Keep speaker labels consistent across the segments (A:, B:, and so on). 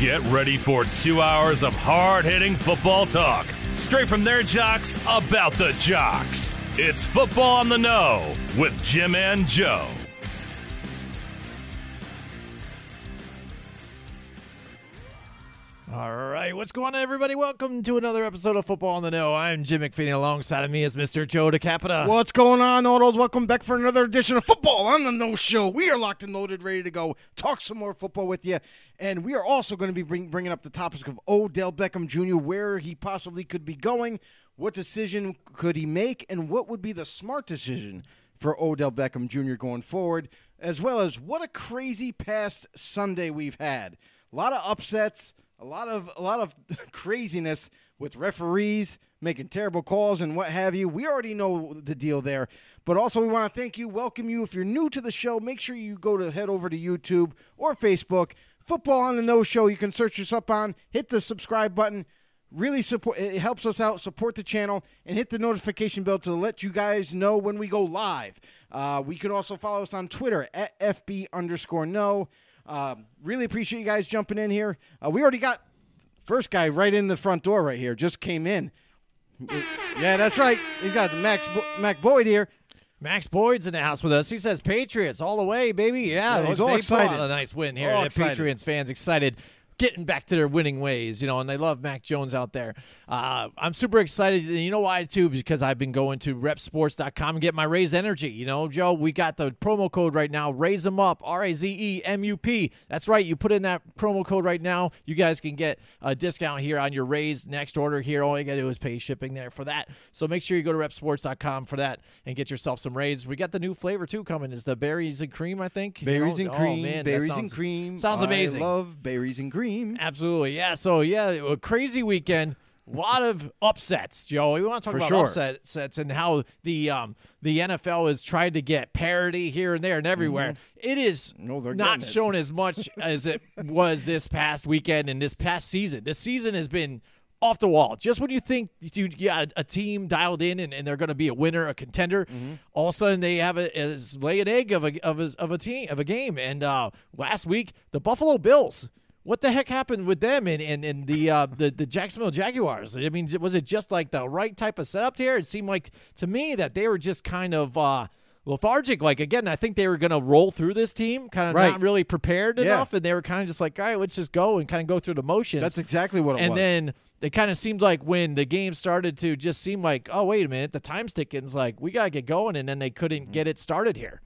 A: Get ready for two hours of hard hitting football talk, straight from their jocks about the jocks. It's Football on the Know with Jim and Joe.
B: Right, what's going on, everybody? Welcome to another episode of Football on the Know. I'm Jim McPhee. Alongside of me is Mr. Joe DeCapita.
C: What's going on, Autos? Welcome back for another edition of Football on the No Show. We are locked and loaded, ready to go, talk some more football with you. And we are also going to be bring, bringing up the topics of Odell Beckham Jr., where he possibly could be going, what decision could he make, and what would be the smart decision for Odell Beckham Jr. going forward, as well as what a crazy past Sunday we've had. A lot of upsets a lot of a lot of craziness with referees making terrible calls and what have you. We already know the deal there, but also we want to thank you, welcome you. If you're new to the show, make sure you go to head over to YouTube or Facebook. Football on the No Show. You can search us up on. Hit the subscribe button. Really support. It helps us out. Support the channel and hit the notification bell to let you guys know when we go live. Uh, we can also follow us on Twitter at FB underscore no. Um, really appreciate you guys jumping in here. Uh, we already got first guy right in the front door right here. Just came in. Yeah, that's right. We got Max Bo- Mac Boyd here.
B: Max Boyd's in the house with us. He says Patriots all the way, baby. Yeah,
C: Yeah, he's all excited.
B: A nice win here.
C: All excited.
B: Patriots fans excited. Getting back to their winning ways, you know, and they love Mac Jones out there. Uh, I'm super excited. And you know why, too? Because I've been going to reppsports.com and get my Raze Energy. You know, Joe, we got the promo code right now, Raze Them Up, R A Z E M U P. That's right. You put in that promo code right now. You guys can get a discount here on your Raze next order here. All you got to do is pay shipping there for that. So make sure you go to reppsports.com for that and get yourself some Raze. We got the new flavor, too, coming. Is the berries and cream, I think. You
C: Berries
B: know?
C: and
B: Oh,
C: cream.
B: man, that
C: berries
B: sounds-
C: and cream.
B: Sounds amazing.
C: I love berries and cream.
B: Absolutely, yeah. So yeah, a crazy weekend. A lot of upsets, Joe. We want to talk
C: For
B: about
C: sure.
B: upsets and how the um the NFL has tried to get parity here and there and everywhere. It is
C: Mm-hmm. No,
B: not shown as much as it was this past weekend and this past season. This season has been off the wall. Just when you think you got a team dialed in and, and they're going to be a winner, a contender,
C: Mm-hmm.
B: all of a sudden they have a is lay an egg of a of a, of a team of a game. And uh, last week, the Buffalo Bills. What the heck happened with them and and, and the uh, the the Jacksonville Jaguars? I mean, was it just like the right type of setup here? It seemed like to me that they were just kind of. Uh, lethargic like again i think they were going to roll through this team kind of
C: Right.
B: not really prepared
C: Yeah.
B: enough and they were kind of just like all right let's just go and kind of go through the motions
C: That's exactly what it
B: and
C: was.
B: And then it kind of seemed like when the game started to just seem like, oh wait a minute, the time's ticking. It's like we gotta get going, and then they couldn't
C: Mm-hmm.
B: get it started here.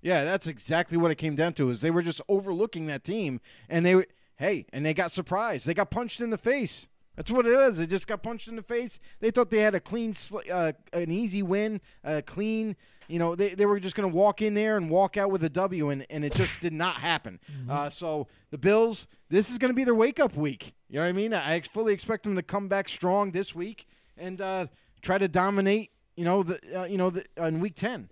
C: Yeah, that's exactly what it came down to. Is they were just overlooking that team, and they were hey, and they got surprised. They got punched in the face. That's what it is. They just got punched in the face. They thought they had a clean, uh, an easy win, a clean. You know, they, they were just going to walk in there and walk out with a W, and, and it just did not happen. Uh, so the Bills, this is going to be their wake up week. You know what I mean? I fully expect them to come back strong this week and uh, try to dominate. You know the uh, you know the, in week ten.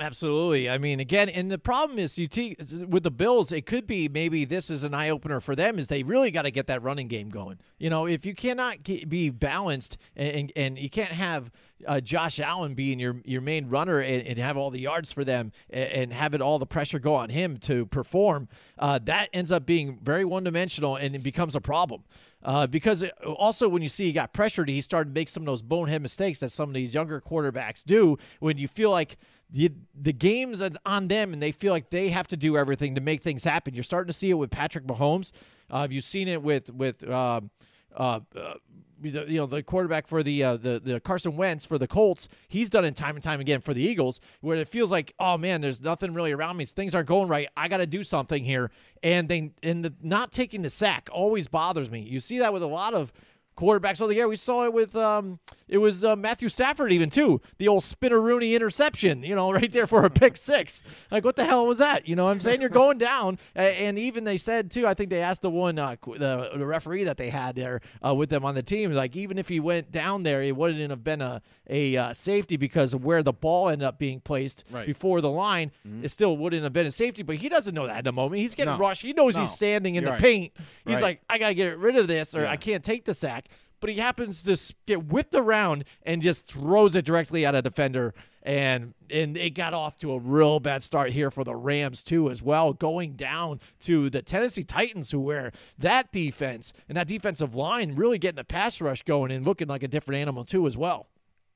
B: Absolutely. I mean, again, and the problem is you te- with the Bills, it could be maybe this is an eye opener for them. Is they really got to get that running game going. You know, if you cannot ge- be balanced and and you can't have uh, Josh Allen being your your main runner and, and have all the yards for them and, and have it all the pressure go on him to perform, uh, that ends up being very one dimensional and it becomes a problem. Uh, because also when you see he got pressured, he started to make some of those bonehead mistakes that some of these younger quarterbacks do. When you feel like the the game's on them and they feel like they have to do everything to make things happen. You're starting to see it with Patrick Mahomes. Uh, have you seen it with with um, uh, uh, you know the quarterback for the uh, the the Carson Wentz for the Colts? He's done it time and time again for the Eagles, where it feels like oh man, there's nothing really around me. Things aren't going right. I got to do something here, and they and the not taking the sack always bothers me. You see that with a lot of quarterbacks of the year. We saw it with um, it was uh, Matthew Stafford even too. The old spinner Rooney interception, you know, right there for a pick six. Like what the hell was that? You know, what I'm saying you're going down, and even they said too. I think they asked the one uh, the, the referee that they had there uh, with them on the team, like even if he went down there, it wouldn't have been a a uh, safety because of where the ball ended up being placed
C: Right.
B: before the line. It still wouldn't have been a safety, but he doesn't know that at the moment. He's getting
C: No.
B: rushed. He knows
C: No.
B: he's standing in
C: You're
B: the
C: right.
B: paint. He's
C: Right.
B: like, I gotta get rid of this, or
C: Yeah.
B: I can't take the sack. But he happens to get whipped around and just throws it directly at a defender. And and it got off to a real bad start here for the Rams too, as well, going down to the Tennessee Titans, who were that defense and that defensive line really getting a pass rush going and looking like a different animal too, as well.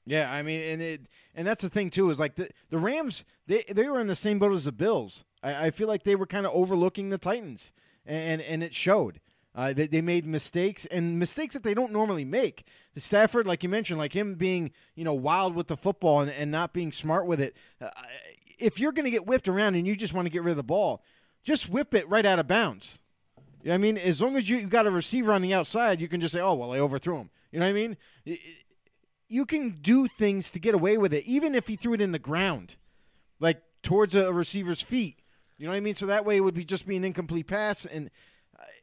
C: Yeah, I mean, and it and that's the thing too is like the the Rams they they were in the same boat as the Bills. I, I feel like they were kind of overlooking the Titans, and and it showed. Uh, they, they made mistakes and mistakes that they don't normally make. Stafford, like you mentioned, like him being you know wild with the football and, and not being smart with it. Uh, if you're going to get whipped around and you just want to get rid of the ball, just whip it right out of bounds. I mean, as long as you got a receiver on the outside, you can just say, "Oh well, I overthrew him." You know what I mean? You can do things to get away with it, even if he threw it in the ground, like towards a receiver's feet. You know what I mean? So that way it would be just be an incomplete pass, and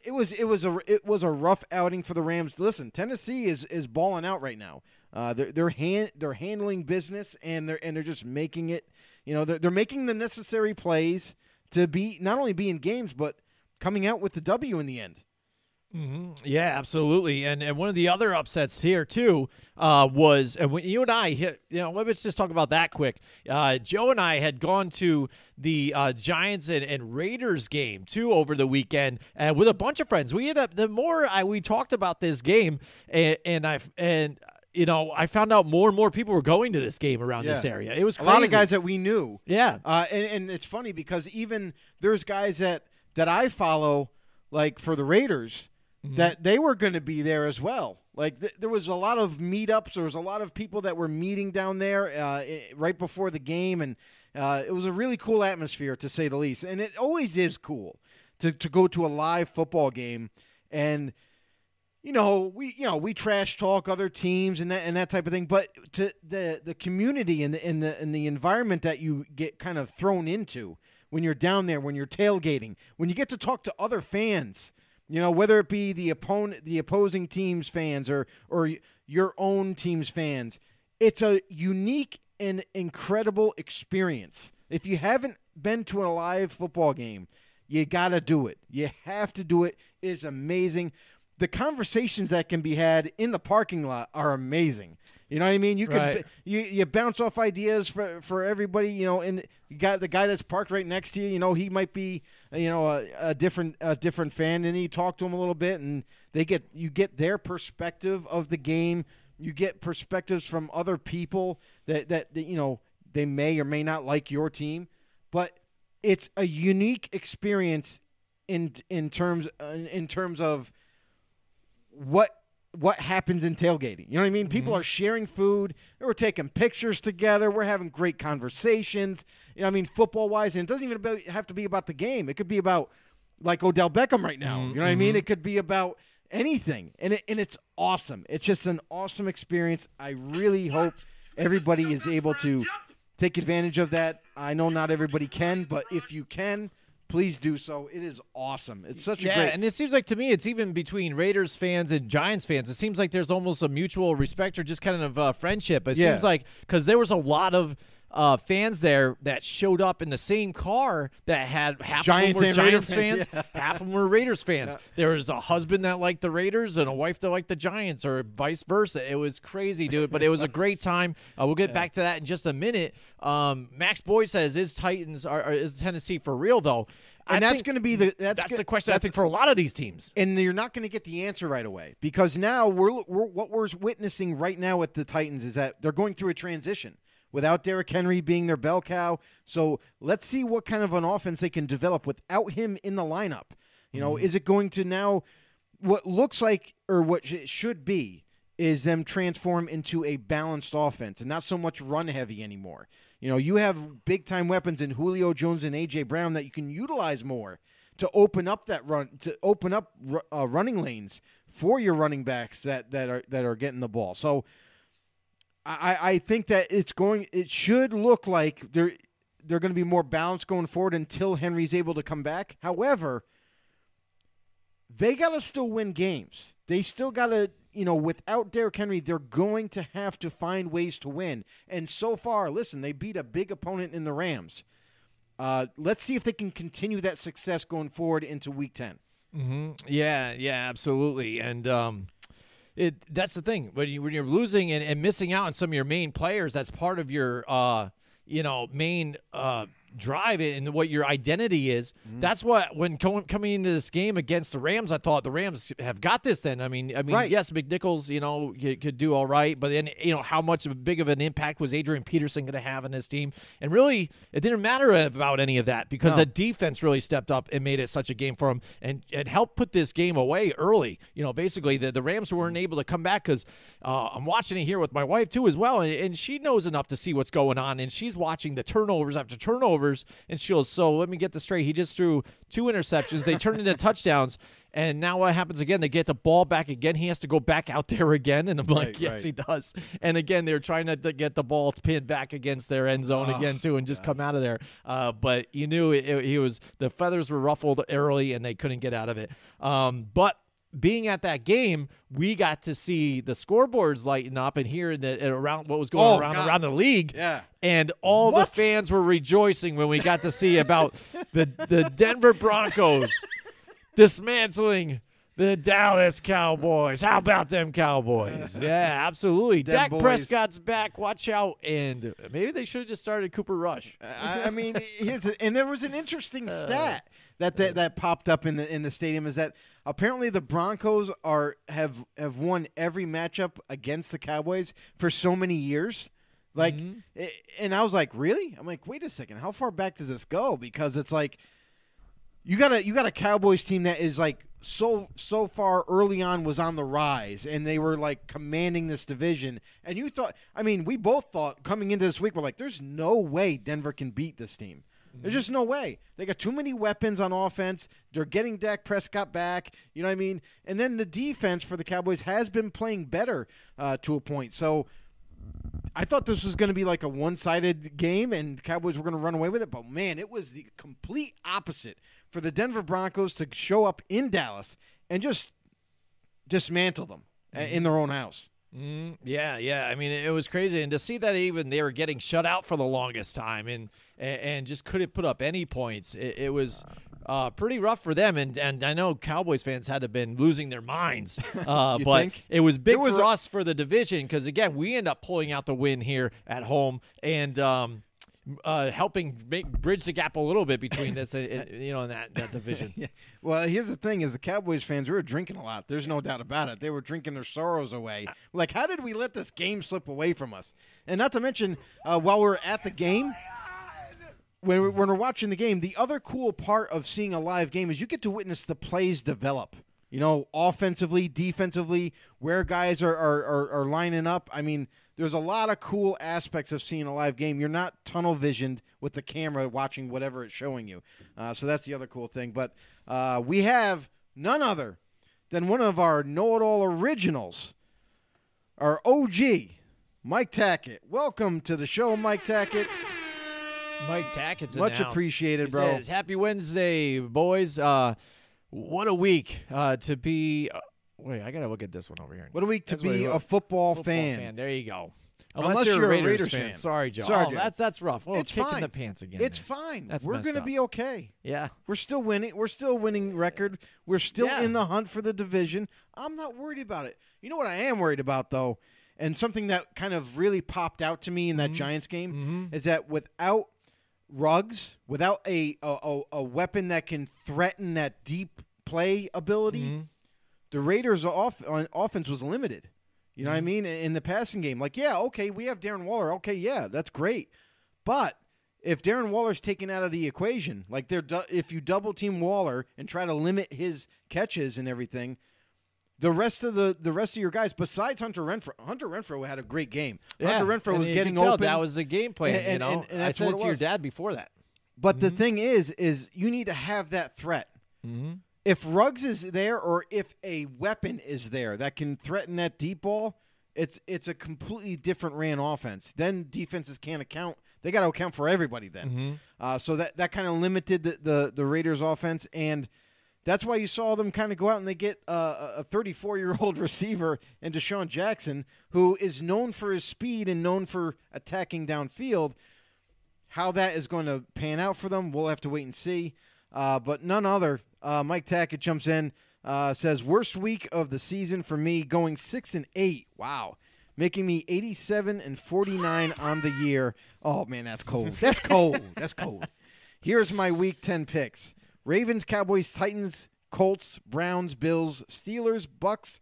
C: it was it was a it was a rough outing for the Rams. Listen, Tennessee is is balling out right now. Uh, they're they're hand they're handling business and they're and they're just making it. You know, they're they're making the necessary plays to be not only be in games but coming out with the W in the end.
B: Mm-hmm. Yeah, absolutely. And and one of the other upsets here too uh, was, and when you and I hit, you know, let's just talk about that quick. Uh, Joe and I had gone to the uh, Giants and, and, Raiders game too over the weekend, and with a bunch of friends. We ended up the more I we talked about this game, and, and I and you know, I found out more and more people were going to this game around yeah. this area. It was crazy.
C: a lot of guys that we knew.
B: Yeah,
C: uh, and, and it's funny because even there's guys that that I follow, like for the Raiders mm-hmm. that they were going to be there as well. Like th- there was a lot of meetups. There was a lot of people that were meeting down there uh, right before the game, and uh, it was a really cool atmosphere to say the least. And it always is cool to to go to a live football game and you know, we you know we trash talk other teams and that and that type of thing, but to the the community and the and the and the environment that you get kind of thrown into when you're down there, when you're tailgating, when you get to talk to other fans you know, whether it be the opponent, the opposing team's fans, or or your own team's fans, it's a unique and incredible experience. If you haven't been to a live football game, you got to do it. You have to do it. It is amazing. The conversations that can be had in the parking lot are amazing. You know what I mean? You can right. you you bounce off ideas for for everybody. You know, and you got the guy that's parked right next to you. You know, he might be uh, you know a, a different a different fan, and you talk to him a little bit, and they get you get their perspective of the game. You get perspectives from other people that that, that you know they may or may not like your team, but it's a unique experience in in terms uh, in terms of what what happens in tailgating. You know what I mean? People mm-hmm. are sharing food. We're taking pictures together. We're having great conversations. You know, I mean, football wise, and it doesn't even have to be about the game. It could be about like Odell Beckham right now. Mm-hmm. You know what I mean? Mm-hmm. It could be about anything, and it, and it's awesome. It's just an awesome experience. I really hope everybody is able to take advantage of that. I know not everybody can, but if you can, please do so. It is awesome. It's such
B: yeah,
C: a great.
B: and it seems like to me, it's even between Raiders fans and Giants fans. It seems like there's almost a mutual respect or just kind of uh, friendship. It yeah. seems like because there was a lot of uh, fans there that showed up in the same car that had half
C: Giants
B: of them were Giants
C: fans,
B: fans yeah. half of them were Raiders fans. Yeah. There was a husband that liked the Raiders and a wife that liked the Giants, or vice versa. It was crazy, dude, but it was a great time. Uh, we'll get yeah. back to that in just a minute. Um, Max Boyd says, "Is Titans are, are is Tennessee for real though?"
C: and I that's going to be the that's,
B: that's the question that's, I think for a lot of these teams.
C: And you're not going to get the answer right away because now we're, we're what we're witnessing right now with the Titans is that they're going through a transition without Derrick Henry being their bell cow. So let's see what kind of an offense they can develop without him in the lineup. You know, mm-hmm. is it going to now what looks like or what it should be is them transform into a balanced offense and not so much run heavy anymore. You know, you have big time weapons in Julio Jones and AJ Brown that you can utilize more to open up that run to open up uh, running lanes for your running backs that that are that are getting the ball. So I, I think that it's going. It should look like they're they're going to be more balanced going forward until Henry's able to come back. However, they got to still win games. They still got to, you know, without Derrick Henry, they're going to have to find ways to win. And so far, listen, they beat a big opponent in the Rams. Uh, let's see if they can continue that success going forward into Week 10.
B: Mm-hmm. Yeah, yeah, absolutely. And um, it that's the thing. When you when you're losing and, and missing out on some of your main players, that's part of your uh you know main uh drive it and what your identity is.
C: Mm-hmm.
B: That's what when co- coming into this game against the Rams, I thought the Rams have got this. Then I mean, I mean,
C: Right.
B: yes, McNichols, you know, could, could do all right, but then you know how much of a big of an impact was Adrian Peterson going to have in this team? And really, it didn't matter about any of that because
C: No.
B: the defense really stepped up and made it such a game for them and and helped put this game away early. You know, basically the the Rams weren't able to come back because uh, I'm watching it here with my wife too as well, and, and she knows enough to see what's going on, and she's watching the turnovers after turnovers, and she goes, "So let me get this straight. He just threw two interceptions. They turned into touchdowns." And now what happens again? They get the ball back again. He has to go back out there again, and I'm like,
C: Right,
B: yes,
C: right.
B: he does. And again, they're trying to get the ball pinned back against their end zone again too, and just come out of there. Uh, but you knew it, it- he was the feathers were ruffled early, and they couldn't get out of it. Um, but being at that game, we got to see the scoreboards lighten up and hear the around what was going
C: Oh,
B: around
C: God.
B: around the league.
C: Yeah.
B: And all
C: What?
B: the fans were rejoicing when we got to see about the the Denver Broncos dismantling the Dallas Cowboys. How about them Cowboys? Yeah, absolutely.
C: Them
B: Dak
C: boys.
B: Prescott's back. Watch out. And maybe they should have just started Cooper Rush.
C: I, I mean, here's a, and there was an interesting
B: Uh,
C: stat that, that that popped up in the in the stadium is that apparently the Broncos are have have won every matchup against the Cowboys for so many years. Like,
B: Mm-hmm.
C: i- and I was like, really? I'm like, wait a second, how far back does this go? Because it's like you got a you got a Cowboys team that is like so so far early on was on the rise and they were like commanding this division and you thought I mean we both thought coming into this week we're like there's no way Denver can beat this team. There's just no way. They got too many weapons on offense. They're getting Dak Prescott back. You know what I mean? And then the defense for the Cowboys has been playing better uh, to a point. So I thought this was going to be like a one-sided game, and Cowboys were going to run away with it. But man, it was the complete opposite for the Denver Broncos to show up in Dallas and just dismantle them uh, in their own house.
B: Mm, yeah, yeah. I mean, it was crazy, and to see that even they were getting shut out for the longest time, and and, and just couldn't put up any points. It, it was uh, pretty rough for them, and and I know Cowboys fans had to been losing their minds. Uh, but
C: think?
B: it was big
C: It was
B: for
C: a-
B: us for the division because again, we end up pulling out the win here at home, and. Um, uh, helping make bridge the gap a little bit between this, uh, you know, in that, that division.
C: Yeah. Well, here's the thing: is the Cowboys fans we were drinking a lot. There's no doubt about it. They were drinking their sorrows away. Like, how did we let this game slip away from us? And not to mention, uh, while we are at the game, when we're, when we're watching the game, the other cool part of seeing a live game is you get to witness the plays develop. You know, offensively, defensively, where guys are are, are, are lining up. I mean, there's a lot of cool aspects of seeing a live game. You're not tunnel visioned with the camera watching whatever it's showing you. Uh, so that's the other cool thing. But uh, we have none other than one of our know-it-all originals, our OG, Mike Tackett. Welcome to the show, Mike Tackett.
B: Mike Tackett's
C: Much
B: house.
C: appreciated, bro.
B: says, Happy Wednesday, boys. Uh, what a week uh, to be. Wait, I gotta look at this one over here.
C: What a week to
B: That's
C: be a football,
B: Football
C: fan.
B: There you go.
C: Unless
B: you're,
C: you're a
B: Raiders,
C: Raiders
B: fan.
C: fan.
B: Sorry, Joe.
C: Sorry,
B: oh,
C: Joe.
B: that's that's rough. Well,
C: It's
B: kick in
C: fine.
B: the pants again.
C: It's
B: there.
C: fine.
B: That's
C: We're gonna
B: up.
C: be okay.
B: Yeah.
C: We're still winning. We're still winning record. We're still
B: Yeah.
C: in the hunt for the division. I'm not worried about it. You know what I am worried about though, and something that kind of really popped out to me in
B: Mm-hmm.
C: that Giants game is that without Ruggs, without a a, a a weapon that can threaten that deep play ability,
B: Mm-hmm.
C: The Raiders' off, on, offense was limited. You know what I
B: Mm-hmm.
C: mean? In the passing game, like yeah, okay, we have Darren Waller. Okay, yeah, that's great, but if Darren Waller's taken out of the equation, like they're du- if you double team Waller and try to limit his catches and everything, the rest of the the rest of your guys, besides Hunter Renfrow, Hunter Renfrow had a great game.
B: Yeah.
C: Hunter Renfrow
B: And
C: was getting open.
B: That was the game plan.
C: And-
B: you know,
C: and- and
B: I
C: told
B: to your dad before that.
C: but
B: Mm-hmm.
C: the thing is, is you need to have that threat.
B: Mm-hmm.
C: If Ruggs is there, or if a weapon is there that can threaten that deep ball, it's it's a completely different ran offense. Then defenses can't account. They got to account for everybody then.
B: Mm-hmm.
C: Uh, so that that kind of limited the, the the Raiders offense, and that's why you saw them kind of go out and they get uh, a 34 year old receiver in DeSean Jackson, who is known for his speed and known for attacking downfield. How that is going to pan out for them, we'll have to wait and see. Uh, but none other. Uh, Mike Tackett jumps in. uh, says worst week of the season for me, going six and eight. Wow, making me eighty-seven and forty-nine on the year. Oh man, that's cold. That's cold. that's cold. Here's my week ten picks: Ravens, Cowboys, Titans, Colts, Browns, Bills, Steelers, Bucks,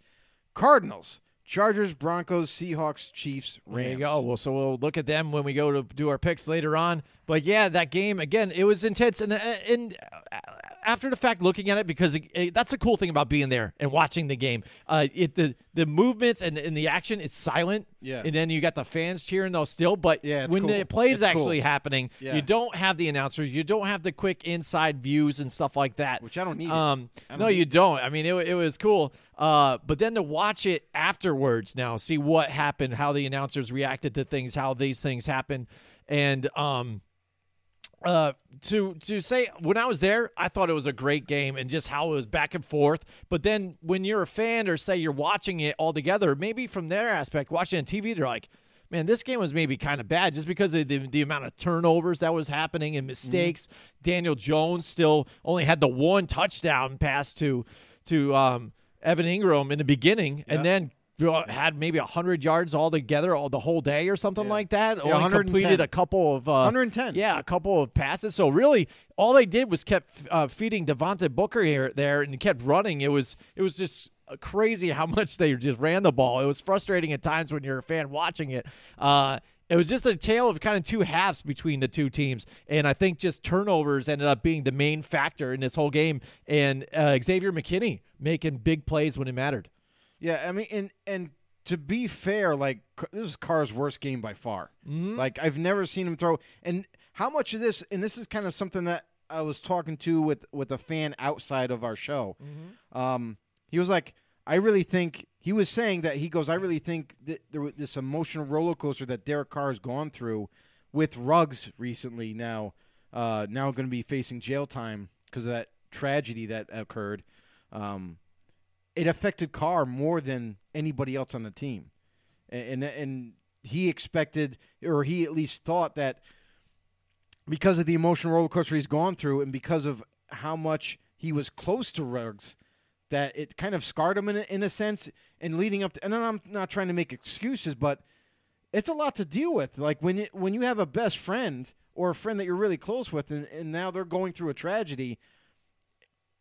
C: Cardinals, Chargers, Broncos, Seahawks, Chiefs, Rams.
B: There you go. Well, so we'll look at them when we go to do our picks later on. But yeah, that game again, it was intense, and uh, and uh, after the fact, looking at it because it, it, that's a cool thing about being there and watching the game. Uh, it the the movements and, and the action, it's silent.
C: Yeah.
B: And then you got the fans cheering though still, but
C: Yeah,
B: when
C: cool.
B: the play is
C: It's cool.
B: actually happening,
C: Yeah.
B: you don't have the announcers, you don't have the quick inside views and stuff like that.
C: Which I don't need.
B: Um,
C: don't
B: no,
C: need
B: you don't. I mean, it, it was cool. Uh, but then to watch it afterwards now, see what happened, how the announcers reacted to things, how these things happen, and um, uh, to to say when I was there, I thought it was a great game and just how it was back and forth. But then when you're a fan or say you're watching it all together, maybe from their aspect, watching on TV, they're like. Man, this game was maybe kind of bad just because of the, the amount of turnovers that was happening and mistakes. Daniel Jones still only had the one touchdown pass to to um, Evan Engram in the beginning, and then had maybe hundred yards altogether all the whole day or something like that. Only
C: 110.
B: completed a couple of uh,
C: 110.
B: Yeah, a couple of passes. So really, all they did was kept uh, feeding Devontae Booker here there and kept running. It was it was just uh, crazy how much they just ran the ball. It was frustrating at times when you're a fan watching it. Uh, it was just a tale of kind of two halves between the two teams, and I think just turnovers ended up being the main factor in this whole game. And uh, Xavier McKinney making big plays when it mattered.
C: Yeah, I mean, and and to be fair, like this is Carr's worst game by far. Like I've never seen him throw. And how much of this? And this is kind of something that I was talking to with with a fan outside of our show. Um, he was like, I really think he was saying that he goes, I really think that there was this emotional roller coaster that Derek Carr has gone through with Ruggs recently. Now, uh, now going to be facing jail time because of that tragedy that occurred. Um, it affected Carr more than anybody else on the team, and and, and he expected, or he at least thought that because of the emotional roller coaster he's gone through, and because of how much he was close to Ruggs, that it kind of scarred him in a, in a sense. And leading up to, and I'm not trying to make excuses, but it's a lot to deal with. Like when it, when you have a best friend or a friend that you're really close with, and, and now they're going through a tragedy,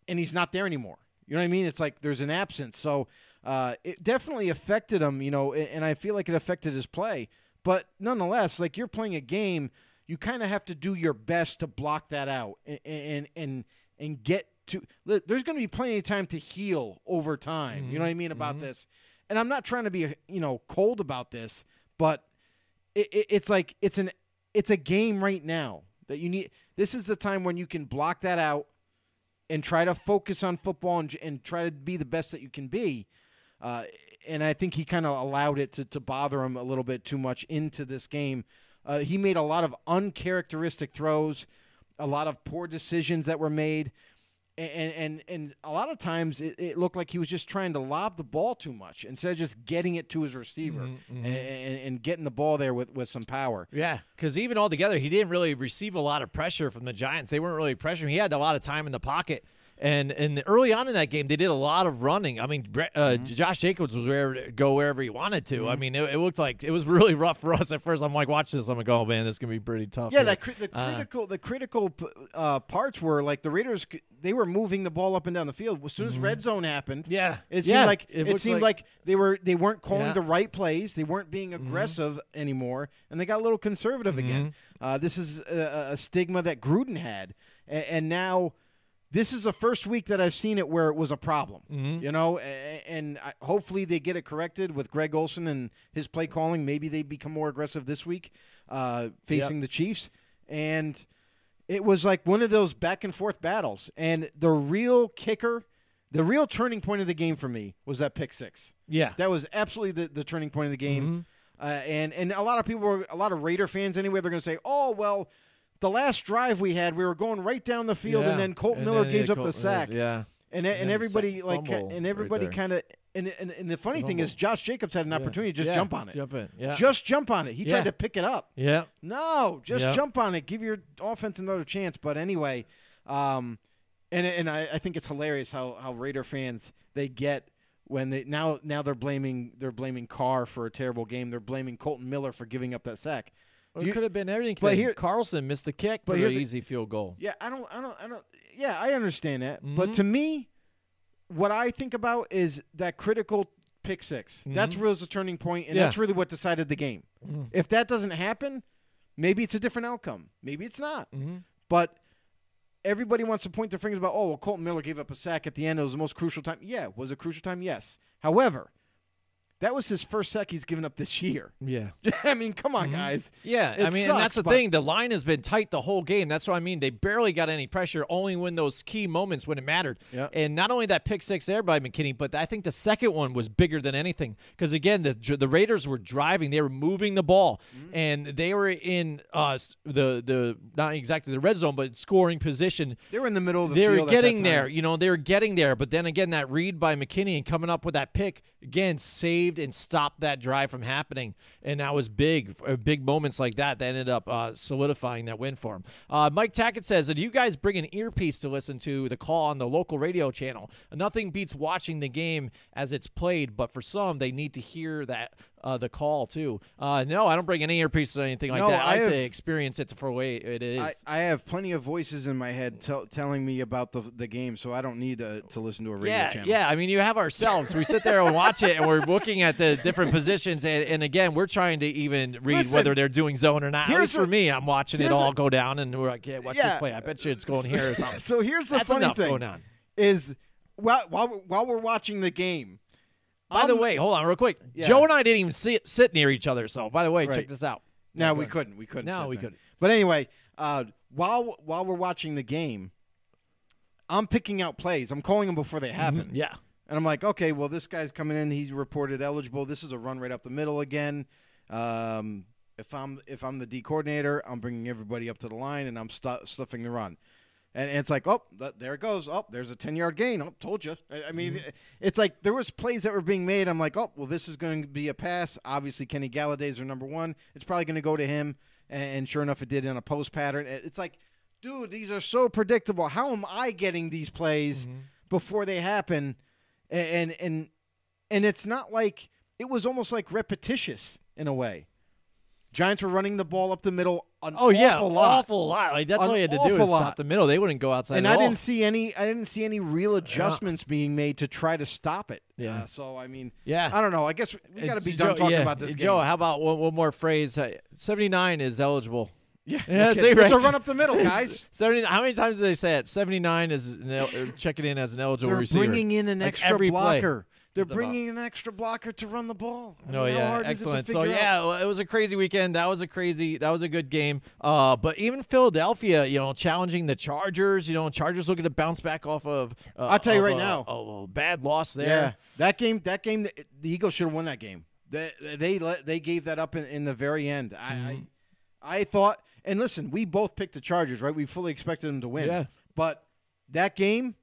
C: and he's not there anymore. You know what I mean? It's like there's an absence. So uh, it definitely affected him, you know, and I feel like it affected his play. But nonetheless, like you're playing a game, you kind of have to do your best to block that out and and and, and get to. There's going to be plenty of time to heal over time. You know what I mean about this? And I'm not trying to be, you know, cold about this, but it, it, it's like it's an it's a game right now that you need. This is the time when you can block that out and try to focus on football and, and try to be the best that you can be. Uh, and I think he kind of allowed it to, to bother him a little bit too much into this game. Uh, he made a lot of uncharacteristic throws, a lot of poor decisions that were made. And, and and a lot of times it, it looked like he was just trying to lob the ball too much instead of just getting it to his receiver mm-hmm, mm-hmm. And, and, and getting the ball there with, with some power.
B: Yeah, because even altogether, he didn't really receive a lot of pressure from the Giants. They weren't really pressuring. He had a lot of time in the pocket. And and early on in that game, they did a lot of running. I mean, uh, Josh Jacobs was wherever go wherever he wanted to. I mean, it, it looked like it was really rough for us at first. I'm like, watch this. I'm like, oh man, this is gonna be pretty tough.
C: Yeah,
B: here."
C: that cri- the
B: Uh,
C: critical the critical uh, parts were like the Raiders. They were moving the ball up and down the field as soon as red zone happened.
B: Mm-hmm. Yeah.
C: it
B: Yeah,
C: seemed like
B: it
C: it, seemed
B: like-
C: like, they were they weren't calling
B: Yeah. Mm-hmm.
C: the right plays. They weren't being aggressive anymore, and they got a little conservative again. Uh, this is a, a stigma that Gruden had, and, and now. This is the first week that I've seen it where it was a problem,
B: Mm-hmm.
C: you know, and hopefully they get it corrected with Greg Olson and his play calling. Maybe they become more aggressive this week, uh, facing the Chiefs. And it was like one of those back and forth battles. And the real kicker, the real turning point of the game for me was that pick six.
B: yeah,
C: That was absolutely the, the turning point of the game.
B: Mm-hmm.
C: Uh, and and a lot of people, were, a lot of Raider fans anyway, they're going to say, "Oh well, the last drive we had, we were going right down the field,
B: Yeah.
C: and then Kolton
B: And
C: Miller
B: then,
C: gives
B: yeah,
C: up the
B: Kolton-
C: sack."
B: Yeah,
C: And and,
B: then
C: everybody like, and everybody
B: there.
C: kind of, and, and and the funny thing is, Josh Jacobs had an opportunity to just
B: Yeah,
C: jump on it,
B: Jump in. Yeah,
C: just jump on it. He
B: Yeah.
C: tried to pick it up.
B: yeah.
C: No, just
B: Yeah.
C: jump on it. Give your offense another chance. But anyway, um, And and I, I think it's hilarious how how Raider fans they get when they now now they're blaming they're blaming Carr for a terrible game. They're blaming Kolton Miller for giving up that sack.
B: Well, it
C: you-
B: could have been everything.
C: but here-
B: Carlson missed the kick
C: but
B: for the
C: the-
B: easy field goal.
C: Yeah, I don't I don't I don't yeah, I understand that. But
B: Mhm.
C: to me what I think about is that critical pick 6 That's
B: Mhm.
C: really the turning point and
B: Yeah.
C: that's really what decided the game.
B: Mhm.
C: If that doesn't happen, maybe it's a different outcome. Maybe it's not.
B: Mm-hmm.
C: But everybody wants to point their fingers about, oh, well, Kolton Miller gave up a sack at the end. It was the most crucial time. Yeah, was it crucial time? Yes. However, that was his first sack he's given up this year.
B: Yeah.
C: I mean, come on, guys.
B: Yeah,
C: It
B: I mean, and that's the
C: but-
B: thing. The line has been tight the whole game. That's what I mean. They barely got any pressure, only when those key moments when it mattered.
C: Yeah.
B: And not only that pick six there by McKinney, but I think the second one was bigger than anything because again, the the Raiders were driving, they were moving the ball,
C: Mm-hmm.
B: and they were in uh the the not exactly the red zone, but scoring position.
C: They were in the middle of the field.
B: They were
C: field. at that
B: getting
C: time.
B: there, you know. They were getting there, but then again, that read by McKinney and coming up with that pick again saved and stopped that drive from happening, and that was big. uh, Big moments like that that ended up uh, solidifying that win for him. Uh, Mike Tackett says, "Did you guys bring an earpiece to listen to the call on the local radio channel? Nothing beats watching the game as it's played, but for some, they need to hear that." Uh, the call too. Uh, no, I don't bring any earpieces or anything like
C: No,
B: that. I,
C: I
B: like to experience it for the way it is.
C: I, I have plenty of voices in my head tell telling me about the the game, so I don't need to, to listen to a radio
B: yeah,
C: channel.
B: Yeah, I mean, you have ourselves. We sit there and watch it, and we're looking at the different positions, and, and again, we're trying to even read
C: Listen,
B: whether they're doing zone or not. At
C: here's
B: for
C: a-
B: me, I'm watching it all
C: a-
B: go down, and we're like, yeah, watch
C: Yeah.
B: this play. I bet you it's going here or something.
C: So here's the
B: That's
C: funny thing is while while while we're watching the game.
B: By the way, hold on real quick.
C: Yeah.
B: Joe and I didn't even sit, sit near each other. So, by the way, check this out.
C: No, we couldn't. We couldn't.
B: No, we
C: there.
B: couldn't.
C: But anyway, uh, while while we're watching the game, I'm picking out plays. I'm calling them before they happen.
B: Mm-hmm. Yeah.
C: And I'm like, okay, well, this guy's coming in. He's reported eligible. This is a run right up the middle again. Um, if I'm if I'm the D coordinator, I'm bringing everybody up to the line and I'm stu- stuffing the run. And, it's like, oh, there it goes. Oh, there's a 10 yard gain. Oh, told you. I, mean, mm-hmm. it's like there was plays that were being made. I'm like, oh, well, this is going to be a pass. Obviously, Kenny Golladay's our number one. It's probably going to go to him. And, sure enough, it did in a post pattern. It's like, dude, these are so predictable. How am I getting these plays mm-hmm. before they happen? And, and and and it's not like it was almost like repetitious in a way. Giants were running the ball up the middle an
B: Oh yeah,
C: awful lot.
B: awful lot. Like that's
C: An
B: all you had to do is
C: lot.
B: stop the middle. They wouldn't go outside.
C: and I
B: all.
C: didn't see any. I didn't see any real adjustments being made to try to stop it.
B: Yeah.
C: Uh, so I mean,
B: Yeah.
C: I don't know. I guess we
B: Uh,
C: got to be
B: Joe-
C: done talking
B: yeah,
C: about this
B: uh,
C: game.
B: Joe, how about one, one more phrase? Uh, Seventy-nine is eligible.
C: yeah,
B: Yeah,
C: no kidding. it's a run up the middle, guys.
B: 70, how many times did they say it? 79 is an el- checking in as an eligible
C: They're
B: receiver.
C: bringing in an
B: Like
C: extra
B: every play.
C: They're bringing in an extra blocker to run the ball. I
B: Oh
C: mean,
B: yeah, excellent. So
C: out?
B: yeah, it was a crazy weekend. That was a crazy. That was a good game. Uh, but even Philadelphia, you know, challenging the Chargers. You know, Chargers looking to bounce back off of. Uh,
C: I'll tell you right
B: a-
C: now.
B: a, a bad loss there.
C: Yeah, that game. That game. The, the Eagles should have won that game. They they let they gave that up in, in the very end. I,
B: Mm-hmm.
C: I I thought. And listen, we both picked the Chargers, right? We fully expected them to win.
B: Yeah.
C: But that game,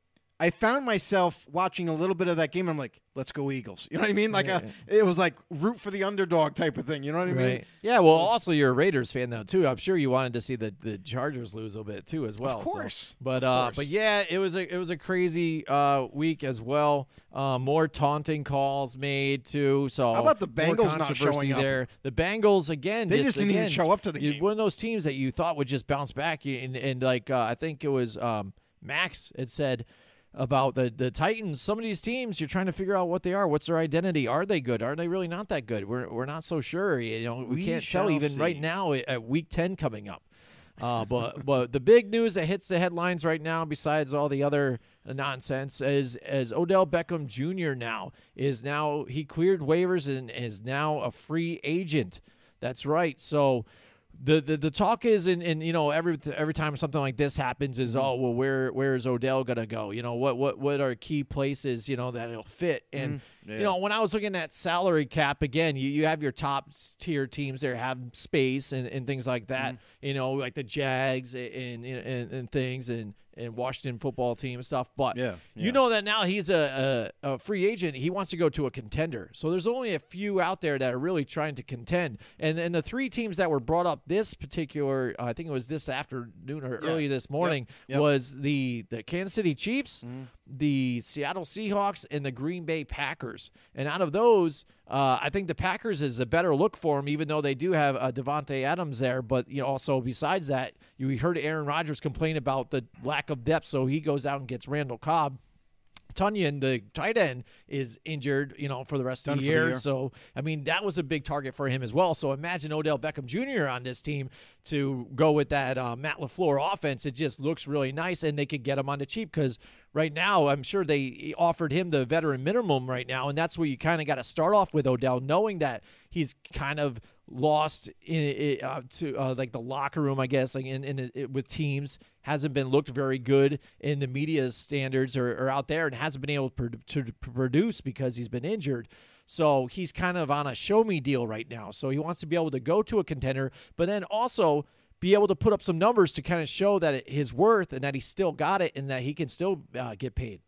C: I found myself watching a little bit of that game. I'm like, let's go Eagles. You know what I mean? Like
B: Yeah.
C: a, it was like root for the underdog type of thing. You know what I mean?
B: Right. Yeah. Well, also you're a Raiders fan though too. I'm sure you wanted to see the, the Chargers lose a little bit too as well. so-
C: course.
B: But
C: Of
B: uh,
C: course.
B: but yeah, it was a it was a crazy uh week as well. Uh, more taunting calls made too. So
C: How about the Bengals not showing up?
B: there? The Bengals again.
C: They just didn't even show up to the
B: you-
C: game.
B: One of those teams that you thought would just bounce back, and and like uh, I think it was um, Max had said about the the Titans. Some of these teams, you're trying to figure out what they are. What's their identity? Are they good? Are they really not that good? We're we're not so sure. You know, we,
C: We
B: can't tell even right now at- at week ten coming up. Uh, but but the big news that hits the headlines right now, besides all the other nonsense, is as Odell Beckham Jr. now is now he cleared waivers and is now a free agent. That's right. So. The, the, the talk is and, and you know every every time something like this happens is oh well where where is Odell gonna go? You know what what what are key places you know that it'll fit? And you know, when I was looking at salary cap again, you, you have your top tier teams there have space and, and things like that.
C: Mm-hmm.
B: You know, like the Jags and and, and, and things and and Washington football team and stuff. But
C: Yeah, yeah.
B: you know that now he's a, a, a free agent. He wants to go to a contender. So there's only a few out there that are really trying to contend. And and the three teams that were brought up this particular, I think it was this afternoon or early this morning,
C: Yep. Mm-hmm.
B: was the the Kansas City Chiefs, the Seattle Seahawks, and the Green Bay Packers. And out of those, uh, I think the Packers is a better look for him, even though they do have uh, Davante Adams there. But you know, also besides that, you heard Aaron Rodgers complain about the lack of depth, so he goes out and gets Randall Cobb. Tonyan, the tight end, is injured, you know, for the rest
C: Done
B: of the
C: for the
B: year.
C: year.
B: So, I mean, that was a big target for him as well. So, imagine Odell Beckham Jr. on this team to go with that uh, Matt LaFleur offense. It just looks really nice, and they could get him on the cheap because right now, I'm sure they offered him the veteran minimum right now, and that's where you kind of got to start off with Odell, knowing that he's kind of lost in it, uh, to uh, like the locker room, I guess, like in, in it, with teams hasn't been looked very good in the media standards or, or out there, and hasn't been able to, to produce because he's been injured. So he's kind of on a show me deal right now. So he wants to be able to go to a contender, but then also be able to put up some numbers to kind of show that it, his worth and that he still got it and that he can still uh, get paid.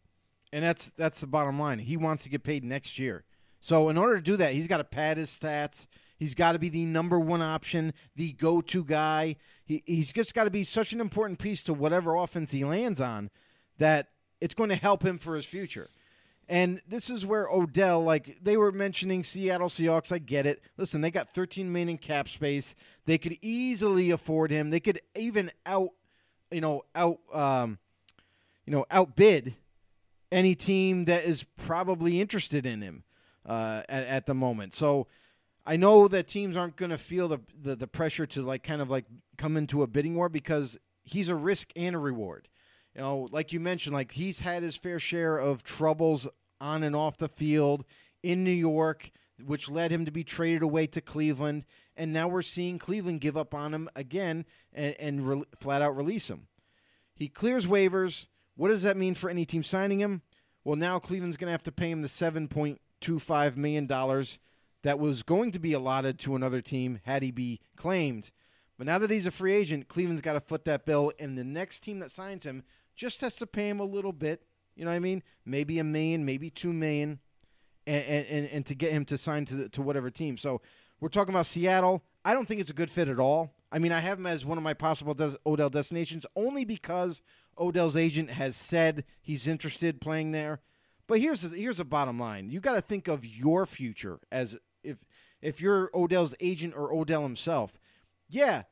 C: And that's that's the bottom line. He wants to get paid next year. So in order to do that, he's got to pad his stats. He's got to be the number one option, the go-to guy. He, he's just got to be such an important piece to whatever offense he lands on that it's going to help him for his future. And this is where Odell, like they were mentioning Seattle Seahawks, I get it. Listen, they got 13 million in cap space. They could easily afford him. They could even out, you know, out, um, you know, outbid any team that is probably interested in him uh, at, at the moment. So I know that teams aren't going to feel the, the the pressure to like kind of like come into a bidding war because he's a risk and a reward. You know, like you mentioned, like he's had his fair share of troubles on and off the field in New York, which led him to be traded away to Cleveland, and now we're seeing Cleveland give up on him again and, and re- flat out release him. He clears waivers. What does that mean for any team signing him? Well, now Cleveland's going to have to pay him the seven point two five million dollars that was going to be allotted to another team had he be claimed. But now that he's a free agent, Cleveland's got to foot that bill, and the next team that signs him just has to pay him a little bit. You know what I mean? Maybe a million, maybe two million, and and, and to get him to sign to the, to whatever team. So we're talking about Seattle. I don't think it's a good fit at all. I mean, I have him as one of my possible des- Odell destinations only because Odell's agent has said he's interested playing there. But here's the, here's the bottom line: you got to think of your future as if you're Odell's agent or Odell himself. Yeah,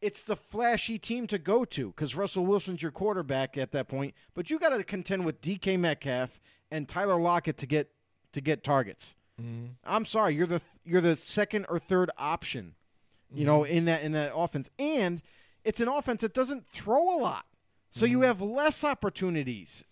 C: it's the flashy team to go to because Russell Wilson's your quarterback at that point. But you got to contend with DK Metcalf and Tyler Lockett to get to get targets. Mm-hmm. I'm sorry, you're the you're the second or third option, you know, mm-hmm. in that in that offense, and it's an offense that doesn't throw a lot, so you mm-hmm. have less opportunities.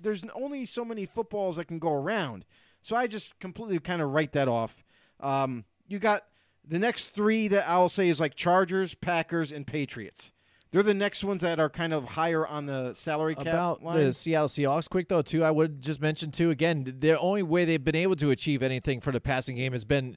C: There's only so many footballs that can go around, so I just completely kind of write that off. Um, you got the next three that I'll say is like Chargers, Packers, and Patriots. They're the next ones that are kind of higher on the salary cap
B: About
C: line.
B: the Seattle Seahawks, quick though, too, I would just mention too. Again, the only way they've been able to achieve anything for the passing game has been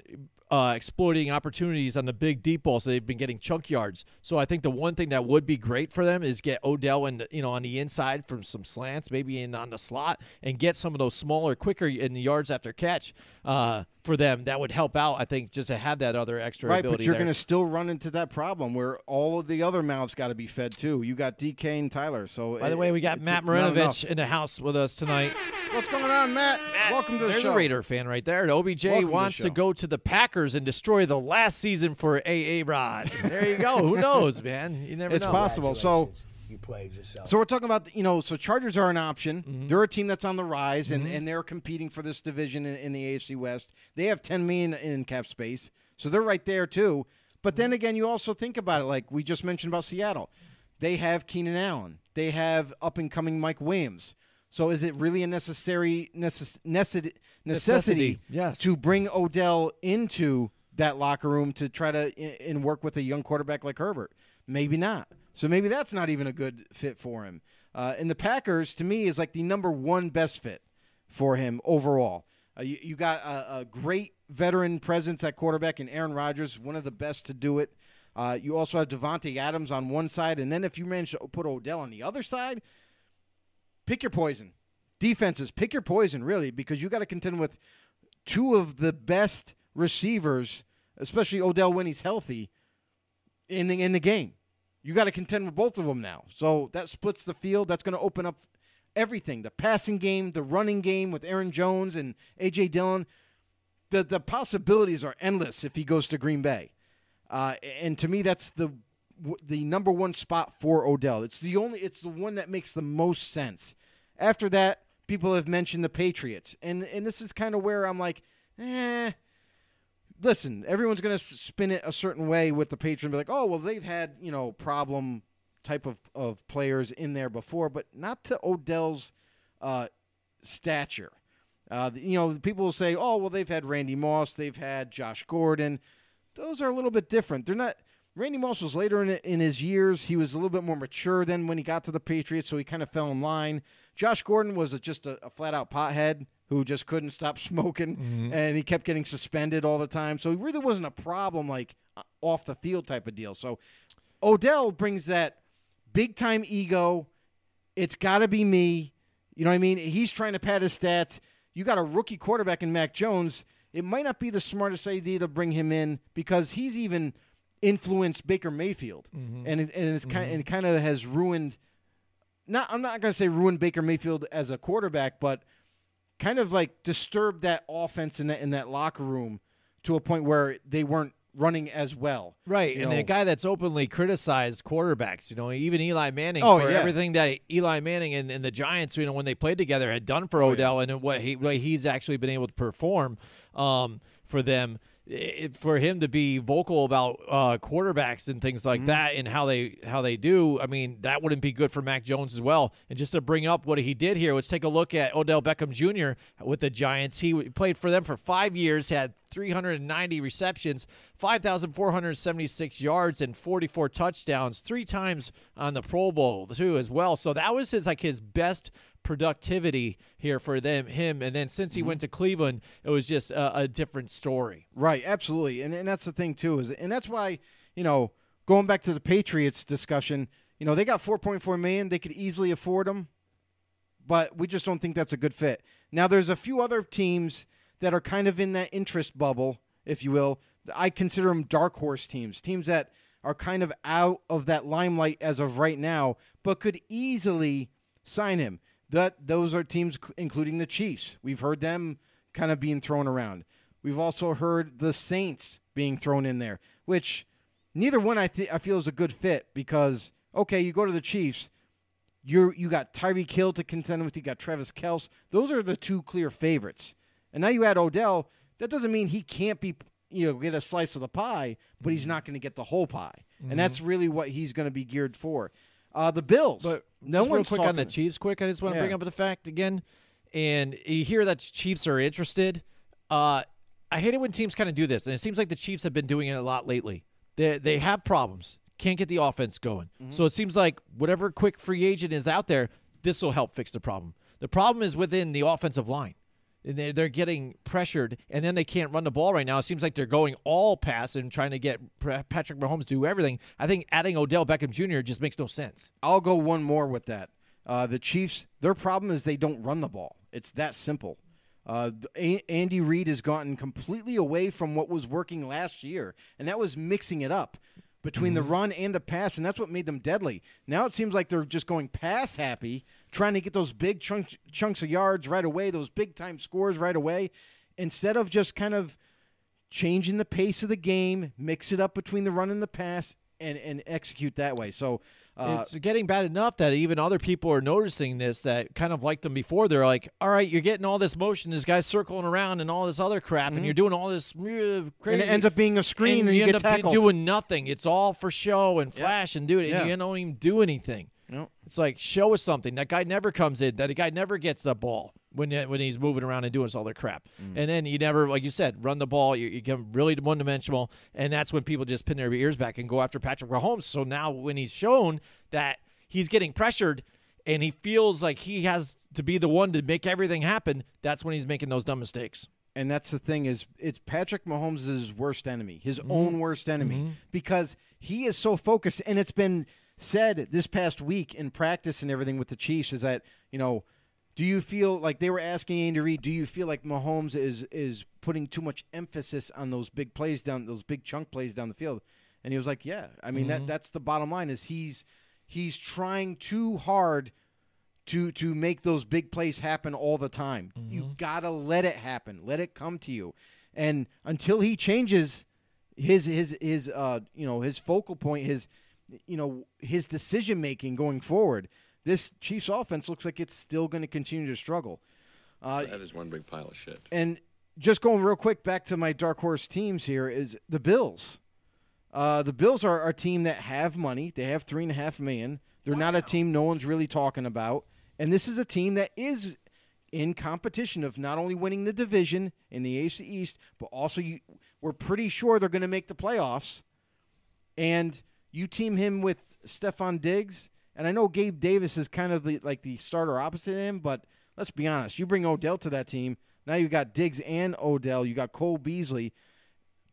B: uh, exploiting opportunities on the big deep ball. So they've been getting chunk yards. So I think the one thing that would be great for them is get Odell and you know on the inside from some slants, maybe in on the slot, and get some of those smaller, quicker in the yards after catch uh, for them. That would help out. I think just to have that other extra
C: Right,
B: ability.
C: but you're going to still run into that problem where all of the other mouths got to be fed too. You got DK and Tyler. So
B: By the way, we got Matt Marinovich in the house with us tonight.
C: What's going on, Matt? Welcome to the
B: There's
C: show.
B: a Raider fan right there. And OBJ
C: Welcome
B: wants to,
C: show.
B: go to the Packers and destroy the last season for AA Rod. There you go. Who knows, man? You never
C: It's
B: know.
C: possible. So,
D: You played yourself.
C: so we're talking about you know, so Chargers are an option.
B: Mm-hmm.
C: They're a team that's on the rise, and, and they're competing for this division in, in the AFC West. They have 10 million in cap space, so they're right there too. But then again, you also think about it, like we just mentioned about Seattle. They have Keenan Allen. They have up and coming Mike Williams. So is it really a necessary necess- necessity, necessity
B: yes.
C: to bring Odell into that locker room to try to i- and work with a young quarterback like Herbert? Maybe not. So maybe that's not even a good fit for him. Uh, and the Packers, to me, is like the number one best fit for him overall. Uh, you, you got a, a great veteran presence at quarterback in Aaron Rodgers, one of the best to do it. Uh, you also have Davante Adams on one side, and then if you manage to put Odell on the other side, pick your poison. Defenses, pick your poison, really, because you got to contend with two of the best receivers, especially Odell when he's healthy, in the in the game. You got to contend with both of them now. So that splits the field. That's going to open up everything: the passing game, the running game with Aaron Jones and AJ Dillon. The the possibilities are endless if he goes to Green Bay. Uh, and to me, that's the the number one spot for Odell. It's the only. It's the one that makes the most sense. After that, people have mentioned the Patriots, and and this is kind of where I'm like, eh. Listen, everyone's going to spin it a certain way with the Patriots and be like, oh well, they've had you know problem type of of players in there before, but not to Odell's uh, stature. Uh, you know, people will say, oh well, they've had Randy Moss, they've had Josh Gordon those are a little bit different. They're not. Randy Moss was later in in his years. He was a little bit more mature than when he got to the Patriots, so he kind of fell in line. Josh Gordon was a, just a, a flat out pothead who just couldn't stop smoking, mm-hmm. and he kept getting suspended all the time. So he really wasn't a problem like uh, off the field type of deal. So Odell brings that big time ego. It's got to be me. You know what I mean? He's trying to pad his stats. You got a rookie quarterback in Mac Jones it might not be the smartest idea to bring him in because he's even influenced Baker Mayfield, mm-hmm. and it, and it's mm-hmm. kind and kind of has ruined. Not I'm not going to say ruined Baker Mayfield as a quarterback, but kind of like disturbed that offense in that in that locker room to a point where they weren't running as well.
B: Right. And know. the guy that's openly criticized quarterbacks, you know, even Eli Manning oh, for yeah. everything that Eli Manning and, and, the Giants, you know, when they played together had done for oh, Odell yeah. and what he what he's actually been able to perform um, for them it, for him to be vocal about uh, quarterbacks and things like mm-hmm. that and how they how they do, I mean, that wouldn't be good for Mac Jones as well. And just to bring up what he did here, let's take a look at Odell Beckham Jr. with the Giants. He played for them for five years, had 390 receptions, 5,476 yards, and 44 touchdowns. Three times on the Pro Bowl too, as well. So that was his like his best productivity here for them him. And then since he mm-hmm. went to Cleveland it was just a, a, different story.
C: Right absolutely. And, and that's the thing too is and that's why you know going back to the Patriots discussion you know they got 4.4 million. They could easily afford them but we just don't think that's a good fit. Now there's a few other teams that are kind of in that interest bubble if you will. I consider them dark horse teams teams that are kind of out of that limelight as of right now but could easily sign him that those are teams including the Chiefs. We've heard them kind of being thrown around. We've also heard the Saints being thrown in there, which neither one I th- I feel is a good fit because okay, you go to the Chiefs, you you got Tyreek Hill to contend with, you got Travis Kelce. Those are the two clear favorites. And now you add Odell. That doesn't mean he can't be you know get a slice of the pie, but he's mm-hmm. not going to get the whole pie. Mm-hmm. And that's really what he's going to be geared for. Uh, the Bills,
B: but no one's real quick on the Chiefs. Quick, I just want to yeah. bring up the fact again, and you hear that Chiefs are interested. Uh, I hate it when teams kind of do this, and it seems like the Chiefs have been doing it a lot lately. They they have problems, can't get the offense going. Mm-hmm. So it seems like whatever quick free agent is out there, this will help fix the problem. The problem is within the offensive line they're getting pressured, and then they can't run the ball right now. It seems like they're going all pass and trying to get Patrick Mahomes to do everything. I think adding Odell Beckham Jr. just makes no sense.
C: I'll go one more with that. Uh, the Chiefs, their problem is they don't run the ball. It's that simple. Uh, Andy Reid has gotten completely away from what was working last year, and that was mixing it up between mm-hmm. the run and the pass, and that's what made them deadly. Now it seems like they're just going pass happy, trying to get those big chunks chunks of yards right away, those big time scores right away, instead of just kind of changing the pace of the game, mix it up between the run and the pass, and and execute that way. So.
B: Uh, it's getting bad enough that even other people are noticing this that kind of liked them before. They're like, all right, you're getting all this motion, this guy's circling around and all this other crap, mm-hmm. and you're doing all this uh, crazy.
C: And it ends up being a screen and, and you,
B: you
C: end up tackled.
B: doing nothing. It's all for show and flash and do it, and you don't even do anything.
C: No.
B: It's like show us something. That guy never comes in. That guy never gets the ball when when he's moving around and doing all their crap. Mm. And then you never, like you said, run the ball. You, you become really one dimensional, and that's when people just pin their ears back and go after Patrick Mahomes. So now when he's shown that he's getting pressured and he feels like he has to be the one to make everything happen, that's when he's making those dumb mistakes.
C: and that's the thing is it's Patrick Mahomes' worst enemy, his
B: Mm-hmm.
C: own worst enemy, because he is so focused. And it's been said this past week in practice and everything with the Chiefs is that you know, do you feel like they were asking Andy Reid? Do you feel like Mahomes is is putting too much emphasis on those big plays down, those big chunk plays down the field? And he was like, Yeah, I mean that that's the bottom line is he's he's trying too hard to to make those big plays happen all the time. You gotta let it happen. Let it come to you. And until he changes his his his uh you know his focal point, his you know his decision making going forward, this Chiefs offense looks like it's still going to continue to struggle. Uh,
D: That is one big pile of shit.
C: and just going real quick back to my dark horse teams here is the Bills. Uh, the Bills are, a team that have money. They have three and a half million. They're not a team no one's really talking about. And this is a team that is in competition of not only winning the division in the AFC East, but also you, we're pretty sure they're going to make the playoffs. And you team him with Stefon Diggs, and I know Gabe Davis is kind of the, like the starter opposite him, but let's be honest. You bring Odell to that team, now you got Diggs and Odell. You got Cole Beasley.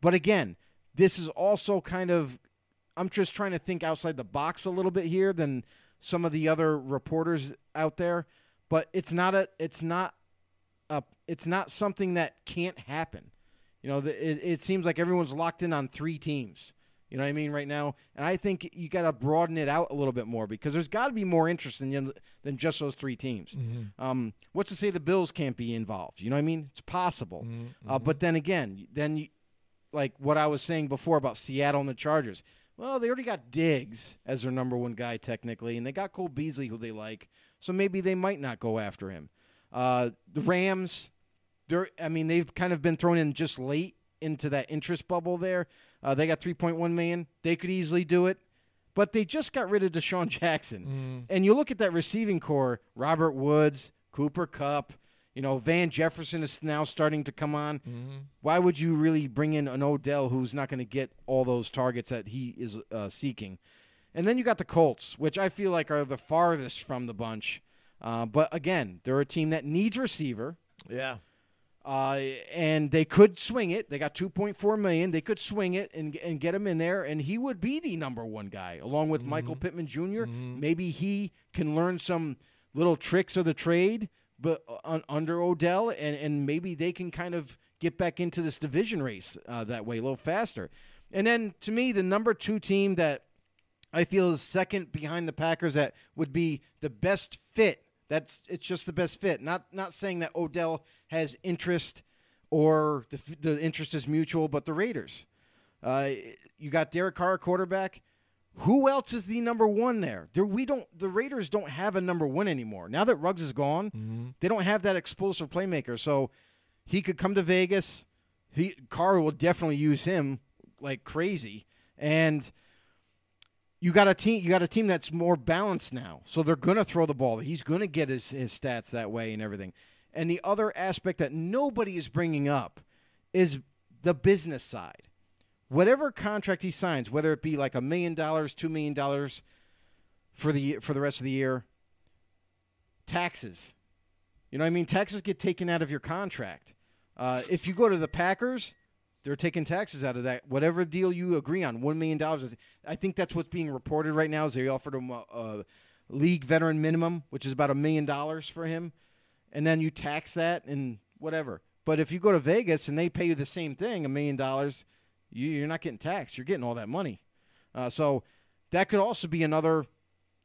C: But again, this is also kind of I'm just trying to think outside the box a little bit here than some of the other reporters out there. But it's not a it's not a it's not something that can't happen. You know, it, it seems like everyone's locked in on three teams. You know what I mean right now, and I think you got to broaden it out a little bit more because there's got to be more interest in than just those three teams. Um, what's to say the Bills can't be involved? You know what I mean? It's possible, uh, but then again, then you, like what I was saying before about Seattle and the Chargers. Well, they already got Diggs as their number one guy technically, and they got Cole Beasley who they like, so maybe they might not go after him. Uh, the Rams, they're I mean they've kind of been thrown in just late into that interest bubble there. Uh, they got 3.1 million. They could easily do it, but they just got rid of DeSean Jackson. And you look at that receiving corps: Robert Woods, Cooper Kupp. You know, Van Jefferson is now starting to come on. Why would you really bring in an Odell who's not going to get all those targets that he is uh, seeking? And then you got the Colts, which I feel like are the farthest from the bunch. Uh, but again, they're a team that needs receiver.
B: Yeah.
C: Uh, and they could swing it. They got 2.4 million. They could swing it and and get him in there, and he would be the number one guy, along with Michael Pittman junior Maybe he can learn some little tricks of the trade, but un, under Odell, and and maybe they can kind of get back into this division race uh, that way a little faster. And then to me, the number two team that I feel is second behind the Packers that would be the best fit. That's it's just the best fit. Not not saying that Odell has interest or the the interest is mutual, but the Raiders. Uh, you got Derek Carr, quarterback. Who else is the number one there? There we don't. The Raiders don't have a number one anymore. Now that Ruggs is gone, they don't have that explosive playmaker. So he could come to Vegas. He Carr will definitely use him like crazy, and you got a team. You got a team that's more balanced now. So they're gonna throw the ball. He's gonna get his his stats that way and everything. And the other aspect that nobody is bringing up is the business side. Whatever contract he signs, whether it be like a million dollars, two million dollars for the for the rest of the year, taxes. You know what I mean? Taxes get taken out of your contract. Uh, if you go to the Packers, they're taking taxes out of that. Whatever deal you agree on, one million dollars. I think that's what's being reported right now. Is they offered him a, a league veteran minimum, which is about a million dollars for him, and then you tax that and whatever. But if you go to Vegas and they pay you the same thing, a million dollars, you, you're not getting taxed. You're getting all that money. Uh, so that could also be another,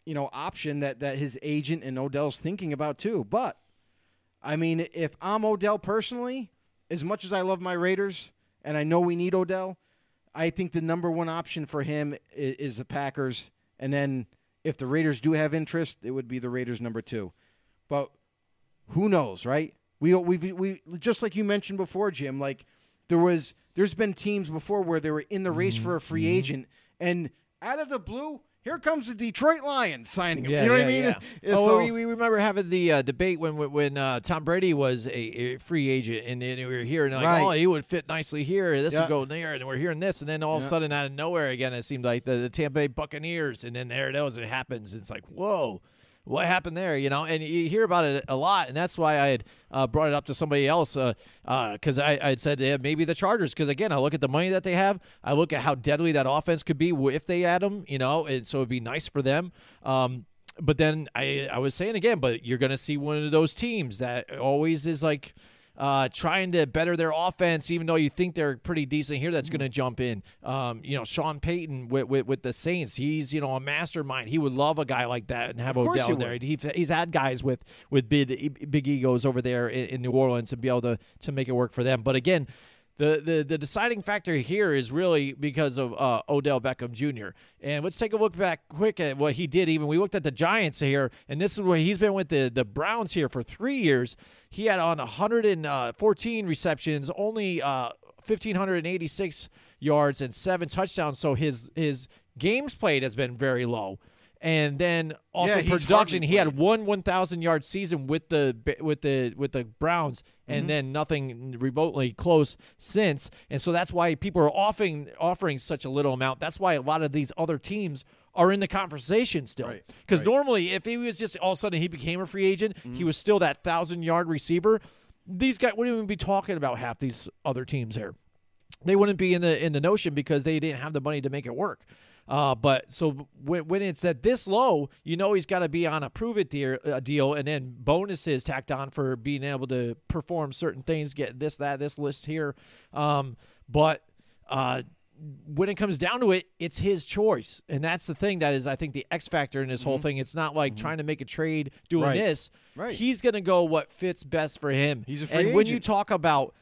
C: you know, option that that his agent and Odell's thinking about too. But I mean, if I'm Odell personally, as much as I love my Raiders and I know we need Odell, I think the number one option for him is, is the Packers. And then if the Raiders do have interest, it would be the Raiders number two. But who knows, right? We we we just like you mentioned before, Jim. Like there was, there's been teams before where they were in the race for a free
B: Mm-hmm.
C: agent, and out of the blue, here comes the Detroit Lions signing him.
B: Yeah,
C: you know
B: yeah,
C: what I mean?
B: yeah. Oh,
C: so-
B: we, we remember having the uh, debate when when uh, Tom Brady was a, a free agent, and, then we were hearing like,
C: Right.
B: oh, he would fit nicely here. This would go there, and we're hearing this, and then all of a sudden, out of nowhere, again, it seemed like the, the Tampa Bay Buccaneers, and then there it is, it happens. It's like, whoa. What happened there? You know, and you hear about it a lot, and that's why I had uh, brought it up to somebody else because uh, uh, I had said yeah, maybe the Chargers because again I look at the money that they have, I look at how deadly that offense could be if they add them, you know, and so it'd be nice for them. Um, but then I I was saying again, but you're going to see one of those teams that always is like uh, trying to better their offense, even though you think they're pretty decent here. That's going to jump in. Um, you know, Sean Payton with, with, with the Saints, he's you know a mastermind. He would love a guy like that and have Odell there. He, he's had guys with with big big egos over there in, in New Orleans and be able to to make it work for them. But again the, the the deciding factor here is really because of uh, Odell Beckham Jr. And let's take a look back quick at what he did. Even we looked at the Giants here, and this is where he's been with the the Browns here for three years. He had on 114 receptions, only uh, 1586 yards and seven touchdowns. So his his games played has been very low and then also yeah, production. He had one 1,000 yard season with the with the with the Browns, and mm-hmm. then nothing remotely close since. And so that's why people are offering offering such a little amount. That's why a lot of these other teams are in the conversation still. Because right. right. normally, if he was just all of a sudden he became a free agent, mm-hmm. he was still that thousand yard receiver. These guys wouldn't even be talking about half these other teams here. They wouldn't be in the in the notion because they didn't have the money to make it work. Uh, but so when, when it's at this low, you know he's got to be on a prove it deal, uh, deal, and then bonuses tacked on for being able to perform certain things, get this, that, this list here. Um, but uh, when it comes down to it, it's his choice, and that's the thing that is, I think, the X factor in this mm-hmm. whole thing. It's not like mm-hmm. trying to make a trade doing
C: right.
B: this.
C: Right.
B: He's going to go what fits best for him.
C: He's a free
B: and
C: agent.
B: when you talk about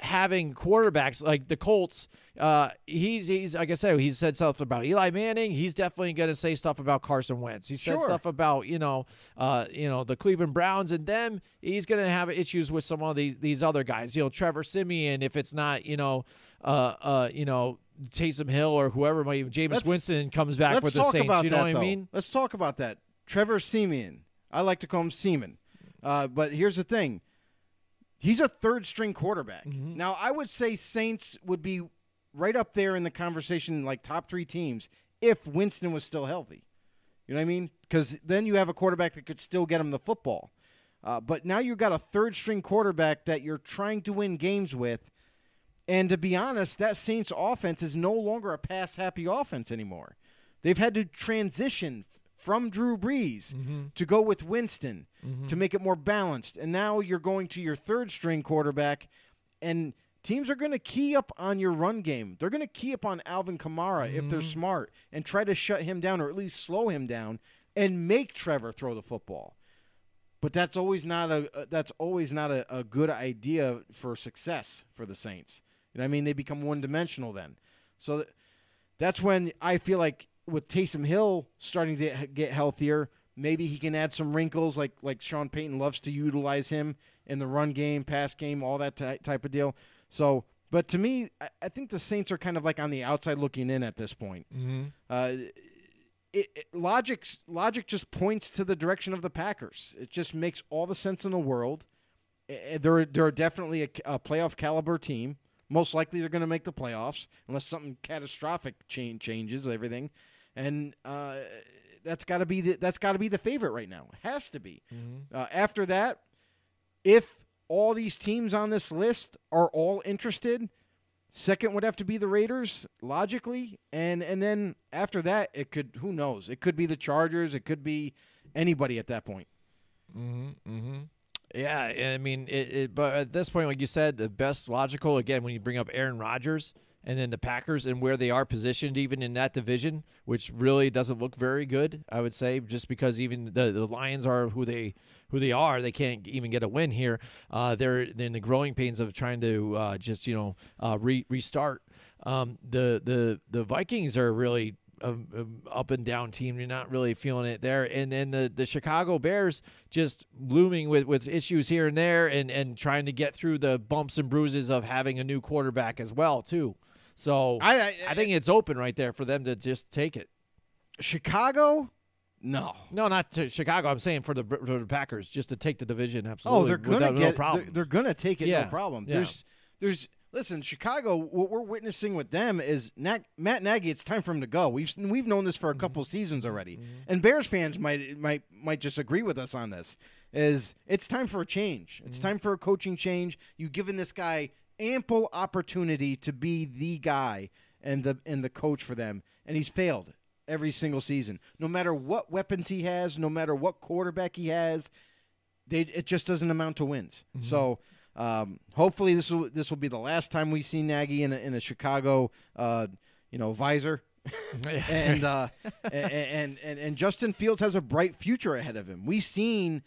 B: having quarterbacks like the Colts. Uh, he's he's like I said, he said stuff about Eli Manning. He's definitely going to say stuff about Carson Wentz. He said
C: sure.
B: stuff about you know, uh, you know the Cleveland Browns and them. He's going to have issues with some of these these other guys. You know, Trevor Siemian If it's not you know, uh, uh, you know. Taysom Hill or whoever might even Jameis Winston comes back with the Saints. you know
C: that,
B: what
C: though.
B: I mean?
C: Let's talk about that. Trevor Siemian. I like to call him Seaman. Uh, but here's the thing. He's a third string quarterback. Mm-hmm. Now, I would say Saints would be right up there in the conversation, like top three teams, if Winston was still healthy. You know what I mean? Because then you have a quarterback that could still get him the football. Uh, but now you've got a third string quarterback that you're trying to win games with. And to be honest, that Saints offense is no longer a pass happy offense anymore. They've had to transition from Drew Brees mm-hmm. to go with Winston mm-hmm. to make it more balanced. And now you're going to your third string quarterback, and teams are going to key up on your run game. They're going to key up on Alvin Kamara mm-hmm. if they're mm-hmm. smart and try to shut him down or at least slow him down and make Trevor throw the football. But that's always not a that's always not a, a good idea for success for the Saints. You know I mean? They become one dimensional then. So that's when I feel like with Taysom Hill starting to get healthier, maybe he can add some wrinkles like like Sean Payton loves to utilize him in the run game, pass game, all that ty- type of deal. So, but to me, I, I, think the Saints are kind of like on the outside looking in at this point.
B: Mm-hmm.
C: Uh, it, it, logic logic just points to the direction of the Packers. It just makes all the sense in the world. They're they're definitely a, a playoff caliber team. Most likely, they're going to make the playoffs unless something catastrophic change changes everything and uh, that's got to be the, that's got to be the favorite right now. It has to be.
B: Mm-hmm.
C: Uh, after that, if all these teams on this list are all interested, second would have to be the Raiders logically, and and then after that, it could who knows? It could be the Chargers. It could be anybody at that point.
B: Mm-hmm. Mm-hmm. Yeah, I mean, it, it, but at this point, like you said, the best logical again when you bring up Aaron Rodgers and then the Packers and where they are positioned even in that division, which really doesn't look very good, I would say, just because even the, the Lions are who they who they are, they can't even get a win here. Uh, they're in the growing pains of trying to uh, just you know uh, re- restart. Um, the the the Vikings are really um, um, up and down team. You're not really feeling it there. And then the, the Chicago Bears just looming with, with issues here and there and, and trying to get through the bumps and bruises of having a new quarterback as well, too. So I, I, I think it's open right there for them to just take it.
C: Chicago, no,
B: no, not to Chicago. I'm saying for the, for the Packers, just to take the division. Absolutely.
C: Oh, they're gonna get. No. They're, they're, gonna take it. Yeah. No problem.
B: Yeah.
C: There's, there's listen, Chicago. What we're witnessing with them is Nat, Matt Nagy. It's time for him to go. We've we've known this for a
B: Mm-hmm.
C: couple seasons already, and Bears fans might might might just agree with us on this. Is it's time for a change. It's
B: Mm-hmm.
C: time for a coaching change. You've given this guy ample opportunity to be the guy and the and the coach for them, and he's failed every single season. No matter what weapons he has, no matter what quarterback he has, they it just doesn't amount to wins. So um, hopefully this will this will be the last time we see Nagy in a, in a Chicago uh, you know visor. and, uh, and and and and Justin Fields has a bright future ahead of him. We've seen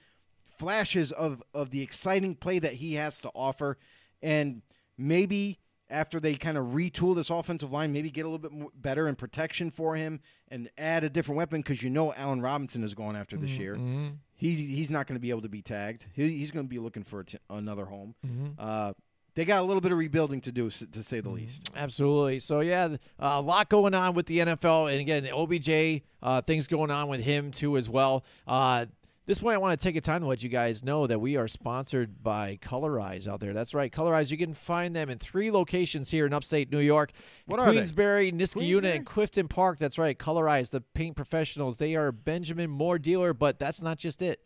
C: flashes of of the exciting play that he has to offer, and maybe after they kind of retool this offensive line, maybe get a little bit more, better in protection for him and add a different weapon because you know Allen Robinson is going after this year. He's he's not going to be able to be tagged. He, he's going to be looking for a t- another home. Uh, they got a little bit of rebuilding to do, to say the least.
B: Absolutely. So yeah, uh, a lot going on with the NFL, and again, OBJ uh, things going on with him too as well. Uh, this point, I want to take a time to let you guys know that we are sponsored by Colorize out there. That's right, Colorize. You can find them in three locations here in upstate New York:
C: What?
B: Queensbury, Niskayuna, and Clifton Park. That's right, Colorize, the paint professionals. They are Benjamin Moore dealer, but that's not just it.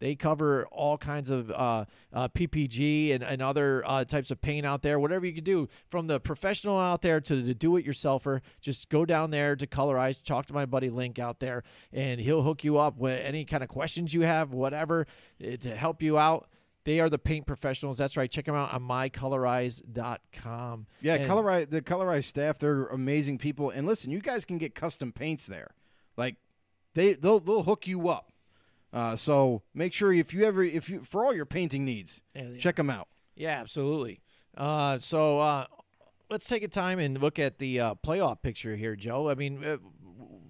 B: They cover all kinds of uh, uh, PPG and, and other uh, types of paint out there. Whatever you can do, from the professional out there to the do-it-yourselfer, just go down there to Colorize. Talk to my buddy Link out there, and he'll hook you up with any kind of questions you have, whatever, eh, to help you out. They are the paint professionals. That's right. Check them out on mycolorize.com.
C: Yeah,
B: And-
C: colorize the Colorize staff. They're amazing people. And listen, you guys can get custom paints there. Like they they'll they'll hook you up. Uh, so make sure if you ever if you for all your painting needs,
B: Yeah, yeah.
C: check them out.
B: Yeah, absolutely. Uh, so uh, let's take a time and look at the uh, playoff picture here, Joe. I mean, uh,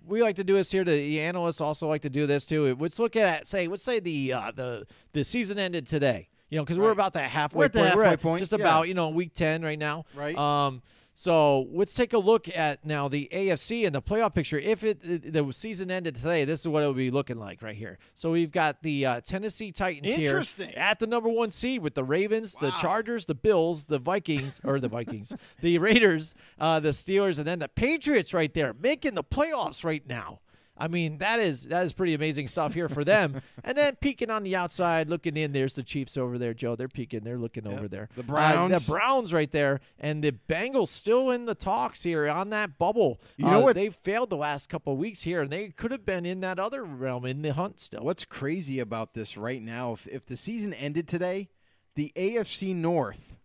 B: we like to do this here. The analysts also like to do this too. Let's look at say, let's say the uh, the the season ended today. You know, because we're about that halfway
C: We're at the
B: point.
C: halfway
B: at
C: point,
B: just
C: yeah.
B: about you know week ten right now.
C: Right.
B: Um. So let's take a look at now the AFC and the playoff picture. If it, the season ended today, this is what it would be looking like right here. So we've got the uh, Tennessee Titans here at the number one seed with the Ravens, the Chargers, the Bills, the Vikings, or the Vikings, the Raiders, uh, the Steelers, and then the Patriots right there making the playoffs right now. I mean, that is that is pretty amazing stuff here for them. and then peeking on the outside, looking in, there's the Chiefs over there, Joe. They're peeking, they're looking over there.
C: The
B: Uh,
C: Browns.
B: the Browns right there, and the Bengals still in the talks here on that bubble.
C: You know
B: Uh,
C: what-
B: They failed the last couple of weeks here, and they could have been in that other realm in the hunt still.
C: What's crazy about this right now? If if the season ended today, the AFC North,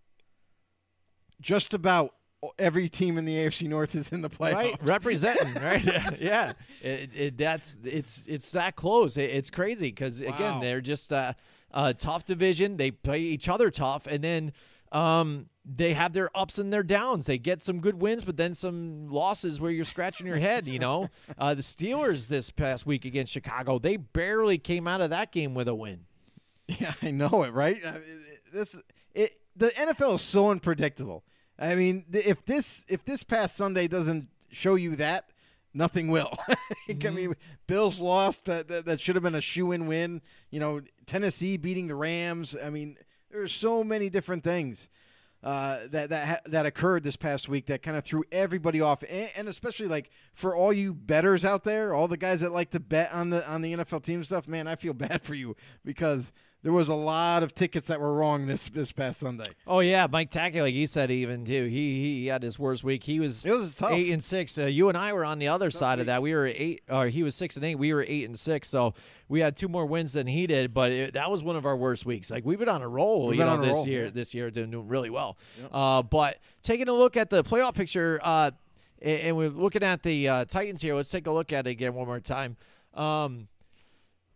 C: just about every team in the AFC North is in the playoffs.
B: right representing right? Yeah it, it, that's it's it's that close. It, it's crazy because again they're just uh, a tough division. They play each other tough and then um they have their ups and their downs. They get some good wins but then some losses where you're scratching your head you know? Uh, the steelers this past week against chicago they barely came out of that game with a win.
C: Yeah, I know it, right? Uh, it- it- This it the NFL is so unpredictable. I mean, th- if this if this past Sunday doesn't show you that, nothing will. I mean, Bills lost that that, that should have been a shoo-in win. You know, Tennessee beating the Rams. I mean, there's so many different things. Uh, that that ha- that occurred this past week that kind of threw everybody off, and, and especially like for all you bettors out there, all the guys that like to bet on the on the NFL team stuff. Man, I feel bad for you because there was a lot of tickets that were wrong this this past Sunday.
B: Oh yeah, Mike Tackett, like he said, even too. He he had his worst week. He was
C: It was tough.
B: eight and six. Uh, you and I were on the other side of that. We were eight, or he was six and eight. We were eight and six. So we had two more wins than he did. But it, that was one of our worst weeks. Like we've been on a roll,
C: We've
B: you know, this
C: roll,
B: year.
C: yeah.
B: This year doing really well. Uh, but taking a look at the playoff picture, uh, and, and we're looking at the uh, Titans here. Let's take a look at it again one more time. Um,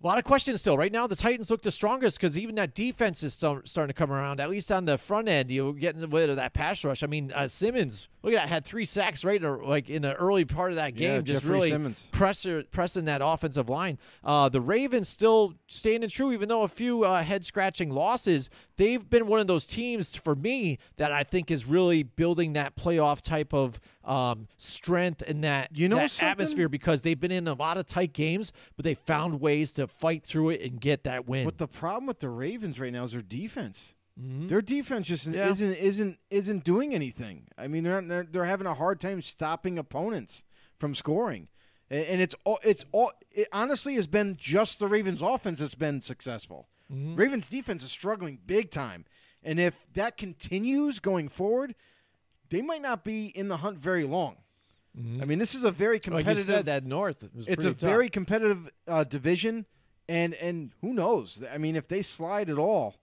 B: a lot of questions still. Right now, the Titans look the strongest because even that defense is still starting to come around. At least on the front end, you're getting rid of that pass rush. I mean, uh, Simmons, look at that, had three sacks right, in, like in the early part of that game,
C: Yeah,
B: just
C: Jeffrey
B: really
C: Simmons.
B: presser, pressing that offensive line. Uh, the Ravens still standing true, even though a few uh, head scratching losses. They've been one of those teams for me that I think is really building that playoff type of um, strength and that
C: You know
B: that atmosphere because they've been in a lot of tight games, but they found ways to fight through it and get that win.
C: But the problem with the Ravens right now is their defense. Their defense just
B: Yeah.
C: isn't isn't isn't doing anything. I mean, they're, not, they're they're having a hard time stopping opponents from scoring, and it's all it's all. It honestly has been just the Ravens' offense that's been successful. Ravens' defense is struggling big time, and if that continues going forward, they might not be in the hunt very long. I mean, this is a very
B: Like
C: competitive.
B: you said, that North. Was
C: it's a
B: tough.
C: very competitive uh, division, and and who knows? I mean, if they slide at all,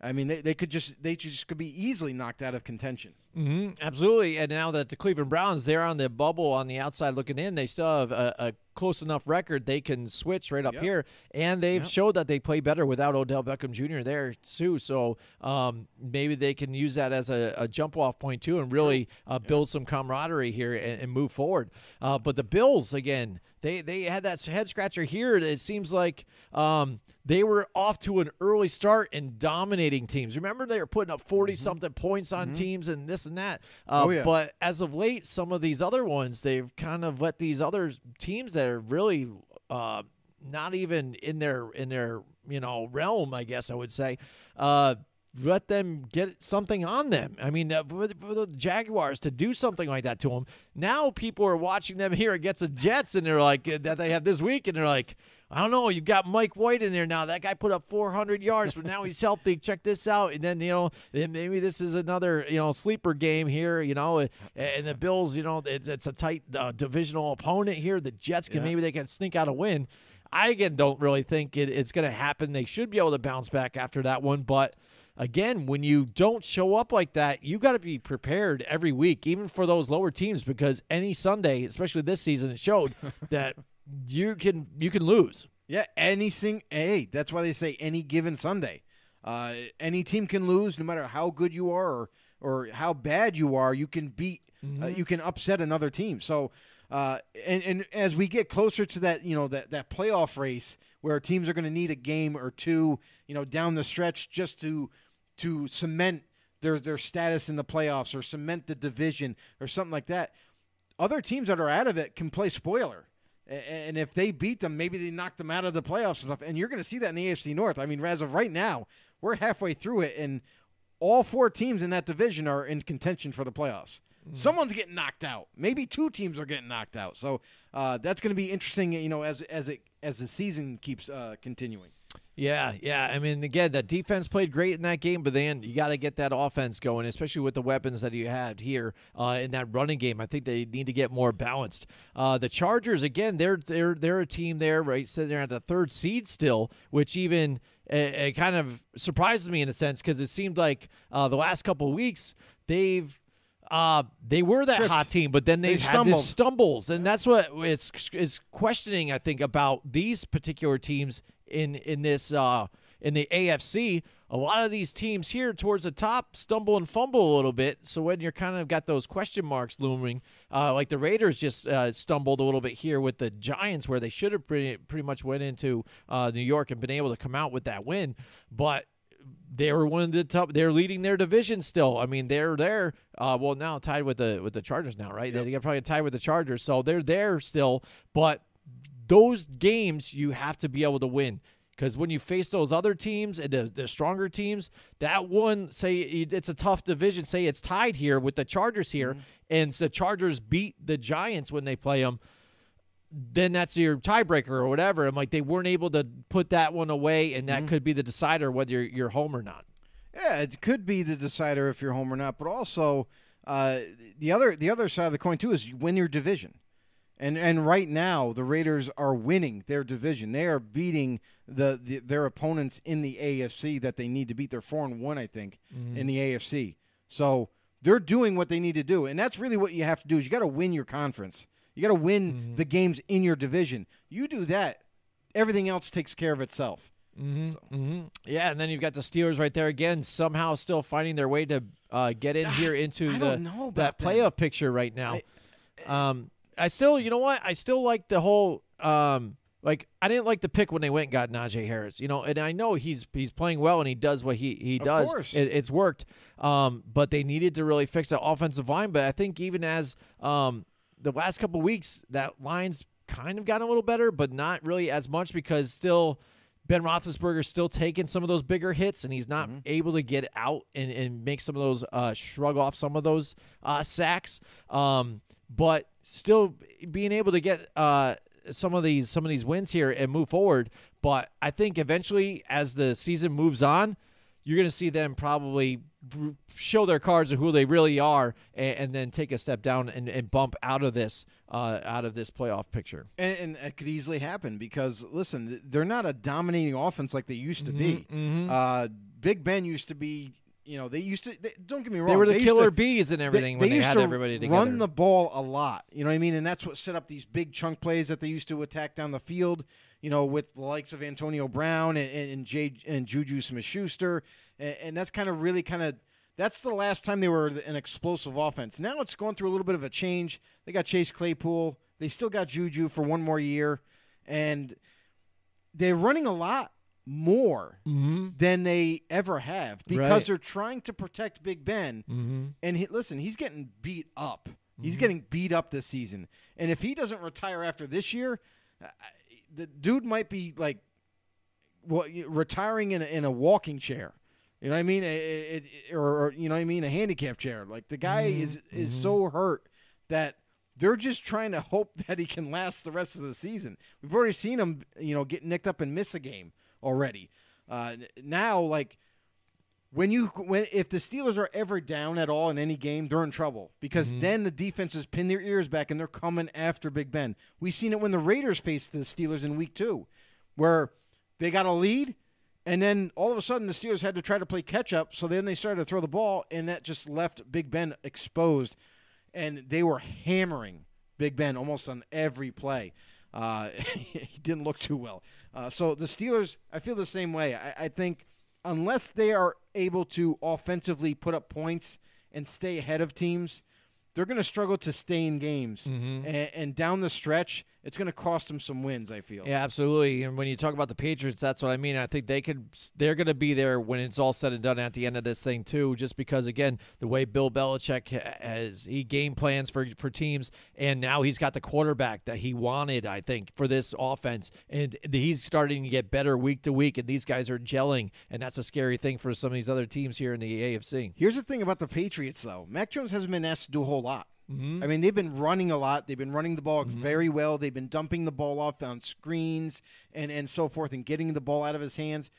C: I mean, they, they could just they just could be easily knocked out of contention.
B: hmm absolutely. And now that the Cleveland Browns, they're on the bubble on the outside looking in, they still have a, a close enough record they can switch right up
C: Yep.
B: here, and they've showed that they play better without Odell Beckham Jr. there too. So um, maybe they can use that as a, a jump off point too, and really uh, build some camaraderie here and, and move forward. Uh, but the Bills again, they they had that head scratcher here. It seems like um, they were off to an early start and dominating teams. Remember, they were putting up 40 something points on teams and this and that. Uh,
C: Oh, yeah.
B: But as of late, some of these other ones, they've kind of let these other teams that are really uh, not even in their in their you know realm, I guess I would say. Uh, let them get something on them. I mean, uh, for, the- for the Jaguars to do something like that to them. Now people are watching them here against the Jets, and they're like uh, that they have this week, and they're like, I don't know. You've got Mike White in there now. That guy put up 400 yards, but now he's healthy. Check this out. And then you know, then maybe this is another you know sleeper game here. You know, and the Bills. You know, it's, it's a tight uh, divisional opponent here. The Jets can
C: Yeah.
B: maybe they can sneak out a win. I again don't really think it, it's going to happen. They should be able to bounce back after that one, but again, when you don't show up like that, you got to be prepared every week, even for those lower teams, because any Sunday, especially this season, it showed that you can you can lose.
C: Yeah, anything. Hey, that's why they say any given Sunday. Uh, any team can lose, no matter how good you are or or how bad you are. You can beat. Uh, you can upset another team. So, uh, and and as we get closer to that, you know that that playoff race where teams are going to need a game or two, you know, down the stretch just to to cement their their status in the playoffs or cement the division or something like that. Other teams that are out of it can play spoiler. And if they beat them, maybe they knock them out of the playoffs and stuff. And you're going to see that in the AFC North. I mean, as of right now, we're halfway through it, and all four teams in that division are in contention for the playoffs. Someone's getting knocked out. Maybe two teams are getting knocked out. So uh, that's going to be interesting. You know, as as it as the season keeps uh, continuing.
B: Yeah, yeah. I mean, again, that defense played great in that game, but then you got to get that offense going, especially with the weapons that you had here uh, in that running game. I think they need to get more balanced. Uh, the Chargers, again, they're they're they're a team there, right? Sitting there at the third seed still, which even uh, it kind of surprises me in a sense because it seemed like uh, the last couple of weeks they've. Uh, they were that
C: Tripped.
B: hot team, but then
C: They
B: they've had this stumbles, and that's what is is questioning. I think about these particular teams in in this uh, in the AFC. A lot of these teams here towards the top stumble and fumble a little bit. So when you're kind of got those question marks looming, uh, like the Raiders just uh, stumbled a little bit here with the Giants, where they should have pretty pretty much went into uh, New York and been able to come out with that win, but they were one of the top. They're leading their division still. I mean, they're there. Uh, well, now tied with the with the Chargers now, right? They got probably tied with the Chargers, so they're there still. But those games you have to be able to win because when you face those other teams and the, the stronger teams, that one say it's a tough division. Say it's tied here with the Chargers here, mm-hmm. and the Chargers beat the Giants when they play them then that's your tiebreaker or whatever. I'm like they weren't able to put that one away, and that mm-hmm. could be the decider whether you're, you're home or not.
C: Yeah, it could be the decider if you're home or not, but also uh, the other the other side of the coin too is you win your division. And and right now the Raiders are winning their division. They are beating the, the their opponents in the AFC that they need to beat. They're four and one, I think, in the AFC. So they're doing what they need to do, and that's really what you have to do. Is you got to win your conference. You got to win the games in your division. You do that, everything else takes care of itself.
B: Mm-hmm. Yeah, and then you've got the Steelers right there again, somehow still finding their way to uh, get in here into
C: I
B: the that playoff picture right now. um, I still, you know what? I still like the whole. Um, like I didn't like the pick when they went and got Najee Harris, you know, and I know he's he's playing well and he does what he he
C: Of
B: does.
C: course.
B: It, it's worked, um, but they needed to really fix the offensive line. But I think even as um, the last couple weeks, that line's kind of gotten a little better, but not really as much because still Ben Roethlisberger's still taking some of those bigger hits, and he's not
C: Mm-hmm.
B: able to get out and, and make some of those uh, shrug off some of those uh, sacks. Um, but still being able to get uh, some of these some of these wins here and move forward. But I think eventually, as the season moves on, you're going to see them probably show their cards of who they really are, and, and then take a step down and, and bump out of this uh, out of this playoff picture.
C: And, and it could easily happen because listen, they're not a dominating offense like they used to be.
B: Mm-hmm,
C: Uh, Big Ben used to be, you know, they used to. They, don't get me wrong,
B: They were the
C: used
B: killer
C: to-
B: bees and everything
C: they,
B: when they
C: used
B: had
C: to
B: everybody together.
C: Run the ball a lot, you know what I mean, and that's what set up these big chunk plays that they used to attack down the field. You know, with the likes of Antonio Brown and and, and, Jay, and Juju Smith-Schuster, and, and that's kind of really kind of. That's the last time they were an explosive offense. Now it's going through a little bit of a change. They got Chase Claypool. They still got Juju for one more year, and they're running a lot more than they ever have because
B: Mm-hmm. Right.
C: they're trying to protect Big Ben.
B: Mm-hmm.
C: And he, listen, he's getting beat up. He's getting beat up this season. And if he doesn't retire after this year, the dude might be like, well, retiring in a, in a walking chair. You know what I mean? It, it- or, or, you know what I mean? A handicap chair. Like the guy is is so hurt that they're just trying to hope that he can last the rest of the season. We've already seen him, you know, get nicked up and miss a game already. Uh, now, like when you when if the Steelers are ever down at all in any game, they're in trouble because then the defenses pin their ears back and they're coming after Big Ben. We've seen it when the Raiders faced the Steelers in Week Two, where they got a lead. And then all of a sudden, the Steelers had to try to play catch up. So then they started to throw the ball, and that just left Big Ben exposed. And they were hammering Big Ben almost on every play. Uh, he didn't look too well. Uh, so the Steelers, I feel the same way. I, I think unless they are able to offensively put up points and stay ahead of teams, they're going to struggle to stay in games. And, and down the stretch, it's going to cost them some wins. I feel.
B: Yeah, absolutely. And when you talk about the Patriots, that's what I mean. I think they could they're going to be there when it's all said and done at the end of this thing too just because again, the way Bill Belichick has he game plans for for teams and now he's got the quarterback that he wanted, I think, for this offense and he's starting to get better week to week and these guys are gelling and that's a scary thing for some of these other teams here in the AFC.
C: Here's the thing about the Patriots, though. Mac Jones hasn't been asked to do a whole lot.
B: Mm-hmm.
C: I mean, they've been running a lot. They've been running the ball very well. They've been dumping the ball off on screens and, and so forth and getting the ball out of his hands.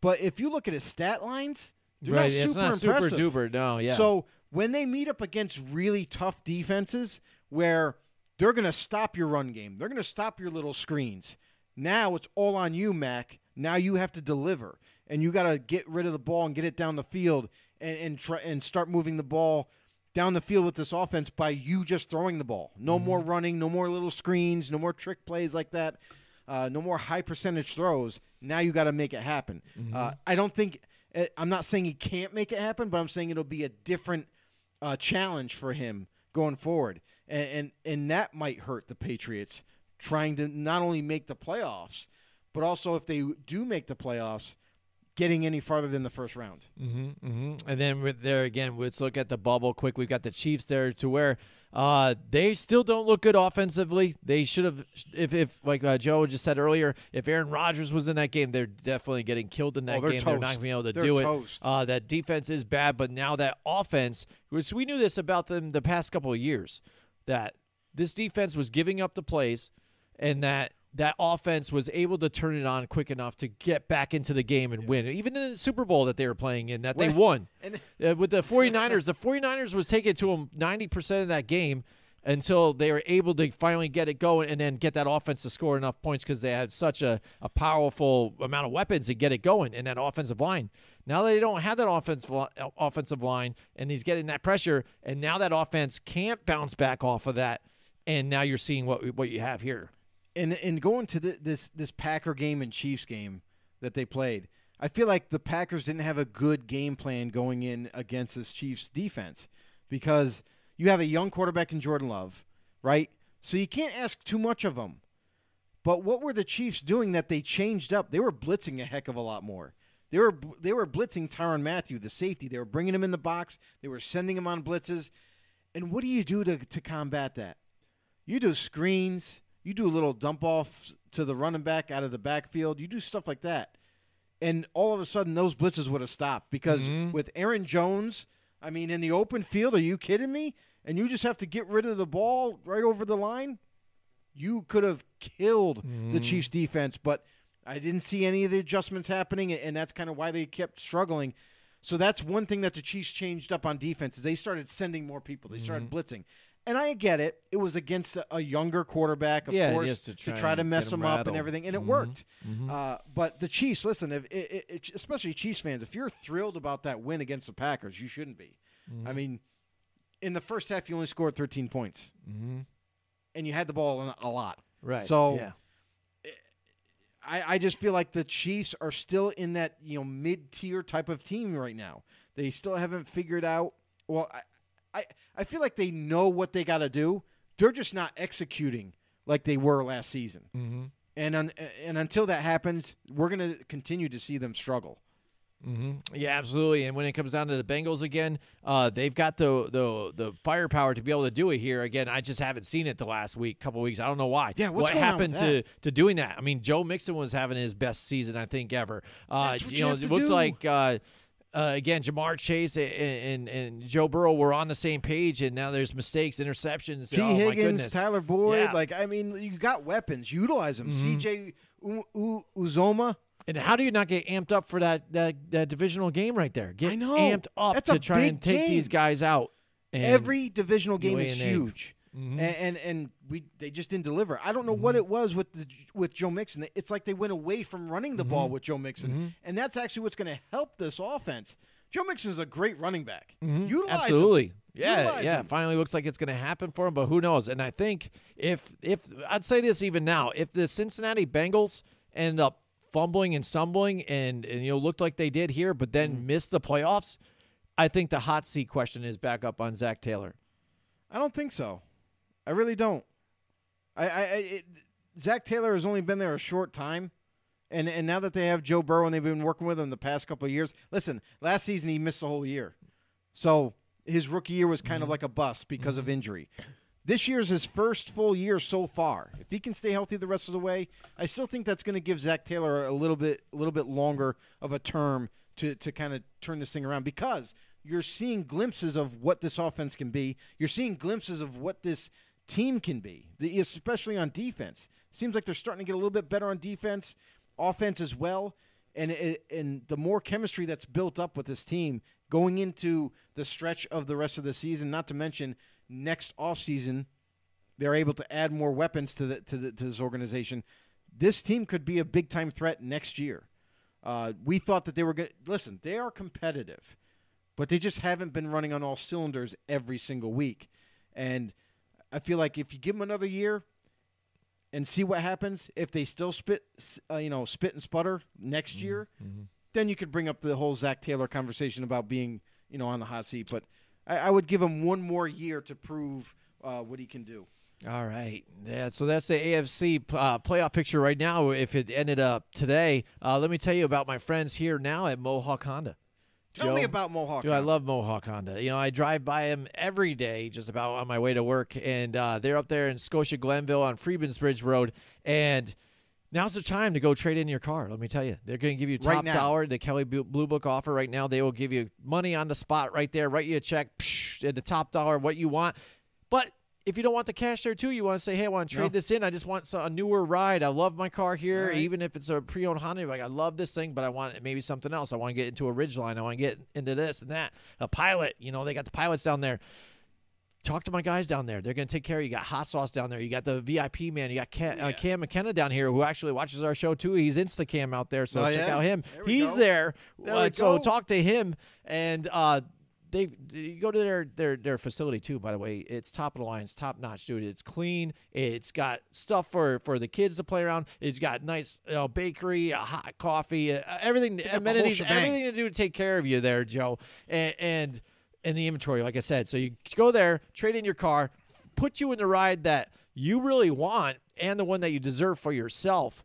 C: But if you look at his stat lines, they're
B: right,
C: not
B: it's
C: super
B: not super
C: impressive.
B: duper. No, yeah.
C: So when they meet up against really tough defenses where they're going to stop your run game, they're going to stop your little screens. Now it's all on you, Mac. Now you have to deliver, and you got to get rid of the ball and get it down the field and and try and start moving the ball down the field with this offense by you just throwing the ball. No more running, no more little screens, no more trick plays like that, uh, no more high percentage throws. Now you got to make it happen. Uh, I don't think eh, I'm not saying he can't make it happen, but I'm saying it'll be a different uh, challenge for him going forward, and, and and that might hurt the Patriots trying to not only make the playoffs, but also if they do make the playoffs, getting any farther than the first round.
B: hmm hmm And then with there again, let's look at the bubble quick. We've got the Chiefs there to where uh, they still don't look good offensively. They should have, if, if like uh, Joe just said earlier, if Aaron Rodgers was in that game, they're definitely getting killed in that
C: Oh, they're
B: game. They're not going to be able to
C: They're
B: do
C: toast.
B: it. Uh, that defense is bad, but now that offense, which we knew this about them the past couple of years, that this defense was giving up the plays, and that that offense was able to turn it on quick enough to get back into the game and win. Even in the Super Bowl that they were playing in, that they won.
C: and-
B: Uh, with the 49ers, the 49ers was taking to them 90% of that game until they were able to finally get it going and then get that offense to score enough points because they had such a, a powerful amount of weapons to get it going in that offensive line. Now they don't have that offensive li- offensive line and he's getting that pressure and now that offense can't bounce back off of that and now you're seeing what what you have here.
C: And and going to the, this this Packer game and Chiefs game that they played, I feel like the Packers didn't have a good game plan going in against this Chiefs defense because you have a young quarterback in Jordan Love, right? So you can't ask too much of them. But what were the Chiefs doing that they changed up? They were blitzing a heck of a lot more. They were they were blitzing Tyrann Mathieu, the safety. They were bringing him in the box. They were sending him on blitzes. And what do you do to to combat that? You do screens. You do a little dump off to the running back out of the backfield. You do stuff like that, and all of a sudden those blitzes would have stopped because
B: Mhm.
C: with Aaron Jones, I mean, in the open field, are you kidding me? And you just have to get rid of the ball right over the line. You could have killed the Chiefs defense, but I didn't see any of the adjustments happening, and that's kind of why they kept struggling. So that's one thing that the Chiefs changed up on defense is they started sending more people. They started blitzing. And I get it. It was against a, a younger quarterback, of
B: Yeah,
C: course, to
B: to
C: try,
B: try
C: to mess
B: 'em
C: him up and everything, and it
B: Mhm.
C: worked.
B: Mhm.
C: Uh, but the Chiefs, listen, if it, it, especially Chiefs fans, if you're thrilled about that win against the Packers, you shouldn't be. I mean, in the first half, you only scored 13 points,
B: Mm-hmm.
C: and you had the ball a- a lot.
B: Right.
C: So-
B: yeah.
C: I, I just feel like the Chiefs are still in that you know mid tier type of team right now. They still haven't figured out. Well, I I, I feel like they know what they got to do. They're just not executing like they were last season.
B: Mm-hmm.
C: And un, and until that happens, we're gonna continue to see them struggle.
B: Mm-hmm. Yeah, absolutely. And when it comes down to the Bengals again, uh, they've got the, the the firepower to be able to do it here. Again, I just haven't seen it the last week, couple weeks. I don't know why.
C: Yeah, what's
B: what
C: going
B: happened to to doing that? I mean, Joe Mixon was having his best season I think ever. Uh, you
C: you
B: know, it
C: to
B: looks
C: do.
B: like. Uh, uh, again, Ja'Marr Chase and, and and Joe Burrow were on the same page, and now there's mistakes, interceptions.
C: T.
B: oh,
C: Higgins,
B: goodness.
C: Tyler Boyd,
B: Yeah.
C: like I mean, you got weapons. Utilize them.
B: Mhm.
C: C.J. U- U- Uzomah.
B: And how do you not get amped up for that that, that divisional game right there? Get
C: I know.
B: amped up
C: That's
B: to try and take these guys out. And,
C: Every divisional game is huge.
B: Mhm.
C: and, and and we they just didn't deliver. I don't know what it was with the with Joe Mixon. It's like they went away from running the ball with Joe Mixon, and that's actually what's going to help this offense. Joe Mixon is a great running back. Utilize him.
B: Absolutely. Yeah,
C: Utilize
B: yeah.
C: him.
B: Finally, looks like it's going to happen for him, but who knows? And I think if if I'd say this even now, if the Cincinnati Bengals end up fumbling and stumbling and and you know looked like they did here, but then
C: Mm-hmm.
B: missed the playoffs, I think the hot seat question is back up on Zac Taylor.
C: I don't think so. I really don't. I, I, it, Zac Taylor has only been there a short time, and and now that they have Joe Burrow and they've been working with him the past couple of years. Listen, last season he missed the whole year, so his rookie year was kind of mm-hmm. like a bust because of mm-hmm. injury. This year's his first full year so far. If he can stay healthy the rest of the way, I still think that's going to give Zac Taylor a little bit a little bit longer of a term to to kind of turn this thing around because you're seeing glimpses of what this offense can be. You're seeing glimpses of what this team can be, especially on defense. Seems like they're starting to get a little bit better on defense, offense as well, and and the more chemistry that's built up with this team going into the stretch of the rest of the season. Not to mention next offseason, they're able to add more weapons to the to, the, to this organization. This team could be a big time threat next year. Uh, we thought that they were going. to Listen, they are competitive, but they just haven't been running on all cylinders every single week. And I feel like if you give them another year and see what happens, if they still spit, uh, you know, spit and sputter next year, then you could bring up the whole Zac Taylor conversation about being, you know, on the hot seat. But I, I would give him one more year to prove uh, what he can do.
B: All right. Yeah, so that's the AFC uh, playoff picture right now. If it ended up today, uh, let me tell you about my friends here now at Mohawk Honda.
C: Tell
B: Joe?
C: me about Mohawk.
B: Dude, I love Mohawk Honda. You know, I drive by them every day, just about on my way to work, and uh, they're up there in Scotia Glenville on Freeman's Bridge Road. And now's the time to go trade in your car. Let me tell you, they're going to give you top
C: now.
B: dollar. The Kelly Blue Book offer right now. They will give you money on the spot right there. Write you a check psh, at the top dollar, what you want. But if you don't want the cash there too, you want to say, "Hey, I want to trade
C: No.
B: this in. I just want a newer ride. I love my car here,
C: right.
B: even if it's a pre-owned Honda. Like I love this thing, but I want maybe something else. I want to get into a Ridgeline. I want to get into this and that. A Pilot. You know, they got the pilots down there. Talk to my guys down there. They're going to take care of you. You got Hot Sauce down there. You got the VIP man. You got Cam, uh, Cam McKenna down here who actually watches our show too. He's Instacam out there, so
C: Oh,
B: check
C: yeah?
B: out him.
C: There
B: He's
C: go.
B: there.
C: There
B: Uh, so talk to him and uh, they you go to their their their facility too. By the way, it's top of the line, it's top notch, dude. It's clean. It's got stuff for for the kids to play around. It's got nice you know, bakery, a hot coffee, uh, everything, amenities, everything to do to take care of you there, Joe. And and and the inventory, like I said. So you go there, trade in your car, put you in the ride that you really want, and the one that you deserve for yourself.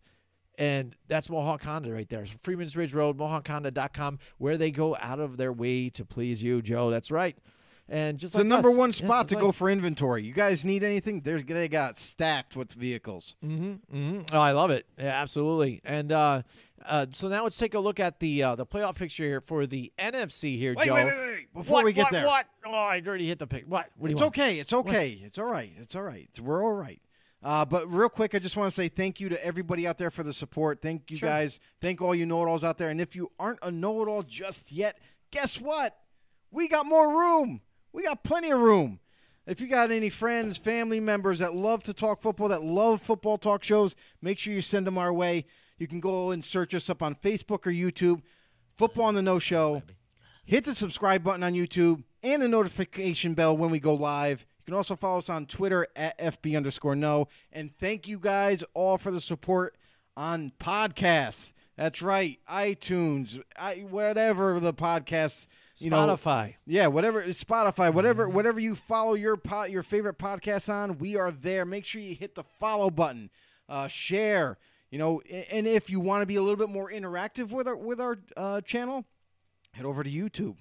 B: And that's Mohawk Honda right there. So Freeman's Bridge Road, MohawkHonda.com, where they go out of their way to please you, Joe. That's right. and just
C: It's the number
B: us.
C: one spot
B: just
C: to
B: like-
C: go for inventory. You guys need anything? They're, they got stacked with vehicles.
B: Mm-hmm. Oh, I love it. Yeah, absolutely. And uh, uh, so now let's take a look at the uh, the playoff picture here for the NFC here,
C: Wait,
B: Joe.
C: wait, wait, wait. Before
B: What,
C: we get
B: what,
C: there,
B: What? Oh, I already hit the pick. What? What do you
C: it's okay. It's okay. It's all right. It's all right. We're all right. Uh, but real quick, I just want to say thank you to everybody out there for the support. Thank you
B: Sure.
C: guys. Thank all you know-it-alls out there. And if you aren't a know-it-all just yet, guess what? We got more room. We got plenty of room. If you got any friends, family members that love to talk football, that love football talk shows, make sure you send them our way. You can go and search us up on Facebook or YouTube. Football on the No Show. Hit the subscribe button on YouTube and the notification bell when we go live. You can also follow us on Twitter at FB underscore no. And thank you guys all for the support on podcasts. That's right. iTunes, I, whatever the podcasts, you know,
B: Spotify.
C: yeah, whatever Spotify, whatever
B: Mm-hmm.
C: whatever you follow your pod, your favorite podcasts on, we are there. Make sure you hit the follow button, uh, share. You know, and if you want to be a little bit more interactive with our with our uh, channel, head over to YouTube.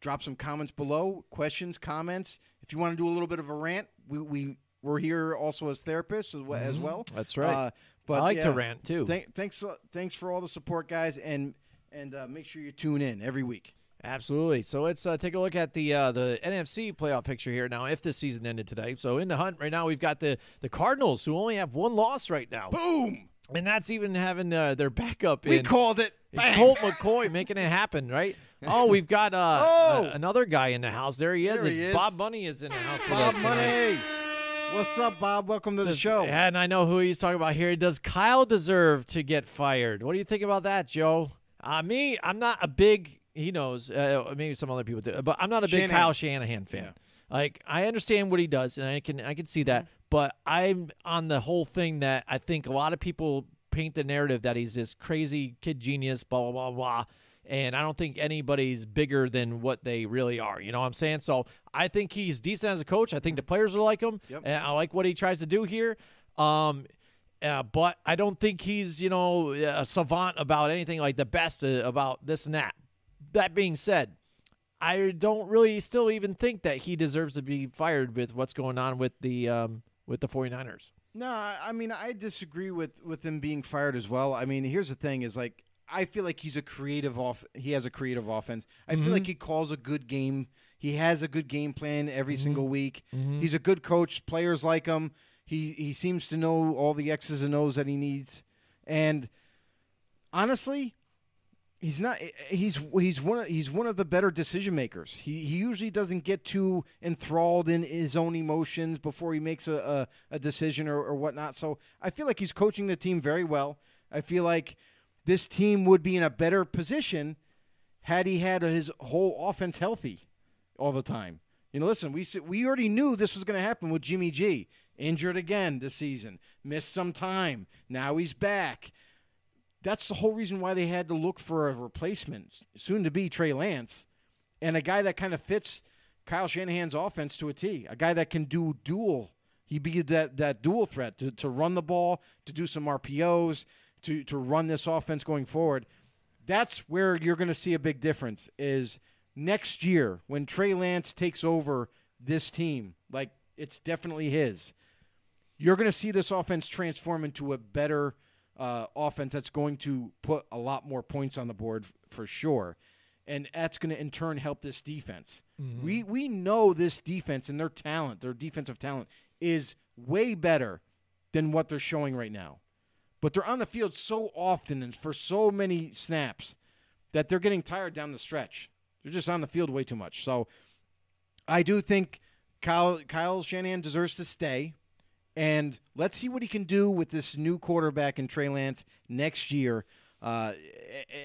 C: Drop some comments below, questions, comments. If you want to do a little bit of a rant, we we we're here also as therapists as, we- as well.
B: That's right.
C: Uh, but
B: I like to rant too.
C: Thank, thanks, uh, thanks for all the support, guys, and and uh, make sure you tune in every week.
B: Absolutely. So let's uh, take a look at the uh, the NFC playoff picture here now. If the season ended today, so in the hunt right now, we've got the the Cardinals who only have one loss right now,
C: Boom!
B: and that's even having uh, their backup
C: We
B: in
C: called it. Bang.
B: Colt McCoy making it happen, right? Oh, we've got uh,
C: Oh!
B: a- another guy in the house. There he is.
C: There he is.
B: Bob Money is in the house
C: Bob. Money. What's up, Bob? Welcome to the
B: Does-
C: show.
B: And I know who he's talking about here. Does Kyle deserve to get fired? What do you think about that, Joe? Uh, me, I'm not a big. He knows. Uh, maybe some other people do, but I'm not a big
C: Shanahan.
B: Kyle Shanahan fan.
C: Yeah.
B: Like I understand what he does, and I can I can see that, but I'm on the whole thing that I think a lot of people paint the narrative that he's this crazy kid genius, blah blah blah blah. And I don't think anybody's bigger than what they really are. You know what I'm saying? So I think he's decent as a coach. I think the players are like him.
C: Yep.
B: And I like what he tries to do here. Um, uh, but I don't think he's, you know, a savant about anything like the best uh, about this and that. That being said, I don't really still even think that he deserves to be fired with what's going on with the um, with the 49ers.
C: No, I I mean I disagree with with him being fired as well. I mean, here's the thing: is like I feel like he's a creative off. He has a creative offense. I feel like mm-hmm. he calls a good game. He has a good game plan every mm-hmm. single week. Mm-hmm. He's a good coach. Players like him. He he seems to know all the X's and O's that he needs. And honestly, he's not. Eh, eh, he's he's one of, he's one of the better decision makers. He he usually doesn't get too enthralled in his own emotions before he makes a a, a decision or, or whatnot. So I feel like he's coaching the team very well. I feel like this team would be in a better position had he had his whole offense healthy all the time. You know, listen, we we already knew this was going to happen with Jimmy G. Injured again this season, missed some time. Now he's back. That's the whole reason why they had to look for a replacement, soon to be Trey Lance, and a guy that kind of fits Kyle Shanahan's offense to a T. A guy that can do dual. He be that that dual threat to, to run the ball, to do some RPOs, to to run this offense going forward. That's where you're going to see a big difference. Is next year when Trey Lance takes over this team, like it's definitely his you're going to see this offense transform into a better uh, offense that's going to put a lot more points on the board f- for sure. And that's going to in turn help this defense. We we know this defense and their talent, their defensive talent is way better than what they're showing right now. But they're on the field so often and for so many snaps that they're getting tired down the stretch. They're just on the field way too much. So I do think Kyle Kyle Shanahan deserves to stay. And let's see what he can do with this new quarterback in Trey Lance next year. Uh,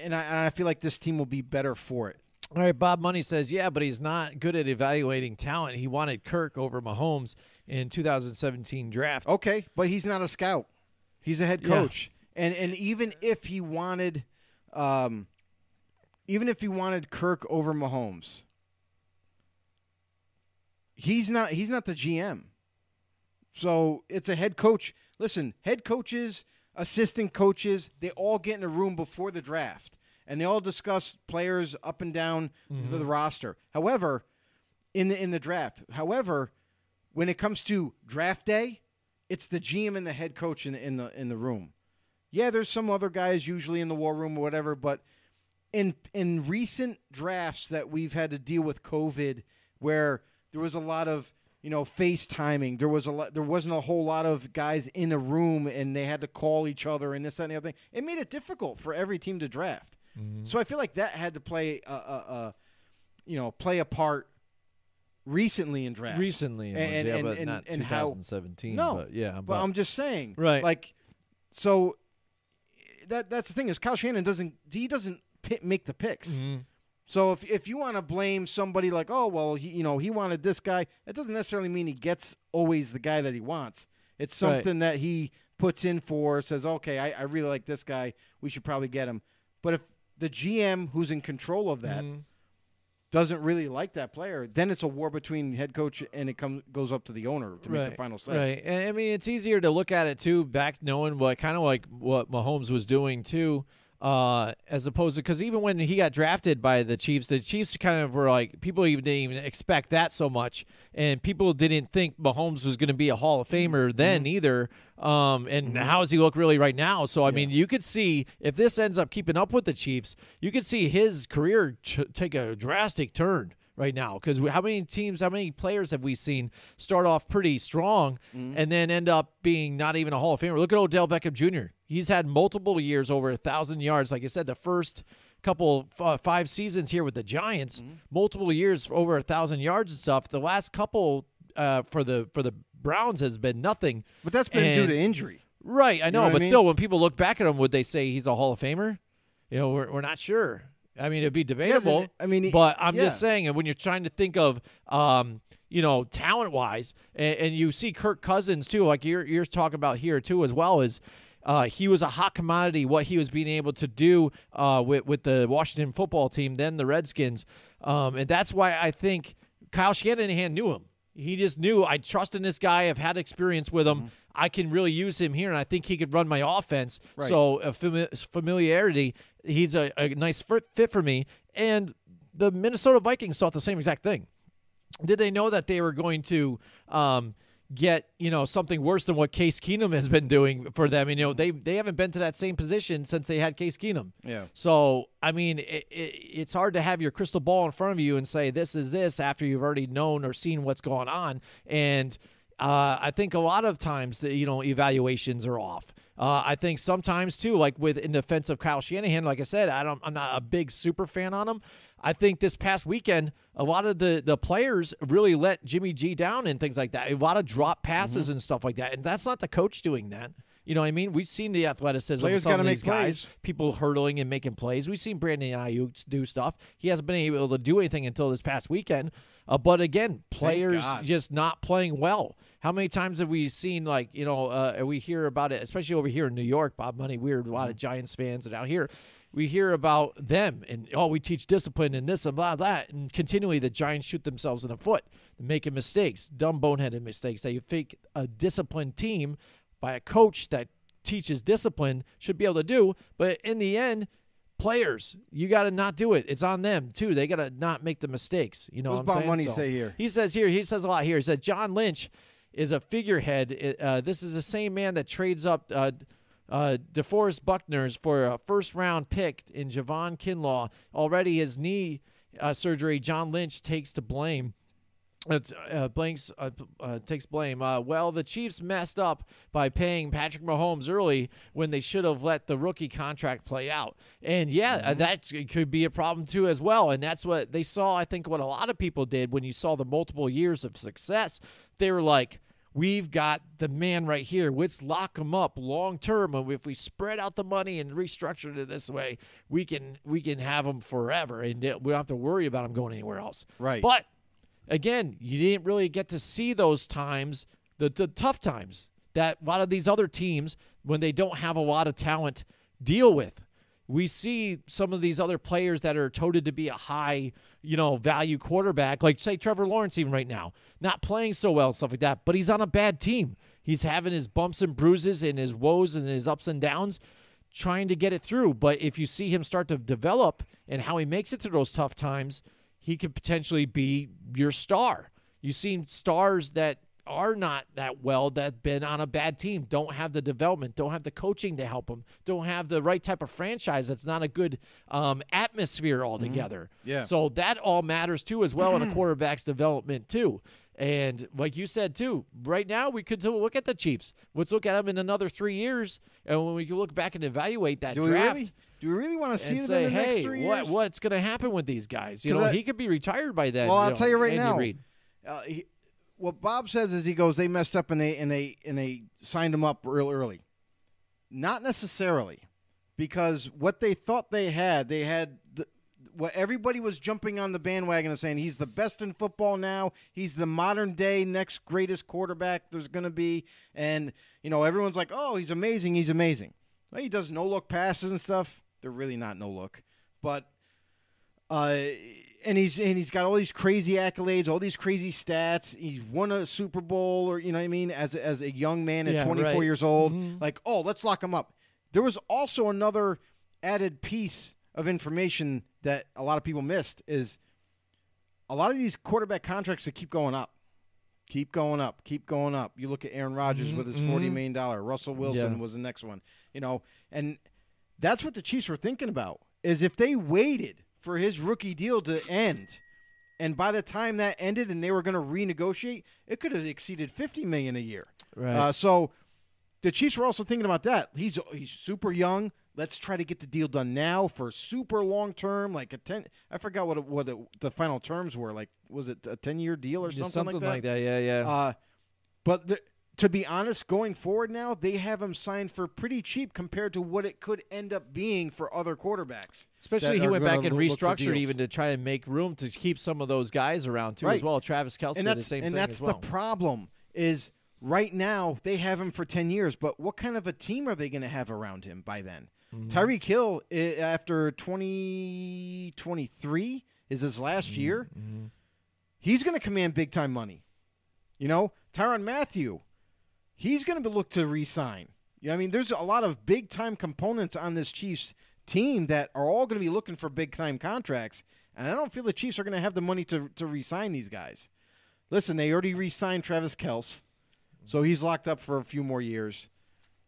C: and, I, and I feel like this team will be better for it.
B: All right, Bob Money says, yeah, but he's not good at evaluating talent. He wanted Kirk over Mahomes in 2017 draft.
C: Okay, but he's not a scout. He's a head
B: Yeah.
C: coach. And and even if he wanted um even if he wanted Kirk over Mahomes, he's not he's not the GM. So it's a head coach. Listen, head coaches, assistant coaches, they all get in a room before the draft and they all discuss players up and down the, the roster. However, in the in the draft. However, when it comes to draft day, it's the GM and the head coach in, in the in the room. Yeah, there's some other guys usually in the war room or whatever, but in in recent drafts that we've had to deal with COVID, where there was a lot of you know FaceTiming, there was a lot, there wasn't a whole lot of guys in a room, and they had to call each other and this that, and the other thing. It made it difficult for every team to draft. Mm-hmm. So I feel like that had to play a, a, a you know play a part recently in drafts.
B: Recently, was,
C: And-
B: yeah,
C: and-
B: but
C: and-
B: not
C: and how-
B: 2017.
C: No,
B: but yeah,
C: But I'm just saying,
B: Right.
C: Like, so that that's the thing is Kyle Shannon doesn't he doesn't pick, make the picks.
B: Mhm.
C: So if if you want to blame somebody like oh well he you know he wanted this guy, it doesn't necessarily mean he gets always the guy that he wants. It's
B: Right.
C: something that he puts in for says okay I, I really like this guy we should probably get him. But if the GM who's in control of that
B: Mhm.
C: Doesn't really like that player, then it's a war between head coach and it comes goes up to the owner to make the final say.
B: Right. And I mean, it's easier to look at it too, back knowing what kind of like what Mahomes was doing too, uh, as opposed to because even when he got drafted by the Chiefs, the Chiefs kind of were like people even didn't even expect that so much, and people didn't think Mahomes was going to be a Hall of Famer then either. Um, and how does he look really right now? So I mean, you could see if this ends up keeping up with the Chiefs, you could see his career ch- take a drastic turn right now because how many teams how many players have we seen start off pretty strong and then end up being not even a hall of famer look at odell beckham jr he's had multiple years over a thousand yards like i said the first couple uh, five seasons here with the giants multiple years over a thousand yards and stuff the last couple uh, for the for the browns has been nothing
C: But that's been due to injury.
B: Right, I know,
C: what I
B: but
C: mean?
B: still, when people look back at him, would they say he's a Hall of Famer? You know, we're, we're not sure. I mean, it'd be debatable.
C: Yes, I mean,
B: but I'm just saying, and when you're trying to think of, um, you know, talent wise, and, and you see Kirk Cousins too, like you're you're talking about here too, as well as. Uh, he was a hot commodity. What he was being able to do uh, with with the Washington football team, then the Redskins, um, and that's why I think Kyle Shanahan knew him. He just knew I trust in this guy. I've had experience with him. I can really use him here, and I think he could run my offense.
C: Right.
B: So a fami- familiarity, he's a, a nice fit fit for me. And the Minnesota Vikings thought the same exact thing. Did they know that they were going to um, get you know something worse than what Case Keenum has been doing for them? You know they they haven't been to that same position since they had Case Keenum.
C: Yeah.
B: So I mean, it, it, it's hard to have your crystal ball in front of you and say this is this after you've already known or seen what's going on. And uh, I think a lot of times the you know evaluations are off. Uh, I think sometimes too, like with in defense of Kyle Shanahan, like I said, I don't, I'm not a big super fan on him. I think this past weekend, a lot of the the players really let Jimmy G down and things like that. A lot of drop passes and stuff like that, and that's not the coach doing that. You know what I mean? We've seen the athleticism
C: Players
B: of some of these guys,
C: plays.
B: people hurtling and making plays. We've seen Brandon Aiyuk do stuff. He hasn't been able to do anything until this past weekend. Uh, but again, players just not playing well. How many times have we seen like you know uh, we hear about it, especially over here in New York? Bob Money, we're a lot of Giants fans, and out here we hear about them and oh we teach discipline and this and blah blah, and continually the Giants shoot themselves in the foot, making mistakes, dumb boneheaded mistakes. That you think a disciplined team by a coach that teaches discipline should be able to do, but in the end. Players, you got to not do it. It's on them too. They got to not make the mistakes. You know
C: What's
B: what I'm
C: Bob
B: saying?
C: Money
B: So-
C: say here?
B: he says here, he says a lot here. He said John Lynch is a figurehead. Uh, this is the same man that trades up uh, uh, DeForest Buckner's for a first round pick in Javon Kinlaw. Already his knee uh, surgery, John Lynch takes to blame. Uh, uh, blanks uh, uh, takes blame. Uh, well, the Chiefs messed up by paying Patrick Mahomes early when they should have let the rookie contract play out. And yeah, uh, that could be a problem too as well. And that's what they saw. I think what a lot of people did when you saw the multiple years of success, they were like. We've got the man right here. Let's lock him up long term. If we spread out the money and restructure it this way, we can we can have him forever, and we don't have to worry about him going anywhere else.
C: Right.
B: But again, you didn't really get to see those times, the, the tough times that a lot of these other teams, when they don't have a lot of talent, deal with. We see some of these other players that are touted to be a high, you know, value quarterback, like say Trevor Lawrence, even right now, not playing so well stuff like that, but he's on a bad team. He's having his bumps and bruises and his woes and his ups and downs trying to get it through. But if you see him start to develop and how he makes it through those tough times, he could potentially be your star. You've seen stars that are not that well that been on a bad team don't have the development don't have the coaching to help them don't have the right type of franchise that's not a good um, atmosphere altogether
C: Yeah.
B: so that all matters too as well in a quarterback's development too and like you said too right now we could look at the chiefs let's look at them in another three years and when we can look back and evaluate that
C: Do we
B: draft
C: really? Do we really want to see
B: say,
C: in the next
B: hey,
C: three
B: what
C: years?
B: what's going to happen with these guys? You know,
C: I-
B: he could be retired by then.
C: Well, I'll
B: know,
C: tell you right
B: Andy
C: now. Uh, he, what Bob says is he goes, they messed up and they and they and they signed him up real early. Not necessarily, because what they thought they had, they had the, what everybody was jumping on the bandwagon and saying he's the best in football now. He's the modern day next greatest quarterback there's going to be, and you know everyone's like, oh, he's amazing, he's amazing. Well, he does no look passes and stuff. They're really not no look, but uh, and he's and he's got all these crazy accolades, all these crazy stats. He's won a Super Bowl, or you know what I mean, as a, as a young man at
B: Yeah,
C: 24
B: right.
C: years old.
B: Mhm.
C: Like, oh, let's lock him up. There was also another added piece of information that a lot of people missed is a lot of these quarterback contracts that keep going up. Keep going up, keep going up. You look at Aaron Rodgers
B: Mhm,
C: with his forty
B: mhm.
C: million dollar. Russell Wilson
B: Yeah.
C: was the next one. You know, and that's what the Chiefs were thinking about. Is if they waited for his rookie deal to end, and by the time that ended and they were going to renegotiate, it could have exceeded fifty million a year.
B: Right.
C: Uh, so the Chiefs were also thinking about that. He's he's super young. Let's try to get the deal done now for super long term, like a ten. I forgot what it, what it, the final terms were. Like, was it a ten year deal or
B: Yeah,
C: something, like that?
B: Yeah, yeah.
C: Uh, but the, to be honest, going forward now, they have him signed for pretty cheap compared to what it could end up being for other quarterbacks.
B: Especially he went back and
C: loo- look for
B: restructured even to try and make room to keep some of those guys around too
C: Right.
B: as well. Travis Kelce
C: and
B: did the
C: that's
B: same
C: and
B: thing
C: that's
B: as well.
C: the problem is right now they have him for 10 years but what kind of a team are they going to have around him by then
B: Mm-hmm.
C: Tyreek Hill after 2023 is his last
B: Mm-hmm.
C: year he's going to command big time money you know Tyrann Mathieu he's going to look to re-sign you know, I mean there's a lot of big time components on this Chiefs team that are all going to be looking for big time contracts and I don't feel the Chiefs are going to have the money to to re-sign these guys Listen, they already re-signed Travis Kelce, so he's locked up for a few more years.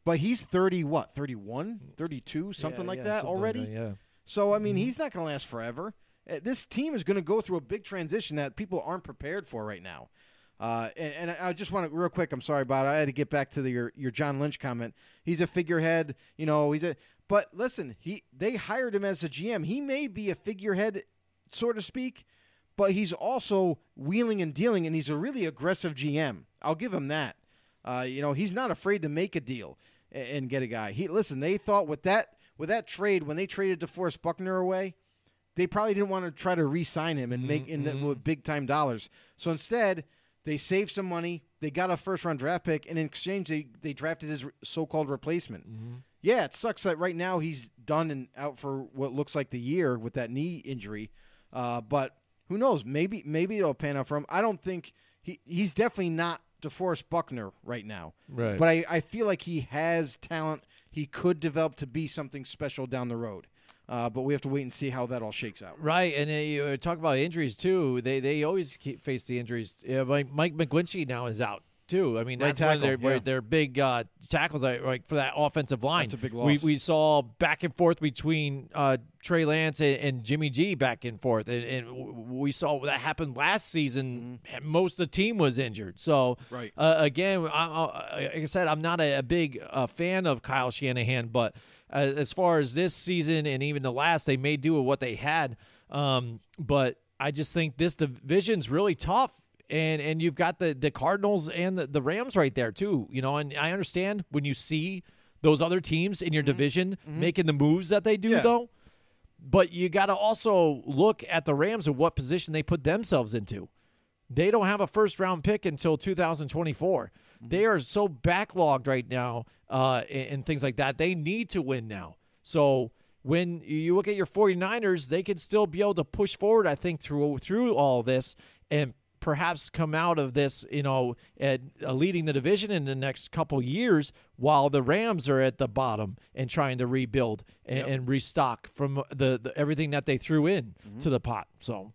C: But he's 30 what? 31, 32, something
B: Yeah,
C: like
B: yeah,
C: that
B: something like
C: already.
B: that, yeah.
C: So I mean, he's not going to last forever. Uh, This team is going to go through a big transition that people aren't prepared for right now. Uh, and, and I just want to real quick. I'm sorry about. It, I had to get back to the, your your John Lynch comment. He's a figurehead. You know, he's a. But listen, he they hired him as a GM. He may be a figurehead, so to speak, but he's also wheeling and dealing, and he's a really aggressive GM. I'll give him that. Uh, you know, he's not afraid to make a deal and, and get a guy. He listen. They thought with that with that trade when they traded DeForest Buckner away, they probably didn't want to try to re-sign him and make in the, with big time dollars. So instead, they saved some money. They got a first round draft pick, and in exchange, they they drafted his so called replacement. Yeah, it sucks that right now he's done and out for what looks like the year with that knee injury. Uh, but who knows? Maybe maybe it'll pan out for him. I don't think he he's definitely not DeForest Buckner right now.
B: Right.
C: But I, I feel like he has talent. He could develop to be something special down the road. Uh, but we have to wait and see how that all shakes out.
B: Right, and uh, you uh, talk about injuries too. They they always keep, face the injuries. Yeah, Mike, Mike McGlinchey now is out too. I mean,
C: Right
B: that's one of their,
C: yeah.
B: their big uh, tackles like, like for that offensive line.
C: That's a big
B: We
C: loss.
B: we we saw back and forth between uh, Trey Lance and, and Jimmy G back and forth, and, and we saw that happen last season. Most of the team was injured. So
C: Mm-hmm. Right.
B: uh, again, I, I, like I said, I'm not a, a big uh, fan of Kyle Shanahan, but uh, as far as this season and even the last, they may do with what they had. Um, but I just think this division's really tough. And and you've got the, the Cardinals and the, the Rams right there too, you know. And I understand when you see those other teams in your division making the moves that they do,
C: Yeah.
B: though. But you got to also look at the Rams and what position they put themselves into. They don't have a first round pick until 2024. They are so backlogged right now uh, and, and things like that. They need to win now. So when you look at your 49ers, they can still be able to push forward, I think, through through all this and perhaps come out of this, you know, at, uh, leading the division in the next couple years while the Rams are at the bottom and trying to rebuild and, and restock from the, the everything that they threw in to the pot. So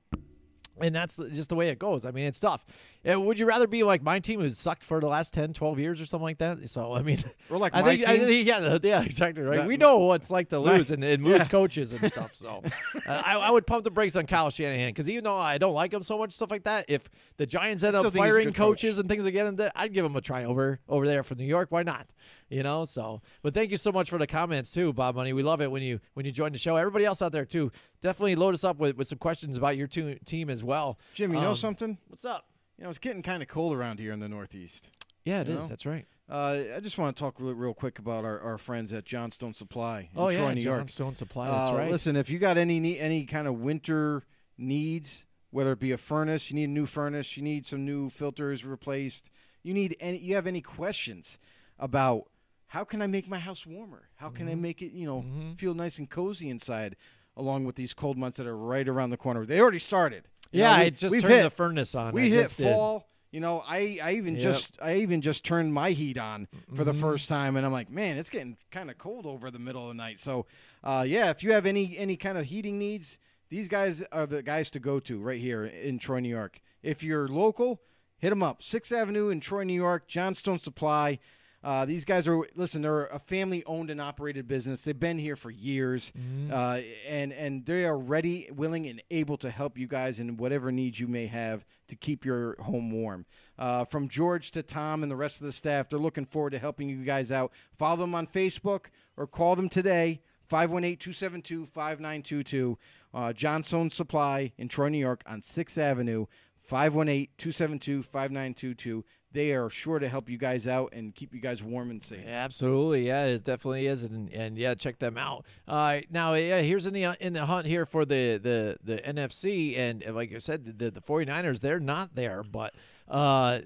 B: and that's just the way it goes. I mean, it's tough. Would you rather be like my team who's sucked for the last 10, 12 years or something like that? So, I mean,
C: Or like
B: I
C: my
B: think, I
C: team?
B: think, yeah, yeah, exactly right.
C: That-
B: we know what it's like to
C: my-
B: lose and, and lose
C: yeah.
B: coaches and stuff. So, uh, I, I would pump the brakes on Kyle Shanahan because even though I don't like him so much, stuff like that, if the Giants end up
C: think he's a
B: firing
C: good coach.
B: coaches and things again, I'd give him a try over over there from New York. Why not? You know. So, but thank you so much for the comments too, Bob Money. We love it when you when you join the show. Everybody else out there too, definitely load us up with, with some questions about your team as well.
C: Jim, you know
B: Um,
C: something?
B: What's up?
C: You know, it's getting kind of cold around here in the Northeast.
B: Yeah, it is.
C: Know?
B: That's right.
C: Uh, I just want to talk real, real quick about our, our friends at Johnstone Supply in
B: Oh
C: Troy,
B: yeah,
C: New
B: John
C: York.
B: Stone Supply. That's
C: Uh,
B: right.
C: Listen, if you got any any kind of winter needs, whether it be a furnace, you need a new furnace, you need some new filters replaced, you need any, you have any questions about how can I make my house warmer? How can
B: Mm-hmm.
C: I make it, you know, feel nice and cozy inside, along with these cold months that are right around the corner? They already started.
B: Yeah,
C: know, we-
B: I just turned
C: hit,
B: the furnace on.
C: we
B: I
C: hit
B: just did.
C: fall. You know, I, I even
B: Yep.
C: just I even just turned my heat on for
B: Mm-hmm.
C: the first time, and I'm like, man, it's getting kind of cold over the middle of the night. So, uh, yeah, if you have any any kind of heating needs, these guys are the guys to go to right here in Troy, New York. If you're local, hit them up. Sixth Avenue in Troy, New York. Johnstone Supply. Uh, these guys are listen. They're a family-owned and operated business. They've been here for years, uh, and and they are ready, willing, and able to help you guys in whatever needs you may have to keep your home warm. Uh, from George to Tom and the rest of the staff, they're looking forward to helping you guys out. Follow them on Facebook or call them today. 518-272-5922. Uh, Johnstone Supply in Troy, New York on 6th Avenue. 518-272-5922. They are sure to help you guys out and keep you guys warm and safe.
B: Absolutely, yeah, it definitely is, and, and yeah, check them out. Uh, now, yeah, here's in the in the hunt here for the the the NFC, and uh, like I said, the the 49ers they're not there, but uh,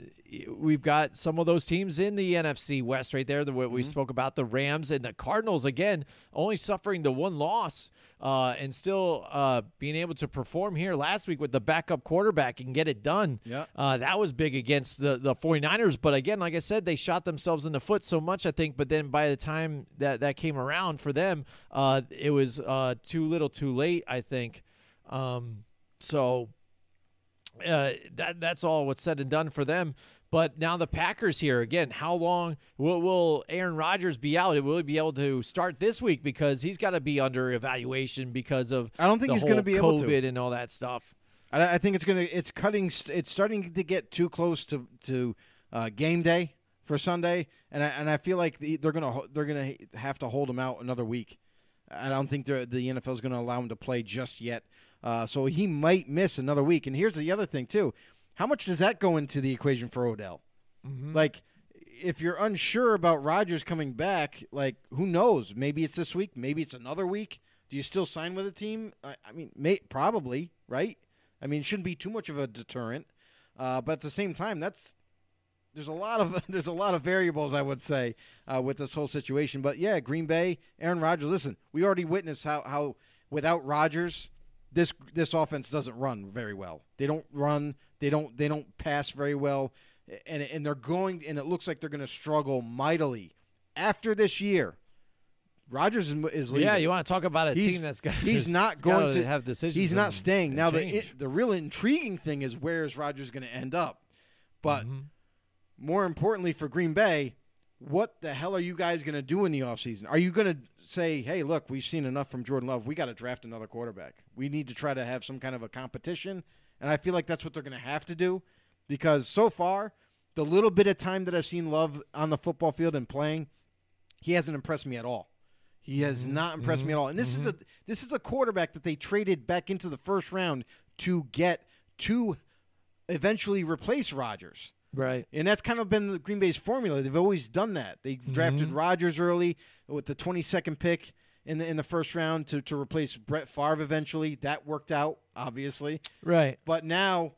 B: we've got some of those teams in the NFC West right there. The what we spoke about the Rams and the Cardinals again, only suffering the one loss, uh, and still uh, being able to perform here last week with the backup quarterback and get it done.
C: Yeah.
B: Uh, that was big against the, the 49ers. But again, like I said, they shot themselves in the foot so much, I think. But then by the time that, that came around for them, uh, it was uh, too little too late, I think. Um, so uh, that that's all what's said and done for them. But now the Packers here again. How long will, will Aaron Rodgers be out? Will he be able to start this week because he's got to be under evaluation because of
C: I don't think
B: the
C: he's gonna
B: whole
C: be able to.
B: COVID and all that stuff.
C: I, I think it's gonna. It's cutting. It's starting to get too close to to uh, game day for Sunday, and I, and I feel like the, they're gonna they're gonna have to hold him out another week. I don't think the NFL is gonna allow him to play just yet. Uh, so he might miss another week. And here's the other thing too: how much does that go into the equation for Odell? Like, if you're unsure about Rodgers coming back, like who knows? Maybe it's this week. Maybe it's another week. Do you still sign with a team? I, I mean, may, probably, right? I mean, it shouldn't be too much of a deterrent. Uh, but at the same time, that's there's a lot of there's a lot of variables I would say uh, with this whole situation. But yeah, Green Bay, Aaron Rodgers. Listen, we already witnessed how how without Rodgers, this this offense doesn't run very well. They don't run. They don't they don't pass very well, and and they're going and it looks like they're going to struggle mightily after this year. Rodgers is, is leaving.
B: Yeah, you want to talk about a
C: He's-
B: team that's got
C: he's not going to
B: have decisions.
C: He's not
B: and-
C: staying.
B: and
C: Now the
B: change.
C: the real intriguing thing is where is Rodgers going to end up? But
B: Mm-hmm.
C: more importantly for Green Bay, what the hell are you guys going to do in the offseason? Are you going to say, "Hey, look, we've seen enough from Jordan Love. We got to draft another quarterback. We need to try to have some kind of a competition." And I feel like that's what they're going to have to do because so far, the little bit of time that I've seen Love on the football field and playing, he hasn't impressed me at all. He has
B: Mm-hmm.
C: not impressed me at mm-hmm. all. And this is mm-hmm. a this is a quarterback that they traded back into the first round to get to eventually replace Rodgers.
B: right.
C: And that's kind of been the Green Bay's formula. They've always done that. They drafted mm-hmm. Rodgers early with the 22nd pick in the in the first round to, to replace Brett Favre eventually. That worked out, obviously.
B: Right.
C: But now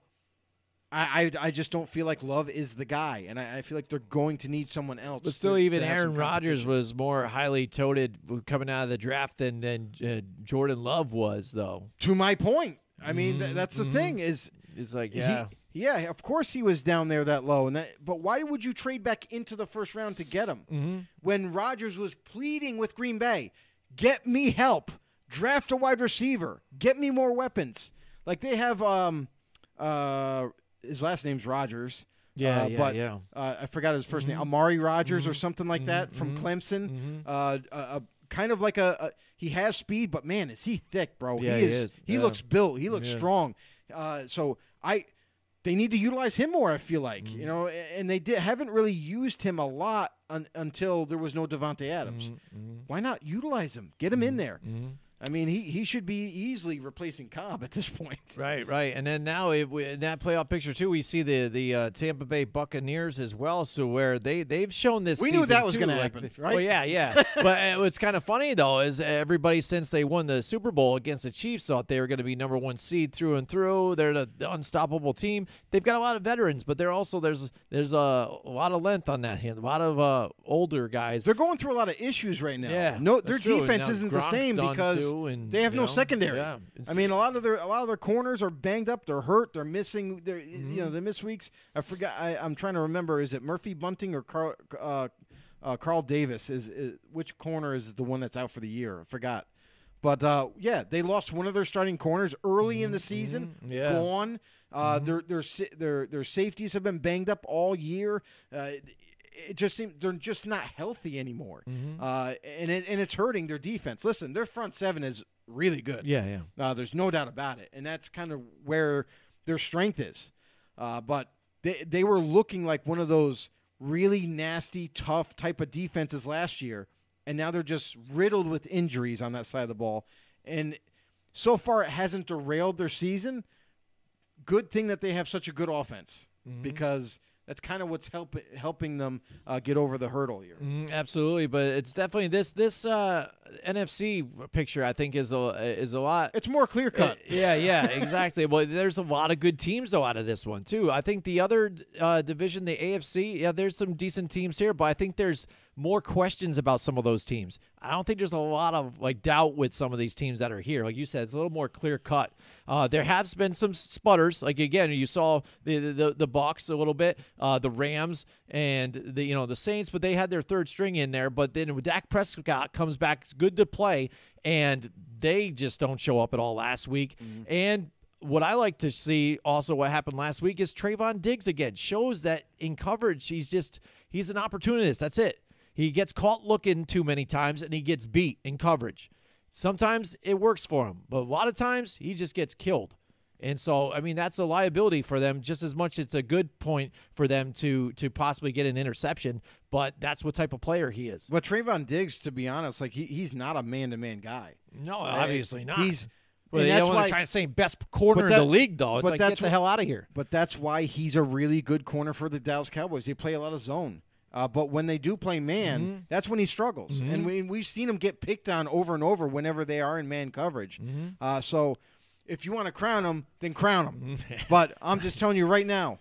C: I, I, I just don't feel like Love is the guy, and I, I feel like they're going to need someone else.
B: But still,
C: to- to
B: even
C: some
B: Aaron Rodgers was more highly touted coming out of the draft than than uh, Jordan Love was, though.
C: To my point, I mean th- that's the thing is
B: It's like,
C: he-
B: yeah,
C: yeah, of course he was down there that low, and that. But why would you trade back into the first round to get him
B: Mm-hmm.
C: when Rodgers was pleading with Green Bay, "Get me help, draft a wide receiver, get me more weapons." Like they have, um, uh, his last name's Rodgers.
B: Yeah,
C: uh,
B: yeah,
C: but,
B: yeah.
C: Uh, I forgot his 1st
B: Mhm.
C: name, Amari Rodgers or
B: Mhm.
C: something like that from
B: Mhm.
C: Clemson.
B: Mhm.
C: Uh, a, a kind of like a, a he has speed, but man, is he thick, bro?
B: Yeah,
C: he
B: he
C: is.
B: is.
C: He
B: Yeah.
C: looks built. He looks
B: Yeah.
C: strong. Uh, so I, they need to utilize him more. I feel like
B: Mm-hmm.
C: you know, and they did, haven't really used him a lot un, until there was no Davante Adams. Why not utilize him? Get him in there. I mean, he, he should be easily replacing Cobb at this point.
B: Right, right, and then now if we, in that playoff picture too, we see the the uh, Tampa Bay Buccaneers as well. So where they they've shown this,
C: We knew that was
B: too,
C: gonna happen,
B: the-
C: right?
B: Oh yeah, yeah. but uh, what's kind of funny though is everybody since they won the Super Bowl against the Chiefs thought they were going to be number one seed through and through. They're the, the unstoppable team. They've got a lot of veterans, but they're also there's there's a, a lot of length on that hand. A lot of uh, older guys.
C: They're going through a lot of issues right now.
B: Yeah,
C: no, their
B: true.
C: Defense isn't the same because
B: too, and,
C: they have no
B: know,
C: secondary.
B: Yeah,
C: I mean, a lot of their a lot of their corners are banged up. They're hurt. They're missing. They're
B: Mm-hmm.
C: you know they miss weeks. I forgot. I, I'm trying to remember. Is it Murphy Bunting or Carl uh, uh, Carl Davis? Is, is which corner is the one that's out for the year? I forgot. But uh, yeah, they lost one of their starting corners early in the season.
B: mhm, yeah.
C: Gone. Uh, Their their their their safeties have been banged up all year. Uh, it just seems they're just not healthy anymore,
B: Mm-hmm.
C: uh, and it, and it's hurting their defense. Listen, their front seven is really good.
B: yeah, yeah.
C: Uh, there's no doubt about it, and that's kind of where their strength is. Uh, but they they were looking like one of those really nasty, tough type of defenses last year, and now they're just riddled with injuries on that side of the ball. And so far, it hasn't derailed their season. Good thing that they have such a good offense because that's kind of what's helping helping them uh, get over the hurdle here.
B: Mm, absolutely, but it's definitely this this uh, NFC picture. I think is a is a lot.
C: It's more clear cut.
B: Uh, yeah, yeah, exactly. Well, there's a lot of good teams though out of this one too. I think the other uh, division, the AFC, yeah, there's some decent teams here, but I think there's more questions about some of those teams. I don't think there's a lot of like doubt with some of these teams that are here. Like you said, it's a little more clear cut. Uh, there has been some sputters. Like again, you saw the the, the Bucs a little bit, uh, the Rams and the you know the Saints, but they had their third string in there. But then Dak Prescott comes back, it's good to play, and they just don't show up at all last week. And what I like to see also what happened last week is Trevon Diggs again shows that in coverage he's just he's an opportunist. That's it. He gets caught looking too many times and he gets beat in coverage. Sometimes it works for him, but a lot of times he just gets killed. And so, I mean, that's a liability for them just as much. As it's a good point for them to to possibly get an interception, but that's what type of player he is.
C: But Trevon Diggs, to be honest, like he, he's not a man to man guy.
B: No, obviously not.
C: He's
B: Well, they
C: that's
B: don't want
C: why-
B: to try to say best corner
C: But
B: in the league, though. It's
C: but
B: like,
C: that's
B: get the
C: wh-
B: hell out of here.
C: But that's why he's a really good corner for the Dallas Cowboys. They play a lot of zone. Uh, but when they do play man,
B: Mm-hmm.
C: that's when he struggles. And we, we've seen him get picked on over and over whenever they are in man coverage.
B: Mm-hmm.
C: Uh, so if you want to crown him, then crown him. but I'm just telling you right now,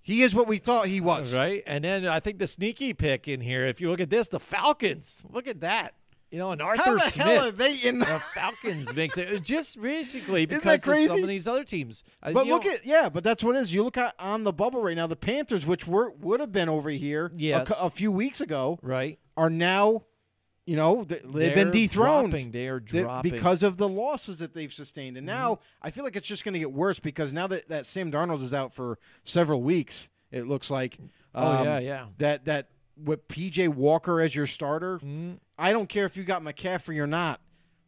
C: he is what we thought he was.
B: Right? And then I think the sneaky pick in here, if you look at this, the Falcons. Look at that. You know, and Arthur
C: How the
B: Smith.
C: hell are they in
B: the Falcons makes it just basically because of some of these other teams. Uh,
C: But
B: you
C: look
B: know-
C: at yeah, but that's what it is. You look at on the bubble right now. The Panthers, which were would have been over here a
B: Yes.
C: cou- a, few weeks ago,
B: right.
C: are now, you know, th- they've
B: They're
C: been dethroned.
B: dropping. They are dropping.
C: because of the losses that they've sustained. And now I feel like it's just going to get worse because now that, that Sam Darnold is out for several weeks, it looks like.
B: Oh,
C: um,
B: yeah, yeah.
C: That that with PJ Walker as your starter,
B: Mm-hmm.
C: I don't care if you got McCaffrey or not.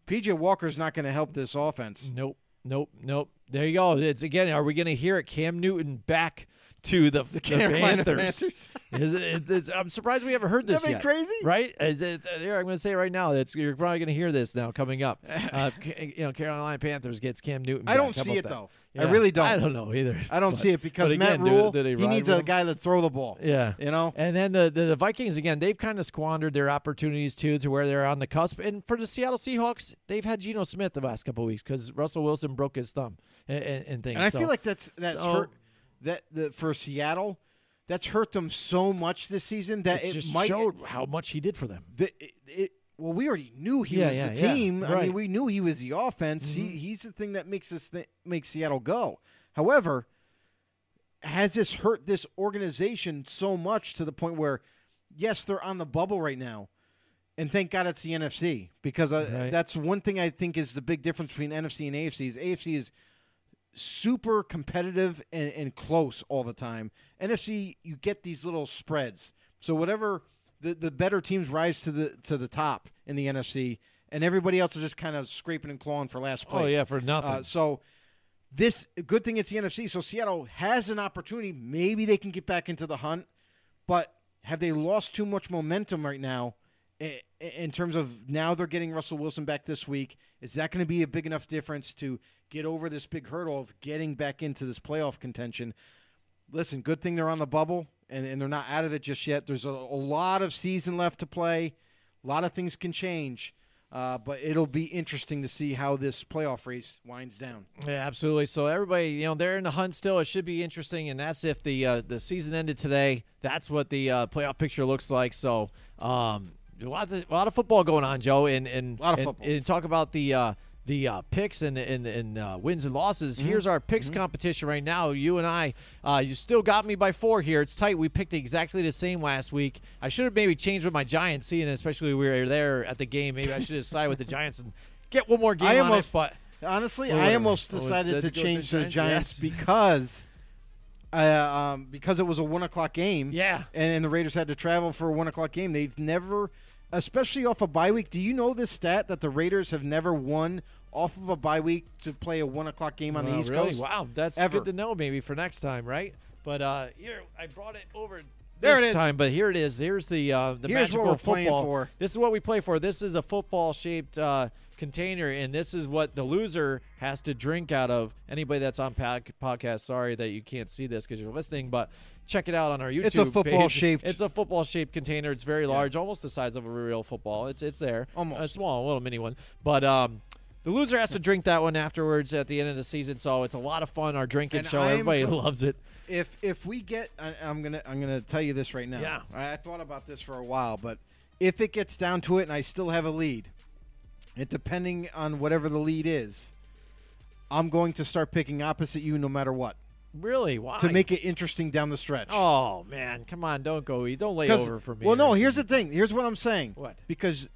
C: PJ Walker's not going to help this offense.
B: Nope. Nope. Nope. There you go. It's again. Are we going to hear it? Cam Newton back to the, the,
C: Carolina
B: Panthers.
C: Panthers.
B: Is it- it's- I'm surprised we haven't heard this
C: Isn't that
B: yet.
C: crazy?
B: right? Is it- uh, here, I'm going to say it right now. It's, you're probably going to hear this now coming up. Uh, you know, Carolina Panthers gets Cam Newton.
C: I don't see it
B: that?
C: though.
B: Yeah.
C: I really don't.
B: I don't know either.
C: I don't
B: But-
C: see it because
B: but
C: Matt
B: again, do-
C: Rhule
B: do
C: he needs a guy that throw the ball.
B: Yeah.
C: You know?
B: And then the, the, the Vikings, again, they've kind of squandered their opportunities, too, to where they're on the cusp. And for the Seattle Seahawks, they've had Geno Smith the last couple of weeks because Russell Wilson broke his thumb and, and, and things.
C: And I
B: So-
C: feel like that's that's
B: so-
C: hurt that the for Seattle, that's hurt them so much this season that
B: it,
C: it,
B: just
C: might
B: showed how much he did for them.
C: the, it, it- well, we already knew he
B: Yeah,
C: was
B: yeah,
C: the team. I
B: Right. Mm-hmm.
C: mean, we knew he was the offense. He he's the thing that makes us th- make Seattle go. However, has this hurt this organization so much to the point where, yes, they're on the bubble right now, and thank God it's the NFC because uh,
B: Right.
C: that's one thing I think is the big difference between NFC and AFC. Is AFC is super competitive and, and close all the time. NFC, you get these little spreads. So whatever the, the better teams rise to the to the top in the NFC, and everybody else is just kind of scraping and clawing for last place.
B: Oh yeah, for nothing.
C: Uh, so this good thing it's the NFC. So Seattle has an opportunity. Maybe they can get back into the hunt, but have they lost too much momentum right now? In terms of now they're getting Russell Wilson back this week, is that going to be a big enough difference to get over this big hurdle of getting back into this playoff contention? Listen, good thing they're on the bubble and, and they're not out of it just yet. There's a, a lot of season left to play. A lot of things can change. Uh, but it'll be interesting to see how this playoff race winds down.
B: Yeah, absolutely. So everybody, you know, they're in the hunt still. It should be interesting, and that's if the uh, the season ended today. That's what the uh, playoff picture looks like. So, um, a lot of a lot of football going on, Joe, and and
C: A lot of
B: and-
C: football.
B: And, talk about the. Uh, the uh, picks and and, and uh, wins and losses.
C: Mm-hmm.
B: Here's our picks competition right now. You and I, uh, you still got me by four here. It's tight. We picked exactly the same last week. I should have maybe changed with my Giants, seeing especially we were there at the game. Maybe I should have sided with the Giants and get one more game
C: I
B: on
C: almost-
B: it. But
C: Honestly, I almost decided to
B: to
C: change
B: the
C: to the
B: Giants?
C: Giants because, uh, um, because it was a one o'clock game.
B: Yeah.
C: and, and the Raiders had to travel for a one o'clock game. They've never, especially off a bye week. Do you know this stat that the Raiders have never won off of a bye week to play a one o'clock game on the East
B: really?
C: Coast?
B: Wow, that's
C: Ever.
B: good to know. Maybe for next time, right? But uh, here I brought it over.
C: There
B: this
C: it is.
B: time, but here it is. Here's the uh, the
C: Here's
B: magical
C: what we're playing
B: football.
C: for.
B: This is what we play for. This is a football shaped uh, container, and this is what the loser has to drink out of. Anybody that's on pod- podcast, sorry that you can't see this because you're listening, but check it out on our YouTube.
C: It's a
B: page.
C: football-shaped-
B: It's a football shaped container. It's very large, almost the size of a real football. It's it's there,
C: Almost.
B: a small, a little mini one, but um. The loser has to drink that one afterwards at the end of the season, so it's a lot of fun. Our drinking
C: And
B: show,
C: I'm
B: everybody loves it.
C: if if we get I, I'm gonna I'm gonna tell you this right now.
B: Yeah.
C: I, I thought about this for a while, but if it gets down to it and I still have a lead, it depending on whatever the lead is, I'm going to start picking opposite you no matter what
B: Really? Why?
C: to make it interesting down the stretch.
B: Oh man, come on! Don't go. Don't lay over for me.
C: Well, no. Here's the thing. Here's what I'm saying.
B: What?
C: Because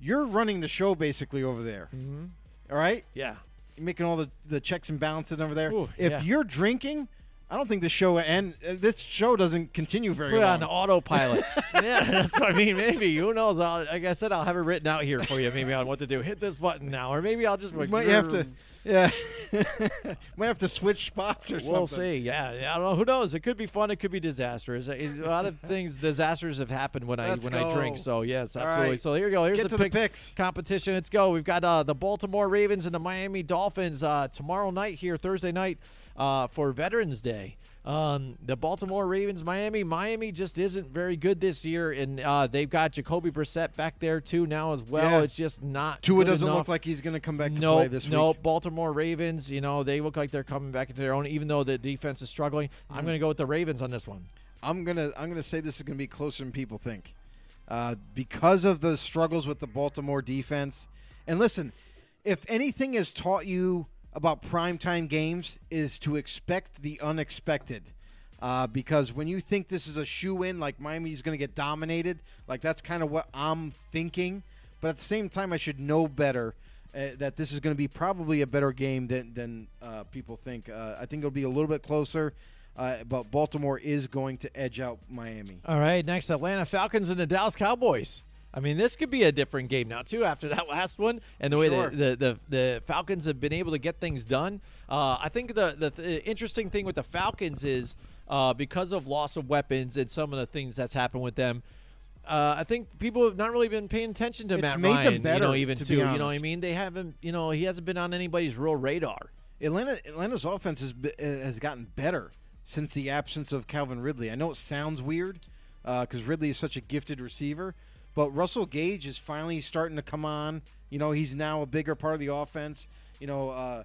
C: you're running the show basically over there.
B: Mhm.
C: All right.
B: Yeah.
C: You're making all the, the checks and balances over there.
B: Ooh,
C: if
B: yeah.
C: you're drinking, I don't think this show and uh, this show doesn't continue very
B: Put
C: long.
B: on autopilot. yeah, that's what I mean. Maybe who knows? I'll, like I said, I'll have it written out here for you. Maybe on what to do. Hit this button now, or maybe I'll just.
C: You might have to, yeah, might have to switch spots or something.
B: We'll see. Yeah, I don't know. Who knows? It could be fun. It could be disastrous. A lot of things, disasters have happened when I
C: Let's
B: when I drink. So yes, absolutely.
C: right.
B: So here you go. Here's
C: Get
B: the,
C: to the
B: picks
C: picks.
B: competition. Let's go. We've got uh, the Baltimore Ravens and the Miami Dolphins uh, tomorrow night here, Thursday night, uh, for Veterans Day. Um, the Baltimore Ravens, Miami. Miami just isn't very good this year, and uh, they've got Jacoby Brissett back there too now as well.
C: Yeah.
B: It's just not.
C: Tua
B: good
C: doesn't
B: enough.
C: look like he's going to come back to
B: Nope,
C: play this
B: nope.
C: week.
B: No, Baltimore Ravens, you know, they look like they're coming back into their own, even though the defense is struggling.
C: Mm-hmm.
B: I'm going to go with the Ravens on this one.
C: I'm gonna I'm gonna say this is gonna be closer than people think, uh, because of the struggles with the Baltimore defense. And listen, if anything has taught you about primetime games, is to expect the unexpected. Uh, because when you think this is a shoo-in, like Miami's going to get dominated, like that's kind of what I'm thinking. But at the same time, I should know better uh, that this is going to be probably a better game than than uh, people think. Uh, I think it'll be a little bit closer, uh, but Baltimore is going to edge out Miami.
B: All right, next Atlanta Falcons and the Dallas Cowboys. I mean, this could be a different game now too after that last one, and the way
C: Sure.
B: the, the, the the Falcons have been able to get things done. Uh, I think the the th- interesting thing with the Falcons is uh, because of loss of weapons and some of the things that's happened with them. Uh, I think people have not really been paying attention to
C: It's
B: Matt
C: made them
B: Ryan. you know, even
C: to
B: too. You know what I mean? They haven't. You know, he hasn't been on anybody's real radar.
C: Atlanta Atlanta's offense has uh, has gotten better since the absence of Calvin Ridley. I know it sounds weird because Ridley is such a gifted receiver, but Russell Gage is finally starting to come on. You know, he's now a bigger part of the offense. You know, uh,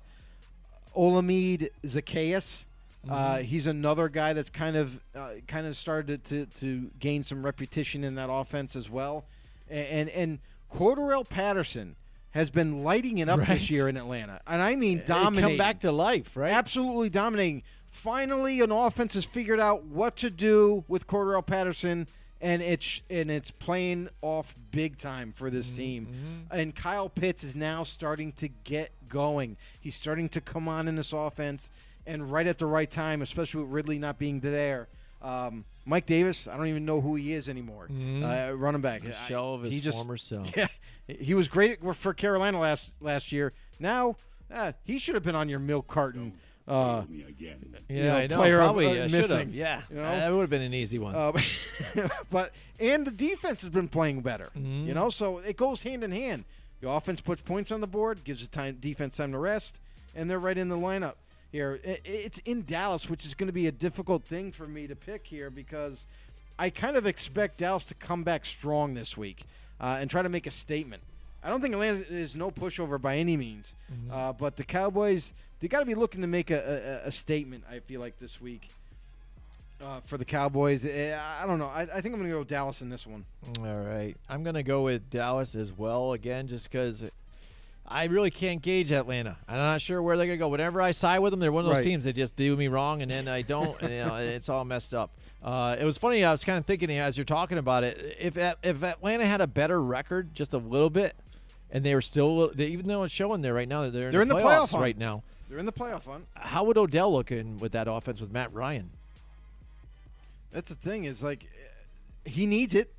C: Olamide Zaccheaus. Uh, he's another guy that's kind of uh, kind of started to, to gain some repetition in that offense as well, and and, and Cordarrelle Patterson has been lighting it up
B: Right.
C: this year in Atlanta, and I mean dominating.
B: come back to life, right?
C: Absolutely dominating. Finally, an offense has figured out what to do with Cordarrelle Patterson, and it's and it's playing off big time for this
B: Mm-hmm.
C: team. And Kyle Pitts is now starting to get going. He's starting to come on in this offense, and right at the right time, especially with Ridley not being there. Um, Mike Davis, I don't even know who he is anymore. Uh, running back,
B: The shell of his
C: he just,
B: former self.
C: Yeah, he was great for Carolina last last year. Now uh, he should have been on your milk carton. Uh,
D: me again.
B: Yeah,
C: you know,
B: I know.
C: player
B: Probably
C: uh,
B: uh,
C: missing,
B: Yeah,
C: you know?
B: that would have been an easy one.
C: uh, but and the defense has been playing better.
B: Mm-hmm.
C: You know, so it goes hand in hand. The offense puts points on the board, gives the time defense time to rest, and they're right in the lineup here. I- It's in Dallas, which is going to be a difficult thing for me to pick here because I kind of expect Dallas to come back strong this week uh, and try to make a statement. I don't think Atlanta is no pushover by any means,
B: Mm-hmm.
C: uh, but the Cowboys they got to be looking to make a, a, a statement. I feel like this week uh, for the Cowboys. Eh, I don't know. I, I think I'm going to go Dallas in this one.
B: All right. I'm going to go with Dallas as well, again, just because I really can't gauge Atlanta. I'm not sure where they're going to go. Whenever I side with them, they're one of those
C: Right.
B: teams that just do me wrong, and then I don't, and you know, it's all messed up. Uh, it was funny. I was kind of thinking as you're talking about it, if if Atlanta had a better record, just a little bit, and they were still, they, even though it's showing there right now they're in
C: They're
B: the
C: in the
B: playoffs right now,
C: They're in the playoff hunt.
B: how would Odell look in with that offense with Matt Ryan?
C: That's the thing. Is like eh, he needs it,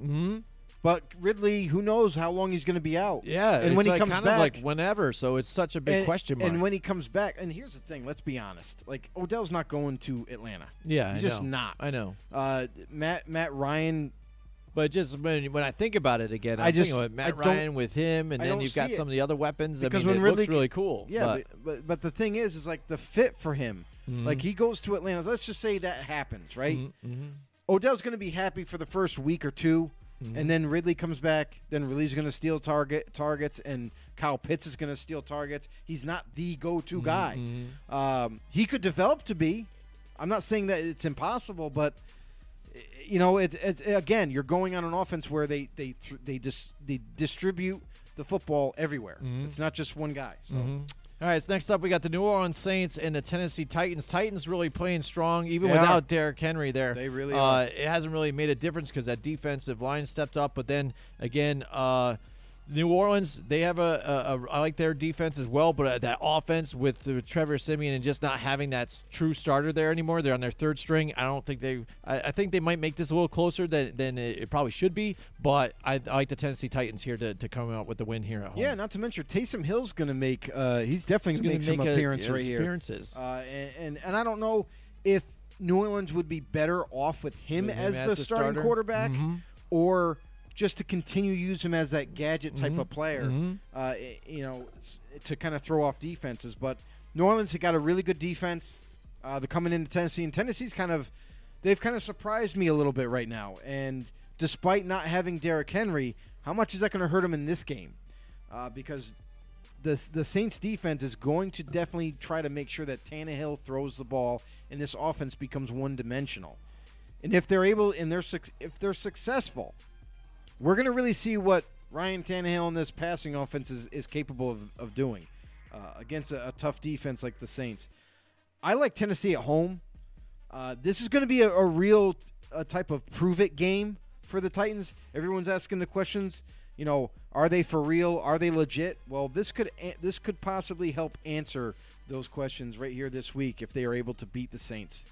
B: Mm-hmm.
C: but Ridley, who knows how long he's going to be out?
B: Yeah,
C: and when he
B: like
C: comes
B: kind
C: back,
B: of like whenever. So it's such a big
C: and,
B: question mark.
C: And when he comes back, and here's the thing. Let's be honest. Like Odell's not going to Atlanta.
B: yeah,
C: he's
B: I
C: just
B: know.
C: not.
B: I know.
C: Uh, Matt Matt Ryan.
B: But just when when I think about it again, I'm
C: I just-
B: thinking Matt
C: I
B: Ryan with him, and
C: I
B: then you've got some of the other weapons.
C: Because
B: I mean,
C: when
B: it
C: Ridley
B: looks really cool.
C: Yeah,
B: but,
C: but, but but the thing is, is like the fit for him.
B: Mm-hmm.
C: Like he goes to Atlanta. Let's just say that happens, right?
B: Mhm.
C: Odell's going to be happy for the first week or 2
B: Mm-hmm.
C: and then Ridley comes back. Then Ridley's going to steal target targets, and Kyle Pitts is going to steal targets. He's not the go-to
B: Mm-hmm.
C: guy. Um, he could develop to be. I'm not saying that it's impossible, but you know, it's, it's again, you're going on an offense where they they they dis- they distribute the football everywhere.
B: Mm-hmm.
C: It's not just one guy. So.
B: All right, so next up we got the New Orleans Saints and the Tennessee Titans. Titans really playing strong, even
C: They are.
B: without Derrick Henry there.
C: They really
B: uh,
C: are.
B: It hasn't really made a difference because that defensive line stepped up. But then again, uh, New Orleans they have a, a, a I like their defense as well, but uh, that offense with uh, Trevor Siemian and just not having that true starter there anymore. They're on their third string. I don't think they. I, I think they might make this a little closer than than it, it probably should be. But I, I like the Tennessee Titans here to, to come out with the win here at home.
C: Yeah, not to mention Taysom Hill's going to make. Uh, he's definitely going to
B: Gonna
C: make some
B: a-
C: appearance
B: uh,
C: right here.
B: appearances.
C: Uh, and, and and I don't know if New Orleans would be better off with him,
B: With him
C: as,
B: as
C: the,
B: the
C: starting
B: starter?
C: quarterback,
B: Mhm.
C: or just to continue use him as that gadget type of player.
B: Mhm.
C: Uh, you know, to kind of throw off defenses. But New Orleans has got a really good defense. Uh, they're coming into Tennessee, and Tennessee's kind of they've kind of surprised me a little bit right now. And despite not having Derrick Henry, how much is that going to hurt him in this game? Uh, because the the Saints defense is going to definitely try to make sure that Tannehill throws the ball and this offense becomes one dimensional. And if they're able and they're if they're successful, we're going to really see what Ryan Tannehill in this passing offense is, is capable of, of doing uh, against a, a tough defense like the Saints. I like Tennessee at home. Uh, this is going to be a, a real a type of prove it game for the Titans. Everyone's asking the questions. You know, are they for real? Are they legit? Well, this could this could possibly help answer those questions right here this week if they are able to beat the Saints.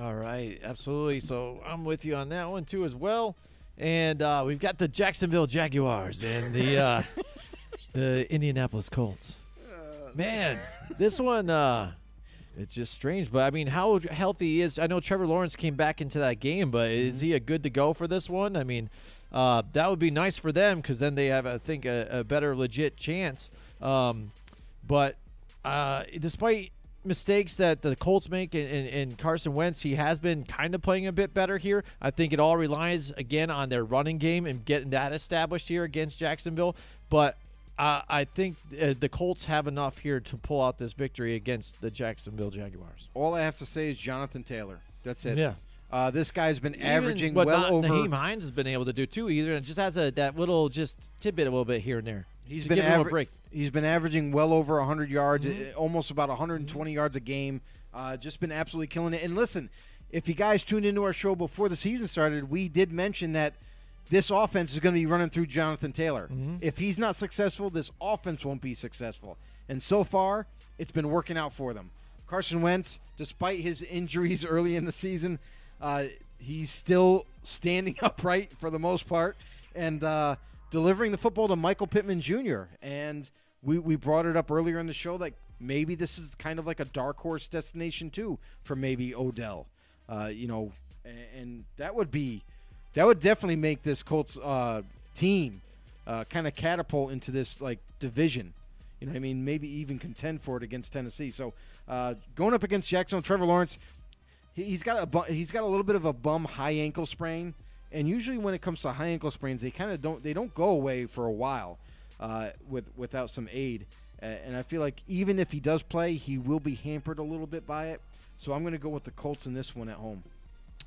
B: All right, absolutely. So I'm with you on that one too as well. And uh, we've got the Jacksonville Jaguars and the uh, the Indianapolis Colts. Man, this one uh, it's just strange. But I mean, how healthy is? I know Trevor Lawrence came back into that game, but is he a good to go for this one? I mean, uh, that would be nice for them because then they have, I think, a, a better legit chance. Um, but uh, despite mistakes that the Colts make and, and, and Carson Wentz, he has been kind of playing a bit better here. I think it all relies again on their running game and getting that established here against Jacksonville. But uh, I think uh, the Colts have enough here to pull out this victory against the Jacksonville Jaguars.
C: All I have to say is Jonathan Taylor. That's it.
B: Yeah.
C: Uh, this guy's been averaging
B: Even what
C: well
B: not
C: over.
B: Nyheim Hines has been able to do too. Either and just has a that little just tidbit a little bit here and there.
C: He's been
B: him a break.
C: He's been averaging well over 100 yards,
B: Mm-hmm.
C: uh, almost about 120 yards a game. Uh, just been absolutely killing it. And listen, if you guys tuned into our show before the season started, we did mention that this offense is going to be running through Jonathan Taylor. If he's not successful, this offense won't be successful. And so far, it's been working out for them. Carson Wentz, despite his injuries early in the season, uh, he's still standing upright for the most part and uh, delivering the football to Michael Pittman Jr. And we, we brought it up earlier in the show that maybe this is kind of like a dark horse destination too for maybe Odell. Uh, you know, and, and that would be that would definitely make this Colts uh, team uh, kind of catapult into this like division. You know, what I mean, maybe even contend for it against Tennessee. So uh, going up against Jacksonville, Trevor Lawrence, he, he's got a bu- he's got a little bit of a bum high ankle sprain, and usually when it comes to high ankle sprains, they kind of don't they don't go away for a while uh, with without some aid. Uh, and I feel like even if he does play, he will be hampered a little bit by it. So I'm going to go with the Colts in this one at home.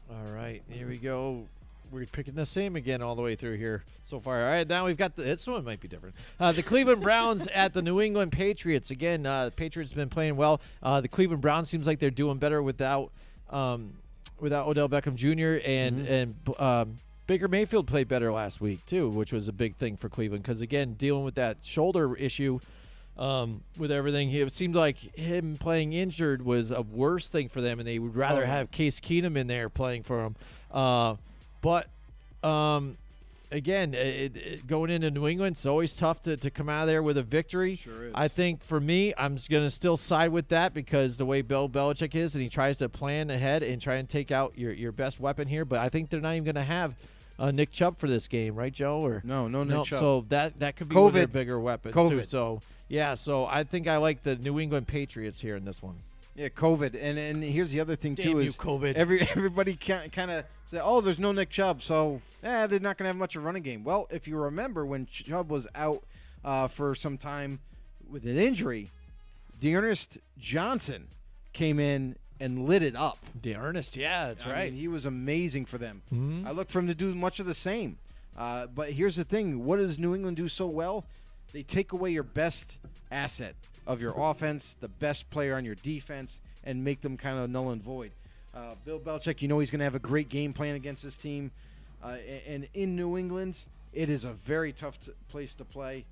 B: All right, here we go. We're picking the same again all the way through here so far. All right, now we've got the, this one might be different. Uh, the Cleveland Browns at the New England Patriots. Again, uh, the Patriots been playing well. Uh, the Cleveland Browns seems like they're doing better without um, without Odell Beckham Jr. and and um, Baker Mayfield played better last week too, which was a big thing for Cleveland because again, dealing with that shoulder issue um, with everything. It seemed like him playing injured was a worse thing for them, and they would rather
C: Oh.
B: have Case Keenum in there playing for them. Uh, but um, again, it, it, going into New England, it's always tough to, to come out of there with a victory.
C: Sure is.
B: I think for me, I'm going to still side with that because the way Bill Belichick is, and he tries to plan ahead and try and take out your, your best weapon here. But I think they're not even going to have uh, Nick Chubb for this game, right, Joe? Or
C: No, no, Nick Chubb.
B: So that that could be of their
C: COVID.
B: bigger weapons too.
C: COVID.
B: So yeah, so I think I like the New England Patriots here in this one.
C: Yeah, COVID, and and here's the other thing
B: Damn
C: too
B: you,
C: is
B: COVID.
C: Every everybody kind of say, oh, there's no Nick Chubb, so eh, they're not going to have much of a running game. Well, if you remember when Chubb was out uh, for some time with an injury, D'Ernest Johnson came in and lit it up.
B: Ernest, yeah, that's
C: I
B: right.
C: mean, he was amazing for them.
B: Mhm.
C: I look for him to do much of the same. Uh, but here's the thing: what does New England do so well? They take away your best asset of your offense, the best player on your defense, and make them kind of null and void. Uh, Bill Belichick, you know he's going to have a great game plan against this team. Uh, and in New England, it is a very tough t- place to play.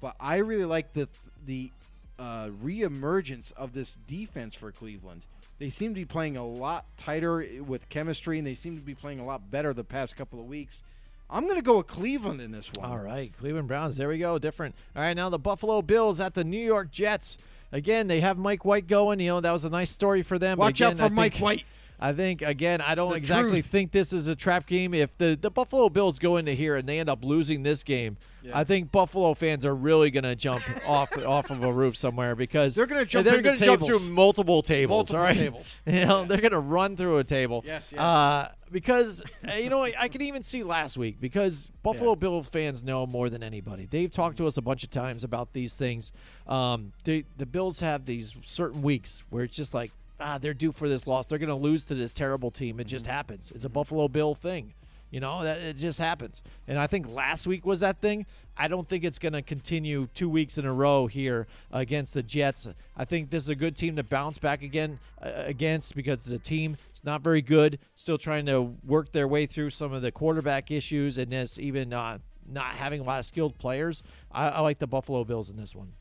C: But I really like the the uh, reemergence of this defense for Cleveland. They seem to be playing a lot tighter with chemistry, and they seem to be playing a lot better the past couple of weeks. I'm going to go with Cleveland in this one.
B: All right, Cleveland Browns. There we go. Different. All right, now the Buffalo Bills at the New York Jets. Again, they have Mike White going. You know that was a nice story for them.
C: Watch out for
B: I
C: Mike White.
B: I think again, I don't
C: The
B: exactly
C: truth.
B: think this is a trap game. If the, the Buffalo Bills go into here and they end up losing this game,
C: Yeah.
B: I think Buffalo fans are really going to jump off off of a roof somewhere because
C: They're gonna jump
B: they're gonna jump through multiple tables.
C: Multiple
B: all right?
C: tables.
B: You know, they're going to run through a table.
C: Yes, yes.
B: Uh, because uh, you know, I, I can even see last week because Buffalo
C: Yeah.
B: Bill fans know more than anybody. They've talked to us a bunch of times about these things. Um, they, the Bills have these certain weeks where it's just like, ah, they're due for this loss. They're going to lose to this terrible team. It
C: Mm-hmm.
B: just happens. It's a Buffalo Bill thing. You know, that it just happens. And I think last week was that thing. I don't think it's going to continue two weeks in a row here against the Jets. I think this is a good team to bounce back again uh, against because it's a team. It's not very good. Still trying to work their way through some of the quarterback issues and this even uh, not having a lot of skilled players. I, I like the Buffalo Bills in this one.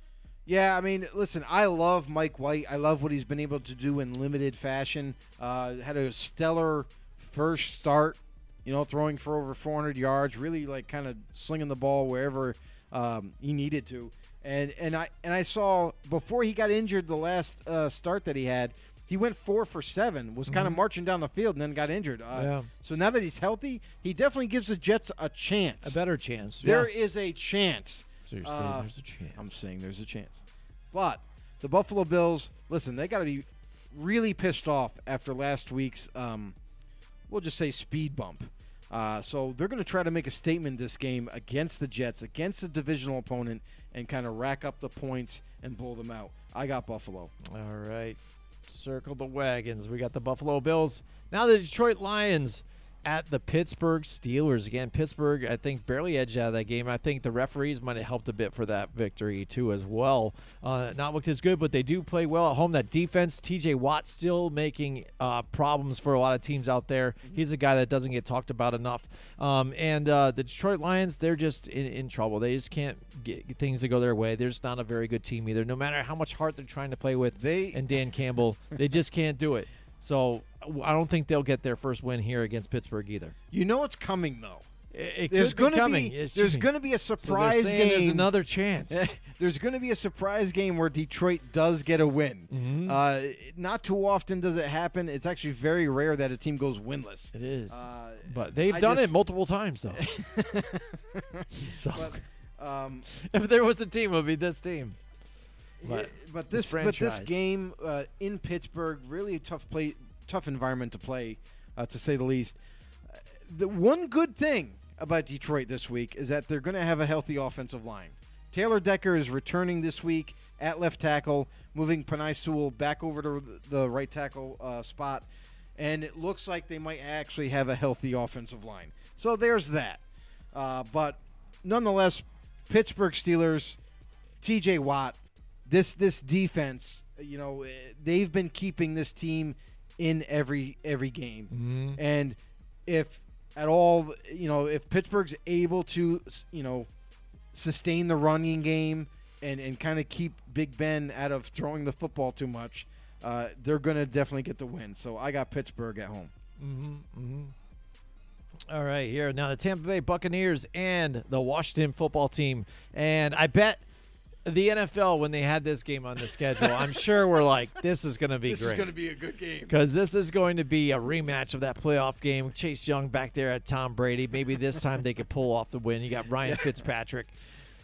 C: Yeah, I mean, listen, I love Mike White. I love what he's been able to do in limited fashion. Uh, had a stellar first start, you know, throwing for over 400 yards, really like kind of slinging the ball wherever um, he needed to. And and I and I saw before he got injured the last uh, start that he had, he went four for seven, was kind of marching down the field, and then got injured. Uh,
B: Yeah.
C: So now that he's healthy, he definitely gives the Jets a chance.
B: A better chance.
C: There
B: yeah.
C: is a chance.
B: So you're saying
C: uh,
B: there's a chance.
C: I'm saying there's a chance. But the Buffalo Bills, listen, they got to be really pissed off after last week's, um, we'll just say, speed bump. Uh, so they're going to try to make a statement this game against the Jets, against the divisional opponent, and kind of rack up the points and blow them out. I got Buffalo.
B: All right. Circle the wagons. We got the Buffalo Bills. Now the Detroit Lions at the Pittsburgh Steelers. Again, Pittsburgh, I think, barely edged out of that game. I think the referees might have helped a bit for that victory, too, as well. Uh, not looked as good, but they do play well at home. That defense, TJ Watt, still making uh, problems for a lot of teams out there. He's a guy that doesn't get talked about enough. Um, and uh, the Detroit Lions, they're just in, in trouble. They just can't get things to go their way. They're just not a very good team either. No matter how much heart they're trying to play with,
C: They-
B: and Dan Campbell, they just can't do it. So I don't think they'll get their first win here against Pittsburgh either.
C: You know what's coming though.
B: It, it
C: There's
B: going to
C: be
B: It's
C: there's going to be a
B: So
C: surprise
B: There's
C: game.
B: another chance.
C: there's going to be a surprise game where Detroit does get a win.
B: Mhm.
C: Uh, not too often does it happen. It's actually very rare that a team goes winless.
B: it is.
C: Uh,
B: but they've
C: I
B: done
C: just-
B: it multiple times, though. so
C: But, um,
B: if there was a team, it would be this team. But
C: but
B: this
C: but this game uh, in Pittsburgh really a tough play tough environment to play uh, to say the least. Uh, The one good thing about Detroit this week is that they're going to have a healthy offensive line. Taylor Decker is returning this week at left tackle, moving Penei Sewell back over to the- the right tackle uh, spot, and it looks like they might actually have a healthy offensive line. So there's that. Uh, but nonetheless, Pittsburgh Steelers, T.J. Watt, this this defense, you know, eh, they've been keeping this team in every every game,
B: Mhm.
C: and if at all, you know, if Pittsburgh's able to, you know, sustain the running game and and kind of keep Big Ben out of throwing the football too much, uh, they're gonna definitely get the win. So I got Pittsburgh at home.
B: Mm-hmm, mm-hmm. All right, here now the Tampa Bay Buccaneers and the Washington Football Team, and I bet the NFL when they had this game on the schedule, I'm sure we're like, this is going to be
C: This
B: great.
C: This is gonna be a good game.
B: Because this is going to be a rematch of that playoff game. Chase Young back there at Tom Brady. Maybe this time they could pull off the win. You got Ryan Fitzpatrick,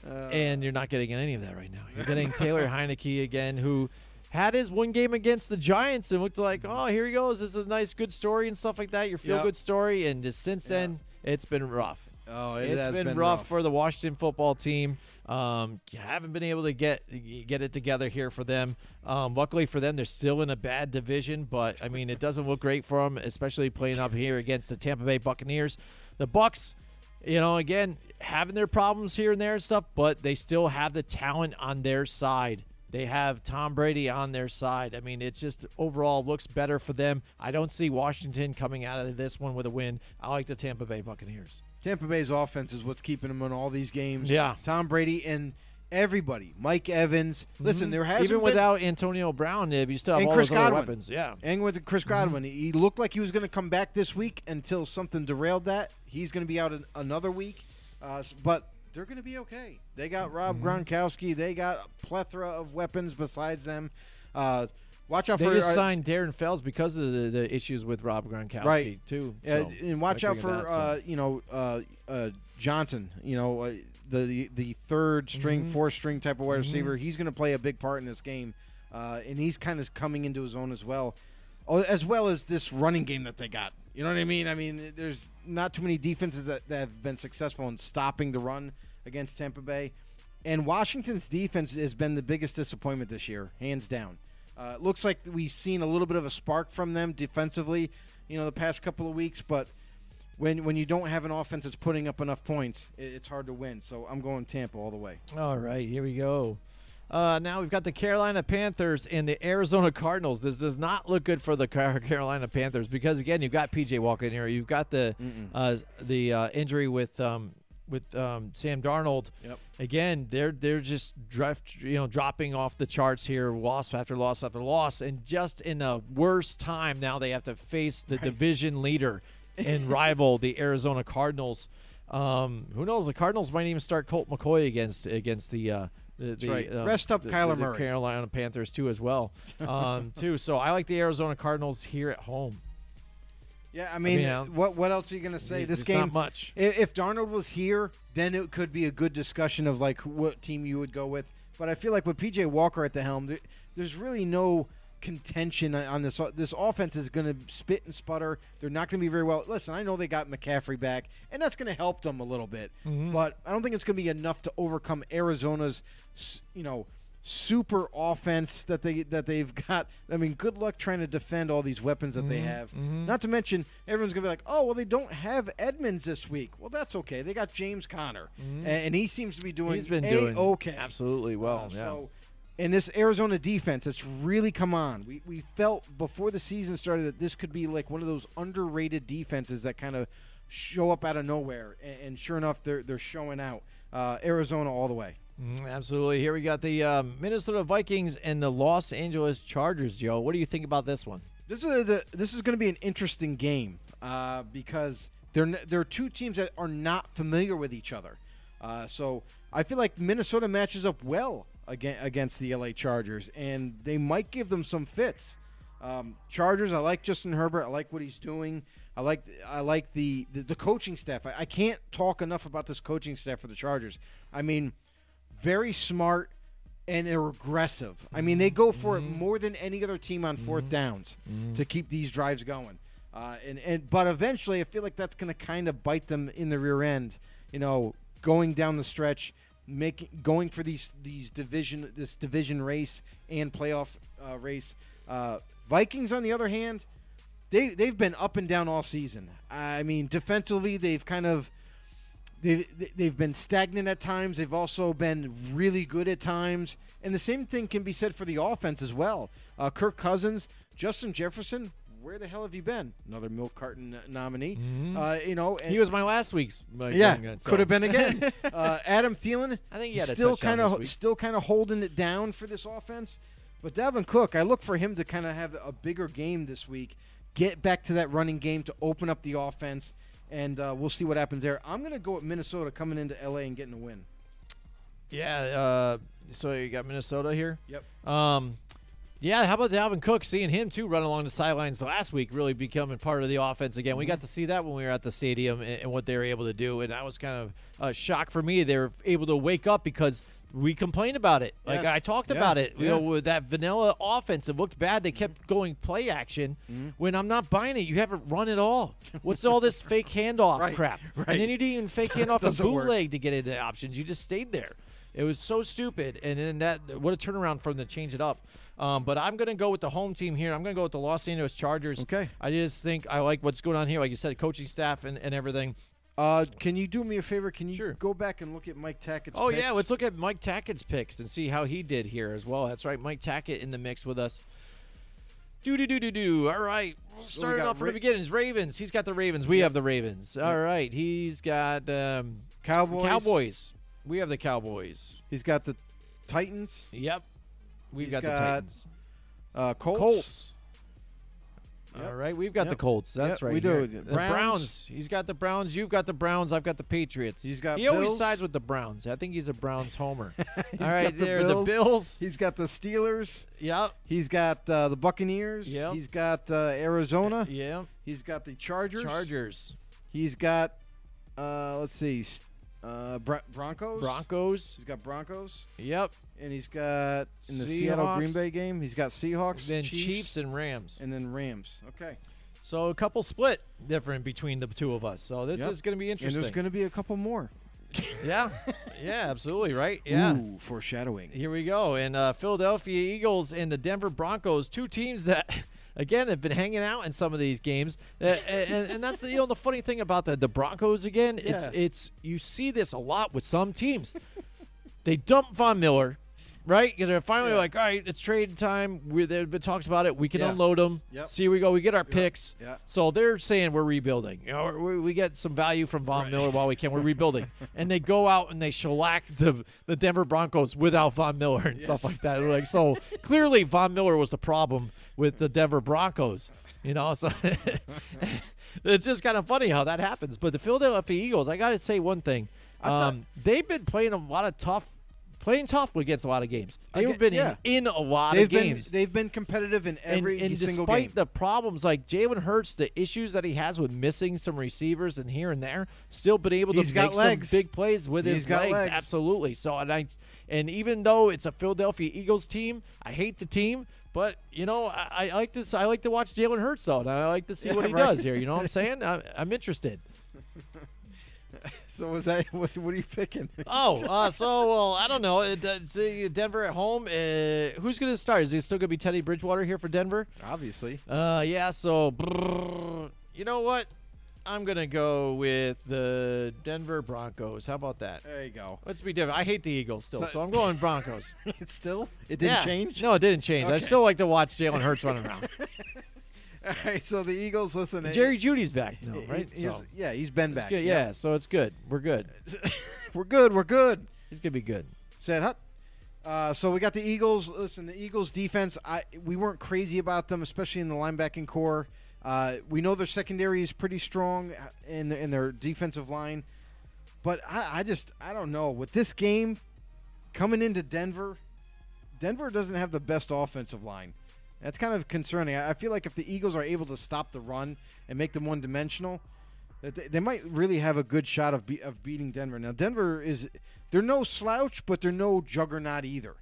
C: Uh,
B: and you're not getting any of that right now. You're getting Taylor Heinicke again, who had his one game against the Giants and looked like, oh, here he goes. This is a nice, good story and stuff like that. Your feel good
C: Yep.
B: story. And just since then, it's been rough.
C: Oh, it
B: It's
C: has
B: been,
C: been
B: rough, for the Washington football team. Um, haven't been able to get get it together here for them. Um, luckily for them, they're still in a bad division, but I mean, it doesn't look great for them, especially playing up here against the Tampa Bay Buccaneers. The Bucs, you know, again having their problems here and there and stuff, but they still have the talent on their side. They have Tom Brady on their side. I mean, it just overall looks better for them. I don't see Washington coming out of this one with a win. I like the Tampa Bay Buccaneers.
C: Tampa Bay's offense is what's keeping them in all these games.
B: Yeah.
C: Tom Brady and everybody, Mike Evans. Listen, there has
B: Mm-hmm. even without Antonio Brown, you still have
C: And
B: all
C: Chris
B: those
C: Godwin.
B: weapons. Yeah,
C: and with Chris
B: Mm-hmm.
C: Godwin, he looked like he was going to come back this week until something derailed that. He's going to be out an, another week, uh, but they're going to be okay. They got Rob
B: Mm-hmm.
C: Gronkowski. They got a plethora of weapons besides them. Uh, watch out
B: they
C: for
B: just
C: uh,
B: signed Darren Fells because of the, the issues with Rob Gronkowski
C: Right.
B: too.
C: Uh, and watch out for
B: that, so.
C: uh, you know uh, uh, Johnson. You know uh, the, the third string,
B: Mhm.
C: fourth string type of wide
B: Mhm.
C: receiver. He's going to play a big part in this game, uh, and he's kind of coming into his own as well, oh, as well as this running game that they got. You know what I mean? I mean, there's not too many defenses that, that have been successful in stopping the run against Tampa Bay, and Washington's defense has been the biggest disappointment this year, hands down. Uh, it looks like we've seen a little bit of a spark from them defensively, you know, the past couple of weeks, but when when you don't have an offense that's putting up enough points, it, it's hard to win. So I'm going Tampa all the way.
B: All right, here we go. Uh, now we've got the Carolina Panthers and the Arizona Cardinals. This does not look good for the Carolina Panthers because again, you've got PJ Walker in here. You've got the uh, the uh, injury with um, with um, Sam Darnold.
C: Yep.
B: Again, they're they're just drift, you know, dropping off the charts here, loss after loss after loss, and just in a worse time now they have to face the division leader and rival the Arizona Cardinals. Um, who knows? The Cardinals might even start Colt McCoy against against the. Uh, the, the,
C: right.
B: uh,
C: Rest up
B: the-
C: Kyler
B: the
C: Murray.
B: Carolina Panthers too as well, um, too. So I like the Arizona Cardinals here at home.
C: Yeah, I mean,
B: mean, uh,
C: what what else are you gonna say? This game,
B: not much.
C: if Darnold was here, then it could be a good discussion of like what team you would go with. But I feel like with PJ Walker at the helm, there, there's really no contention on this. This offense is going to spit and sputter. They're not going to be very well. Listen, I know they got McCaffrey back, and that's going to help them a little bit.
B: Mm-hmm.
C: But I don't think it's going to be enough to overcome Arizona's, you know, super offense that they that they've got. I mean, good luck trying to defend all these weapons that
B: Mm-hmm.
C: they have. Not to mention, everyone's gonna be like, "Oh, well, they don't have Edmonds this week." Well, that's okay. They got James Conner, and, and he seems to be doing.
B: Mm-hmm. He's been doing
C: okay.
B: absolutely well.
C: Uh,
B: yeah.
C: So, and this Arizona defense, it's really come on. We we felt before the season started that this could be like one of those underrated defenses that kind of show up out of nowhere, and, and sure enough, they're they're showing out. Uh, Arizona all the way.
B: Mm, absolutely. Here we got the um, Minnesota Vikings and the Los Angeles Chargers. Joe, what do you think about this one?
C: This is the this is going to be an interesting game uh, because they're they're two teams that are not familiar with each other. Uh, so I feel like Minnesota matches up well against against the LA Chargers, and they might give them some fits. Um, Chargers, I like Justin Herbert. I like what he's doing. I like I like the the, the coaching staff. I, I can't talk enough about this coaching staff for the Chargers. I mean, very smart and they're aggressive. I mean, they go for it more than any other team on 4th downs to keep these drives going. Uh, and, and but eventually, I feel like that's going to kind of bite them in the rear end. You know, going down the stretch, making going for these these division this division race and playoff uh, race. Uh, Vikings, on the other hand, they they've been up and down all season. I mean, defensively, they've kind of they they've been stagnant at times. They've also been really good at times, and the same thing can be said for the offense as well. Uh, Kirk Cousins, Justin Jefferson, where the hell have you been? Another milk carton nominee. Uh, you know, and,
B: He was my last week's. My
C: yeah,
B: gun, so.
C: could have been again. uh, Adam Thielen,
B: I think he had
C: still kind of still kind of holding it down for this offense. But Dalvin Cook, I look for him to kind of have a bigger game this week, get back to that running game to open up the offense, and uh, we'll see what happens there. I'm going to go with Minnesota coming into LA and getting a win.
B: Yeah. Uh, so you got Minnesota here.
C: Yep.
B: Um, yeah, how about Dalvin Cook? Seeing him too run along the sidelines last week, really becoming part of the offense again. We got to see that when we were at the stadium and, and what they were able to do, and that was kind of a shock for me. They were able to wake up because we complained about it. Like
C: Yes.
B: I talked
C: Yeah.
B: about it. You know, with that vanilla offense, it looked bad. They kept going play action.
C: Mm-hmm.
B: When I'm not buying it, you haven't run at all. What's all this fake handoff
C: Right,
B: crap?
C: right.
B: And then you didn't even fake handoff a bootleg to get into options. You just stayed there. It was so stupid, and then that what a turnaround from to change it up. Um, but I'm going to go with the home team here. I'm going to go with the Los Angeles Chargers.
C: Okay.
B: I just think I like what's going on here. Like you said, coaching staff and, and everything.
C: Uh, can you do me a favor? Can you
B: Sure.
C: go back and look at Mike Tackett's
B: Oh yeah, let's look at Mike Tackett's picks and see how he did here as well. That's right, Mike Tackett in the mix with us. Do do do do do. All right, starting
C: got
B: off from
C: Ra-
B: the beginning. It's Ravens. He's got the Ravens. We have the Ravens. All right, he's got um,
C: Cowboys.
B: Cowboys. We have the Cowboys.
C: He's got the Titans.
B: Yep. We've
C: He's
B: got, the Titans.
C: Uh, Colts.
B: Colts.
C: Yep.
B: All right, we've got the Colts. That's
C: Yep,
B: right.
C: we do. The Browns.
B: He's got the Browns. You've got the Browns. I've got the Patriots.
C: He's got
B: He always sides with the Browns. I think he's a Browns homer.
C: He's
B: All right,
C: got the
B: there
C: Bills.
B: the Bills.
C: He's got the Steelers.
B: Yep.
C: He's got uh, the Buccaneers.
B: Yep.
C: He's got uh, Arizona.
B: Yeah.
C: He's got the Chargers.
B: Chargers.
C: He's got, uh, let's see, uh, Broncos.
B: Broncos.
C: He's got Broncos,
B: Yep.
C: And he's got in the Seattle Green Bay game. He's got Seahawks,
B: Then
C: Chiefs,
B: Chiefs and Rams.
C: and then Rams. Okay,
B: So a couple split different between the two of us. So this
C: Yep.
B: is going to be
C: and
B: interesting.
C: there's going to be a couple more.
B: yeah. Yeah, absolutely, right? Yeah.
C: Ooh, foreshadowing.
B: Here we go. And uh, Philadelphia Eagles and the Denver Broncos, two teams that, again, have been hanging out in some of these games. Uh, and, and that's the, you know the funny thing about the, the Broncos again. It's
C: Yeah.
B: it's you see this a lot with some teams. they dump Von Miller, right? 'Cause They're finally
C: Yeah.
B: like, all right, it's trade time. We, there have been talks about it. We can
C: Yeah.
B: unload them.
C: Yep.
B: See, we go. We get our picks.
C: Yeah.
B: So they're saying we're rebuilding. You know, we, we get some value from Von Miller while we can. We're rebuilding, and they go out and they shellac the the Denver Broncos without Von Miller and stuff like that. They're like, so clearly Von Miller was the problem with the Denver Broncos. You know, so it's just kind of funny how that happens. But the Philadelphia Eagles, I got to say one thing. Um, they've been playing a lot of tough, playing tough against a lot of games. They've
C: Aga-
B: been
C: yeah.
B: in, in a lot
C: They've
B: of
C: been
B: games
C: they've been competitive in every
B: and, and
C: single
B: despite
C: game.
B: the problems like Jalen Hurts, the issues that he has with missing some receivers and here and there, still been able to
C: He's
B: make
C: legs.
B: some big plays with
C: He's
B: his
C: got
B: legs.
C: legs.
B: Absolutely. So and I and even though it's a Philadelphia Eagles team, I hate the team. But you know, I, I like this. I like to watch Jalen Hurts though, and I like to see
C: Yeah,
B: what he
C: right.
B: does here. You know what I'm saying? I, I'm interested.
C: So was that what, what are you picking?
B: Oh, uh, so well, I don't know. It, uh, Denver at home. Uh, who's going to start? Is it still going to be Teddy Bridgewater here for Denver?
C: Obviously.
B: Uh, yeah. So, brrr, you know what? I'm gonna go with the Denver Broncos. How about that?
C: There you go.
B: Let's be different. I hate the Eagles still,
C: So-
B: so, I'm going Broncos.
C: It's still it didn't
B: Yeah.
C: change.
B: No, it didn't change. I still like to watch Jalen Hurts running around.
C: All right. So the Eagles. Listen. it-
B: Jerry Jeudy's back, right?
C: here's-
B: So,
C: yeah, he's been back.
B: good.
C: Yep.
B: Yeah, so it's good. We're good.
C: we're good. We're good.
B: He's gonna be good.
C: Said hut. Uh, so we got the Eagles. Listen, the Eagles defense. I we weren't crazy about them, especially in the linebacking corps. Uh, we know their secondary is pretty strong in in their defensive line, but I, I just I don't know with this game coming into Denver. Denver doesn't have the best offensive line. That's kind of concerning. I feel like if the Eagles are able to stop the run and make them one dimensional, they, they might really have a good shot of be, of beating Denver. Now Denver is they're no slouch, but they're no juggernaut either.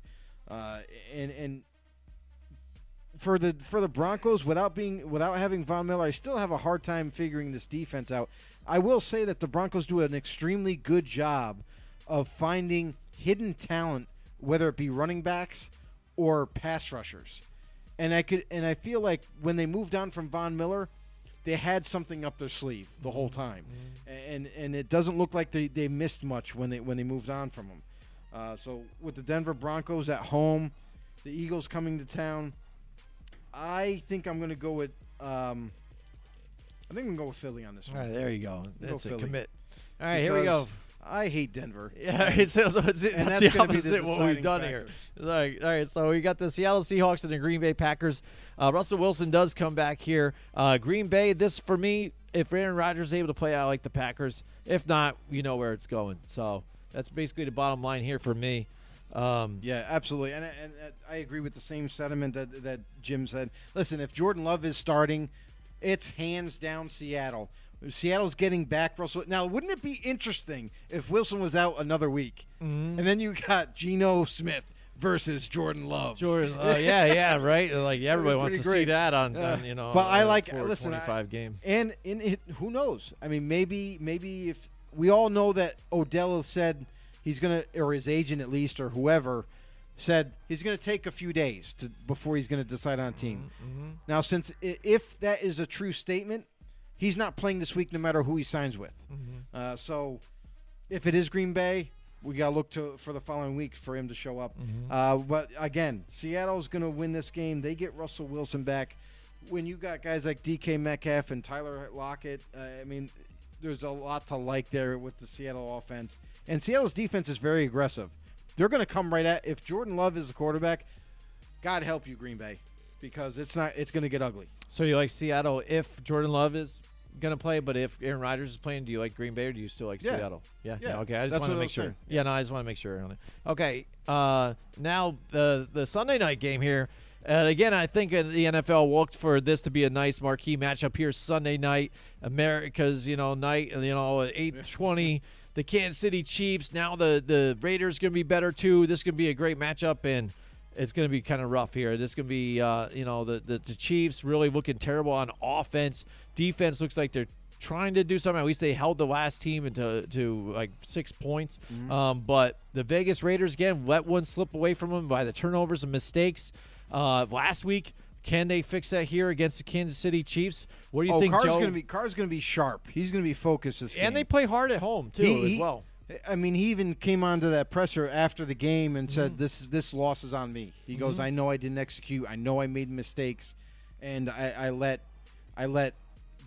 C: Uh, and and for the for the Broncos, without being without having Von Miller, I still have a hard time figuring this defense out. I will say that the Broncos do an extremely good job of finding hidden talent, whether it be running backs or pass rushers. And I could and I feel like when they moved on from Von Miller, they had something up their sleeve the whole time, and and it doesn't look like they, they missed much when they when they moved on from him. Uh, so with the Denver Broncos at home, the Eagles coming to town, I think I'm going to go with. Um, I think I'm going to go with Philly on this one.
B: right, there you go.
C: Go
B: That's a
C: Philly.
B: commit. All right, here we go.
C: I hate Denver.
B: Yeah, it's, it's, it's,
C: And
B: that's,
C: that's
B: the
C: be the
B: what we've done
C: factor.
B: here. All right, all right, so we got the Seattle Seahawks and the Green Bay Packers. Uh, Russell Wilson does come back here. Uh, Green Bay, this for me, if Aaron Rodgers is able to play out like the Packers, if not, you know where it's going. So that's basically the bottom line here for me. Um,
C: Yeah, absolutely, and, and, and I agree with the same sentiment that that Jim said. Listen, if Jordan Love is starting, it's hands down Seattle. Seattle's getting back Russell. Now, wouldn't it be interesting if Wilson was out another week,
B: Mm-hmm.
C: and then you got Geno Smith versus Jordan Love?
B: Jordan, uh, yeah, yeah, right. Like everybody wants to
C: great.
B: see that on,
C: Yeah.
B: on you know.
C: But I
B: uh,
C: like- listen, I-
B: game.
C: And in it, who knows? I mean, maybe maybe if we all know that Odell said he's gonna, or his agent at least, or whoever said he's gonna take a few days to before he's gonna decide on a team.
B: Mm-hmm.
C: Now, since if that is a true statement, he's not playing this week, no matter who he signs with.
B: Mm-hmm.
C: Uh, so, if it is Green Bay, we gotta look to for the following week for him to show up.
B: Mm-hmm.
C: Uh, but again, Seattle's gonna win this game. They get Russell Wilson back. When you got guys like DK Metcalf and Tyler Lockett, uh, I mean, there's a lot to like there with the Seattle offense. And Seattle's defense is very aggressive. They're going to come right at if Jordan Love is the quarterback. God help you, Green Bay, because it's not. It's going to get ugly.
B: So you like Seattle if Jordan Love is going to play, but if Aaron Rodgers is playing, do you like Green Bay or do you still like
C: Yeah.
B: Seattle? Yeah,
C: Yeah,
B: okay, I just want to make sure.
C: saying.
B: Yeah, no, I just want to make sure on it. Okay, uh, now the the Sunday night game here. Uh, again, I think the NFL looked for this to be a nice marquee matchup here Sunday night, America's you know night, you know eight twenty. The Kansas City Chiefs. Now the the Raiders going to be better too. This going to be a great matchup and it's going to be kind of rough here. This is going to be, uh, you know, the, the the Chiefs really looking terrible on offense. Defense looks like they're trying to do something. At least they held the last team into to like six points. Um, but the Vegas Raiders again let one slip away from them by the turnovers and mistakes uh, last week. Can they fix that here against the Kansas City Chiefs? What do you
C: oh,
B: think,
C: Carr's
B: Joe?
C: going to be Carr's going to be sharp. He's going to be focused this game.
B: and they play hard at home too,
C: He-
B: as
C: he-
B: well.
C: I mean, he even came onto that presser after the game and
B: Mm-hmm.
C: said, "This this loss is on me." He goes, "I know I didn't execute. I know I made mistakes, and I, I let I let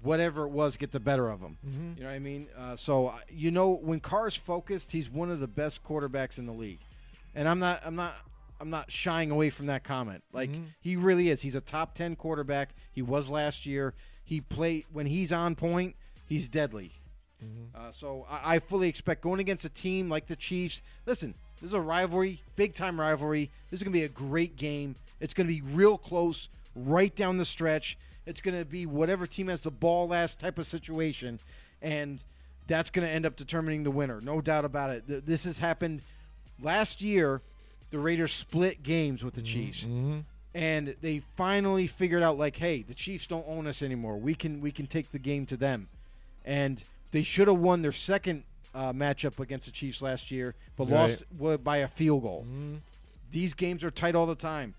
C: whatever it was get the better of him."
B: Mm-hmm.
C: You know what I mean? Uh, so uh, you know, when Carr's focused, he's one of the best quarterbacks in the league, and I'm not I'm not I'm not shying away from that comment. Like
B: Mm-hmm.
C: he really is. He's a top ten quarterback. He was last year. He played when he's on point. He's deadly. Mm-hmm. Uh, so I, I fully expect going against a team like the Chiefs. Listen, this is a rivalry, big time rivalry. This is going to be a great game. It's going to be real close, right down the stretch. It's going to be whatever team has the ball last type of situation, and that's going to end up determining the winner. No doubt about it. This has happened last year. The Raiders split games with the mm-hmm, Chiefs mm-hmm. and they finally figured out like hey the chiefs don't own us anymore we can we can take the game to them and they should have won their second uh, matchup against the Chiefs last year, but
B: Right.
C: lost by a field goal. These games are tight all the time.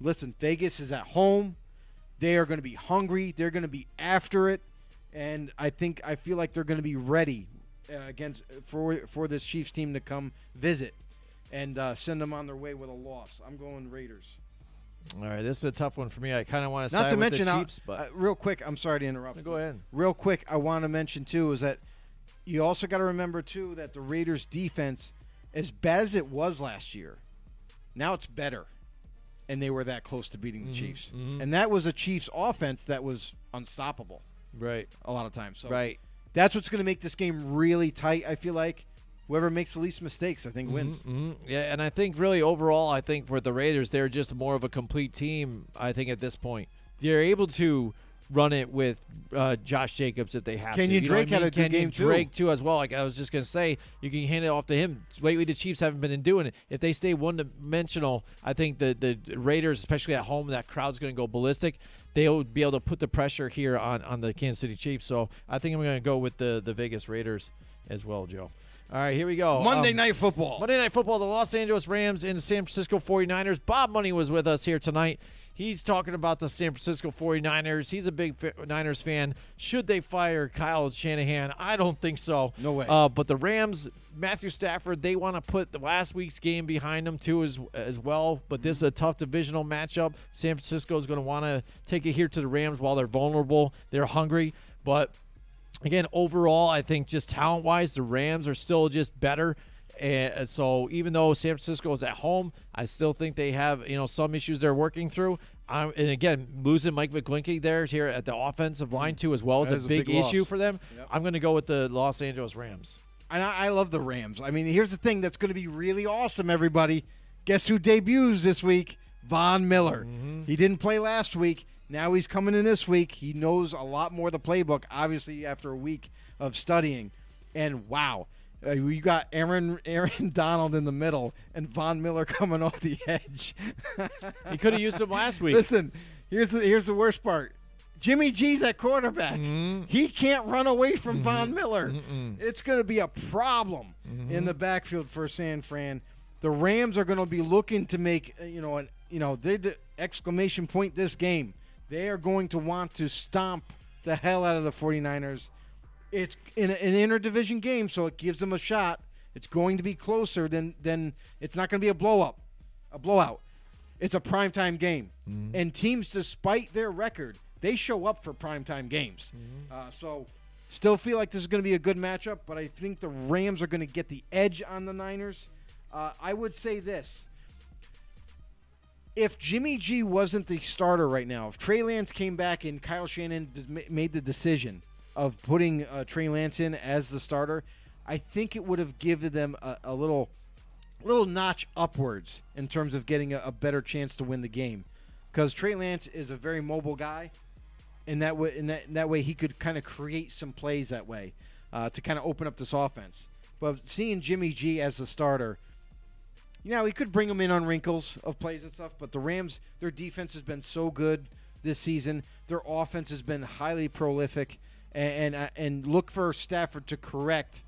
C: Listen, Vegas is at home. They are going to be hungry. They're going to be after it, and I think I feel like they're going to be ready uh, against for for this Chiefs team to come visit and uh, send them on their way with a loss. I'm going Raiders.
B: All right, this is a tough one for me. I kind of want to
C: Not to mention,
B: the
C: uh,
B: Chiefs, but
C: uh, real quick, I'm sorry to interrupt.
B: go ahead.
C: Real quick, I want to mention too is that you also got to remember too that the Raiders defense, as bad as it was last year, now it's better, and they were that close to beating the
B: Mm-hmm,
C: Chiefs, and that was a Chiefs offense that was unstoppable
B: Right,
C: a lot of times. So
B: right.
C: that's what's going to make this game really tight. I feel like whoever makes the least mistakes, I think wins.
B: hmm Yeah, and I think really overall, I think for the Raiders, they're just more of a complete team. I think at this point, they're able to run it with uh, Josh Jacobs if they have to.
C: Kenyon
B: You know I
C: Drake had
B: mean?
C: a good
B: Kenyon
C: game, too.
B: Drake too as well. Like I was just gonna say, you can hand it off to him. Lately, the Chiefs haven't been doing it. If they stay one dimensional, I think the the Raiders, especially at home, that crowd's gonna go ballistic. They'll be able to put the pressure here on on the Kansas City Chiefs. So I think I'm gonna go with the the Vegas Raiders as well, Joe. All right, here we go.
C: Monday
B: Um,
C: Night Football.
B: Monday Night Football, the Los Angeles Rams and the San Francisco 49ers. Bob Money was with us here tonight. He's talking about the San Francisco 49ers. He's a big Niners fan. Should they fire Kyle Shanahan? I don't think so.
C: No way.
B: Uh, but the Rams, Matthew Stafford, they want to put the last week's game behind them too as as well. But this is a tough divisional matchup. San Francisco is going to want to take it here to the Rams while they're vulnerable. They're hungry, but again, overall, I think just talent wise, the Rams are still just better. And so even though San Francisco is at home, I still think they have you know some issues they're working through. Um, and again, losing Mike McGlinchey there here at the offensive line too as well is
C: That
B: a
C: a
B: big,
C: big
B: issue for them.
C: Yep.
B: I'm going to go with the Los Angeles Rams.
C: And I, I love the Rams. I mean, here's the thing that's going to be really awesome, everybody. Guess who debuts this week? Von Miller.
B: Mm-hmm.
C: He didn't play last week. Now he's coming in this week. He knows a lot more of the playbook, obviously, after a week of studying. And wow, uh, you got Aaron Aaron Donald in the middle and Von Miller coming off the edge.
B: He could have used him last week.
C: Listen, here's the here's the worst part. Jimmy G's at quarterback.
B: Mm-hmm.
C: He can't run away from Von Miller. It's going to be a problem
B: Mm-hmm.
C: in the backfield for San Fran. The Rams are going to be looking to make uh, you know an you know they the exclamation point this game. They are going to want to stomp the hell out of the 49ers. It's in an interdivision game, so it gives them a shot. It's going to be closer than than it's not going to be a blow up, a blowout. It's a primetime game, and teams, despite their record, they show up for primetime games. Uh, so, still feel like this is going to be a good matchup, but I think the Rams are going to get the edge on the Niners. Uh, I would say this: if Jimmy G wasn't the starter right now, if Trey Lance came back and Kyle Shanahan made the decision of putting uh, Trey Lance in as the starter, I think it would have given them a, a little, little notch upwards in terms of getting a, a better chance to win the game, because Trey Lance is a very mobile guy, and that way, in that, that way, he could kind of create some plays that way uh, to kind of open up this offense. But seeing Jimmy G as the starter, you know, he could bring them in on wrinkles of plays and stuff, but the Rams, their defense has been so good this season. Their offense has been highly prolific, and and, uh, and look for Stafford to correct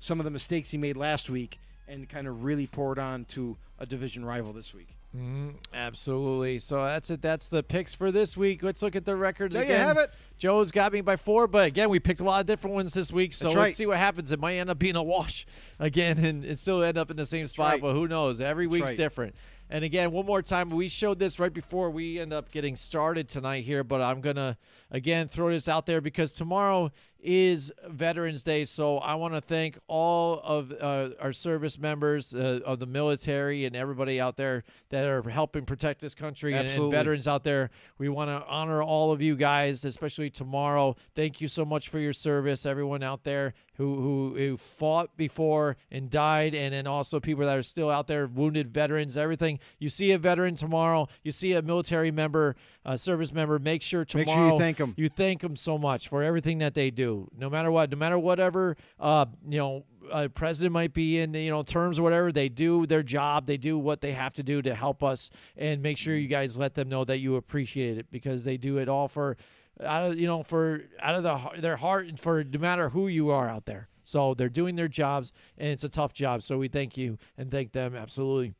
C: some of the mistakes he made last week and kind of really pour it on to a division rival this week.
B: Mm, absolutely. So that's it. That's the picks for this week. Let's look at the records.
C: There you
B: again.
C: have it.
B: Joe's got me by four, but again, we picked a lot of different ones this week. So
C: That's
B: let's see what happens. It might end up being a wash again and, and still end up in the same spot,
C: right.
B: but who knows? Every week's
C: right.
B: different. And again, one more time, we showed this right before we end up getting started tonight here, but I'm going to again throw this out there because tomorrow is Veterans Day. So I want to thank all of uh, our service members uh, of the military and everybody out there that are helping protect this country and, and veterans out there. We want to honor all of you guys, especially tomorrow. Thank you so much for your service, everyone out there who who, who fought before and died, and then also people that are still out there, wounded veterans, everything. You see a veteran tomorrow, you see a military member, a service member. Make sure
C: Make
B: tomorrow
C: sure you thank 'em.
B: You thank them so much for everything that they do, no matter what, no matter whatever. Uh, you know. Uh, president might be in you know terms or whatever they do their job they do what they have to do to help us and make sure you guys let them know that you appreciate it because they do it all for out of you know for out of the their heart and for no matter who you are out there So they're doing their jobs, and it's a tough job. So we thank you and thank them absolutely.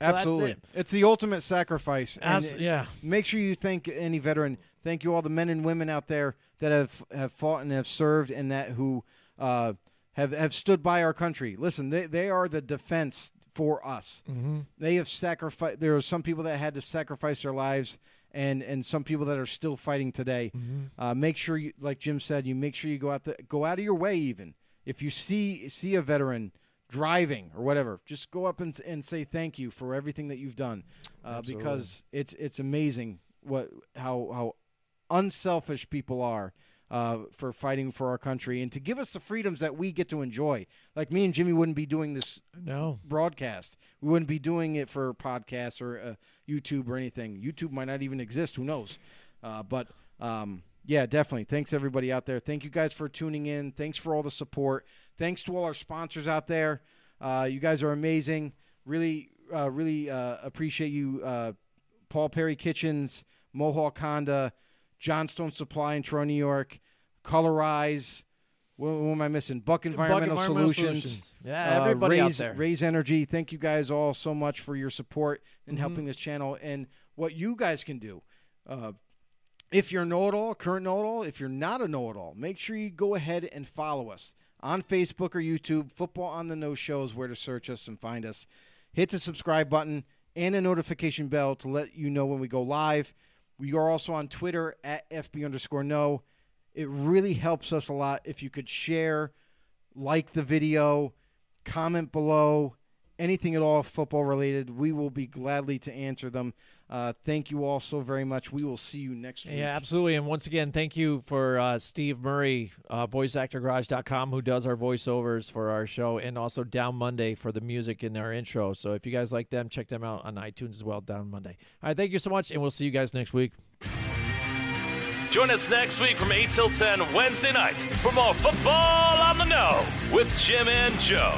B: So
C: Absolutely.
B: it.
C: It's the ultimate sacrifice. And
B: yeah.
C: Make sure you thank any veteran. Thank you all the men and women out there that have have fought and have served and that who uh, have have stood by our country. Listen, they they are the defense for us. Mm-hmm. They have sacrificed. There are some people that had to sacrifice their lives. And, and some people that are still fighting today. Uh, make sure you, like Jim said, you make sure you go out the, go out of your way. Even if you see see a veteran driving or whatever, just go up and, and say thank you for everything that you've done, uh, because it's it's amazing what how how unselfish people are uh, for fighting for our country and to give us the freedoms that we get to enjoy. Like me and Jimmy wouldn't be doing this
B: No.
C: broadcast. We wouldn't be doing it for podcasts or uh, YouTube or anything. YouTube might not even exist. Who knows? Uh, but um, yeah, definitely. Thanks everybody out there. Thank you guys for tuning in. Thanks for all the support. Thanks to all our sponsors out there. Uh, you guys are amazing. Really, uh, really uh, appreciate you. Uh, Paul Perry Kitchens, Mohawk Honda, Johnstone Supply in Troy, New York, Colorize. What, what am I missing? Buck Environmental,
B: Environmental
C: Solutions.
B: Solutions. Yeah, everybody out
C: raise,
B: there.
C: Raze Energy. Thank you guys all so much for your support
B: Mm-hmm.
C: and helping this channel and what you guys can do. Uh, if you're a know-it-all, current know-it-all, if you're not a know-it-all, make sure you go ahead and follow us on Facebook or YouTube. Football on the No Show is where to search us and find us. Hit the subscribe button and the notification bell to let you know when we go live. We are also on Twitter at FB underscore no. It really helps us a lot if you could share, like the video, comment below, anything at all football related. We will be gladly to answer them. Uh, thank you all so very much. We will see you next week.
B: Yeah, absolutely. And once again, thank you for uh, Steve Murray, uh, voiceactorgarage.com, who does our voiceovers for our show, and also Down Monday for the music in our intro. So if you guys like them, check them out on iTunes as well, Down Monday. All right, thank you so much, and we'll see you guys next week.
A: Join us next week from 8 till 10 Wednesday night for more football on the know with Jim and Joe.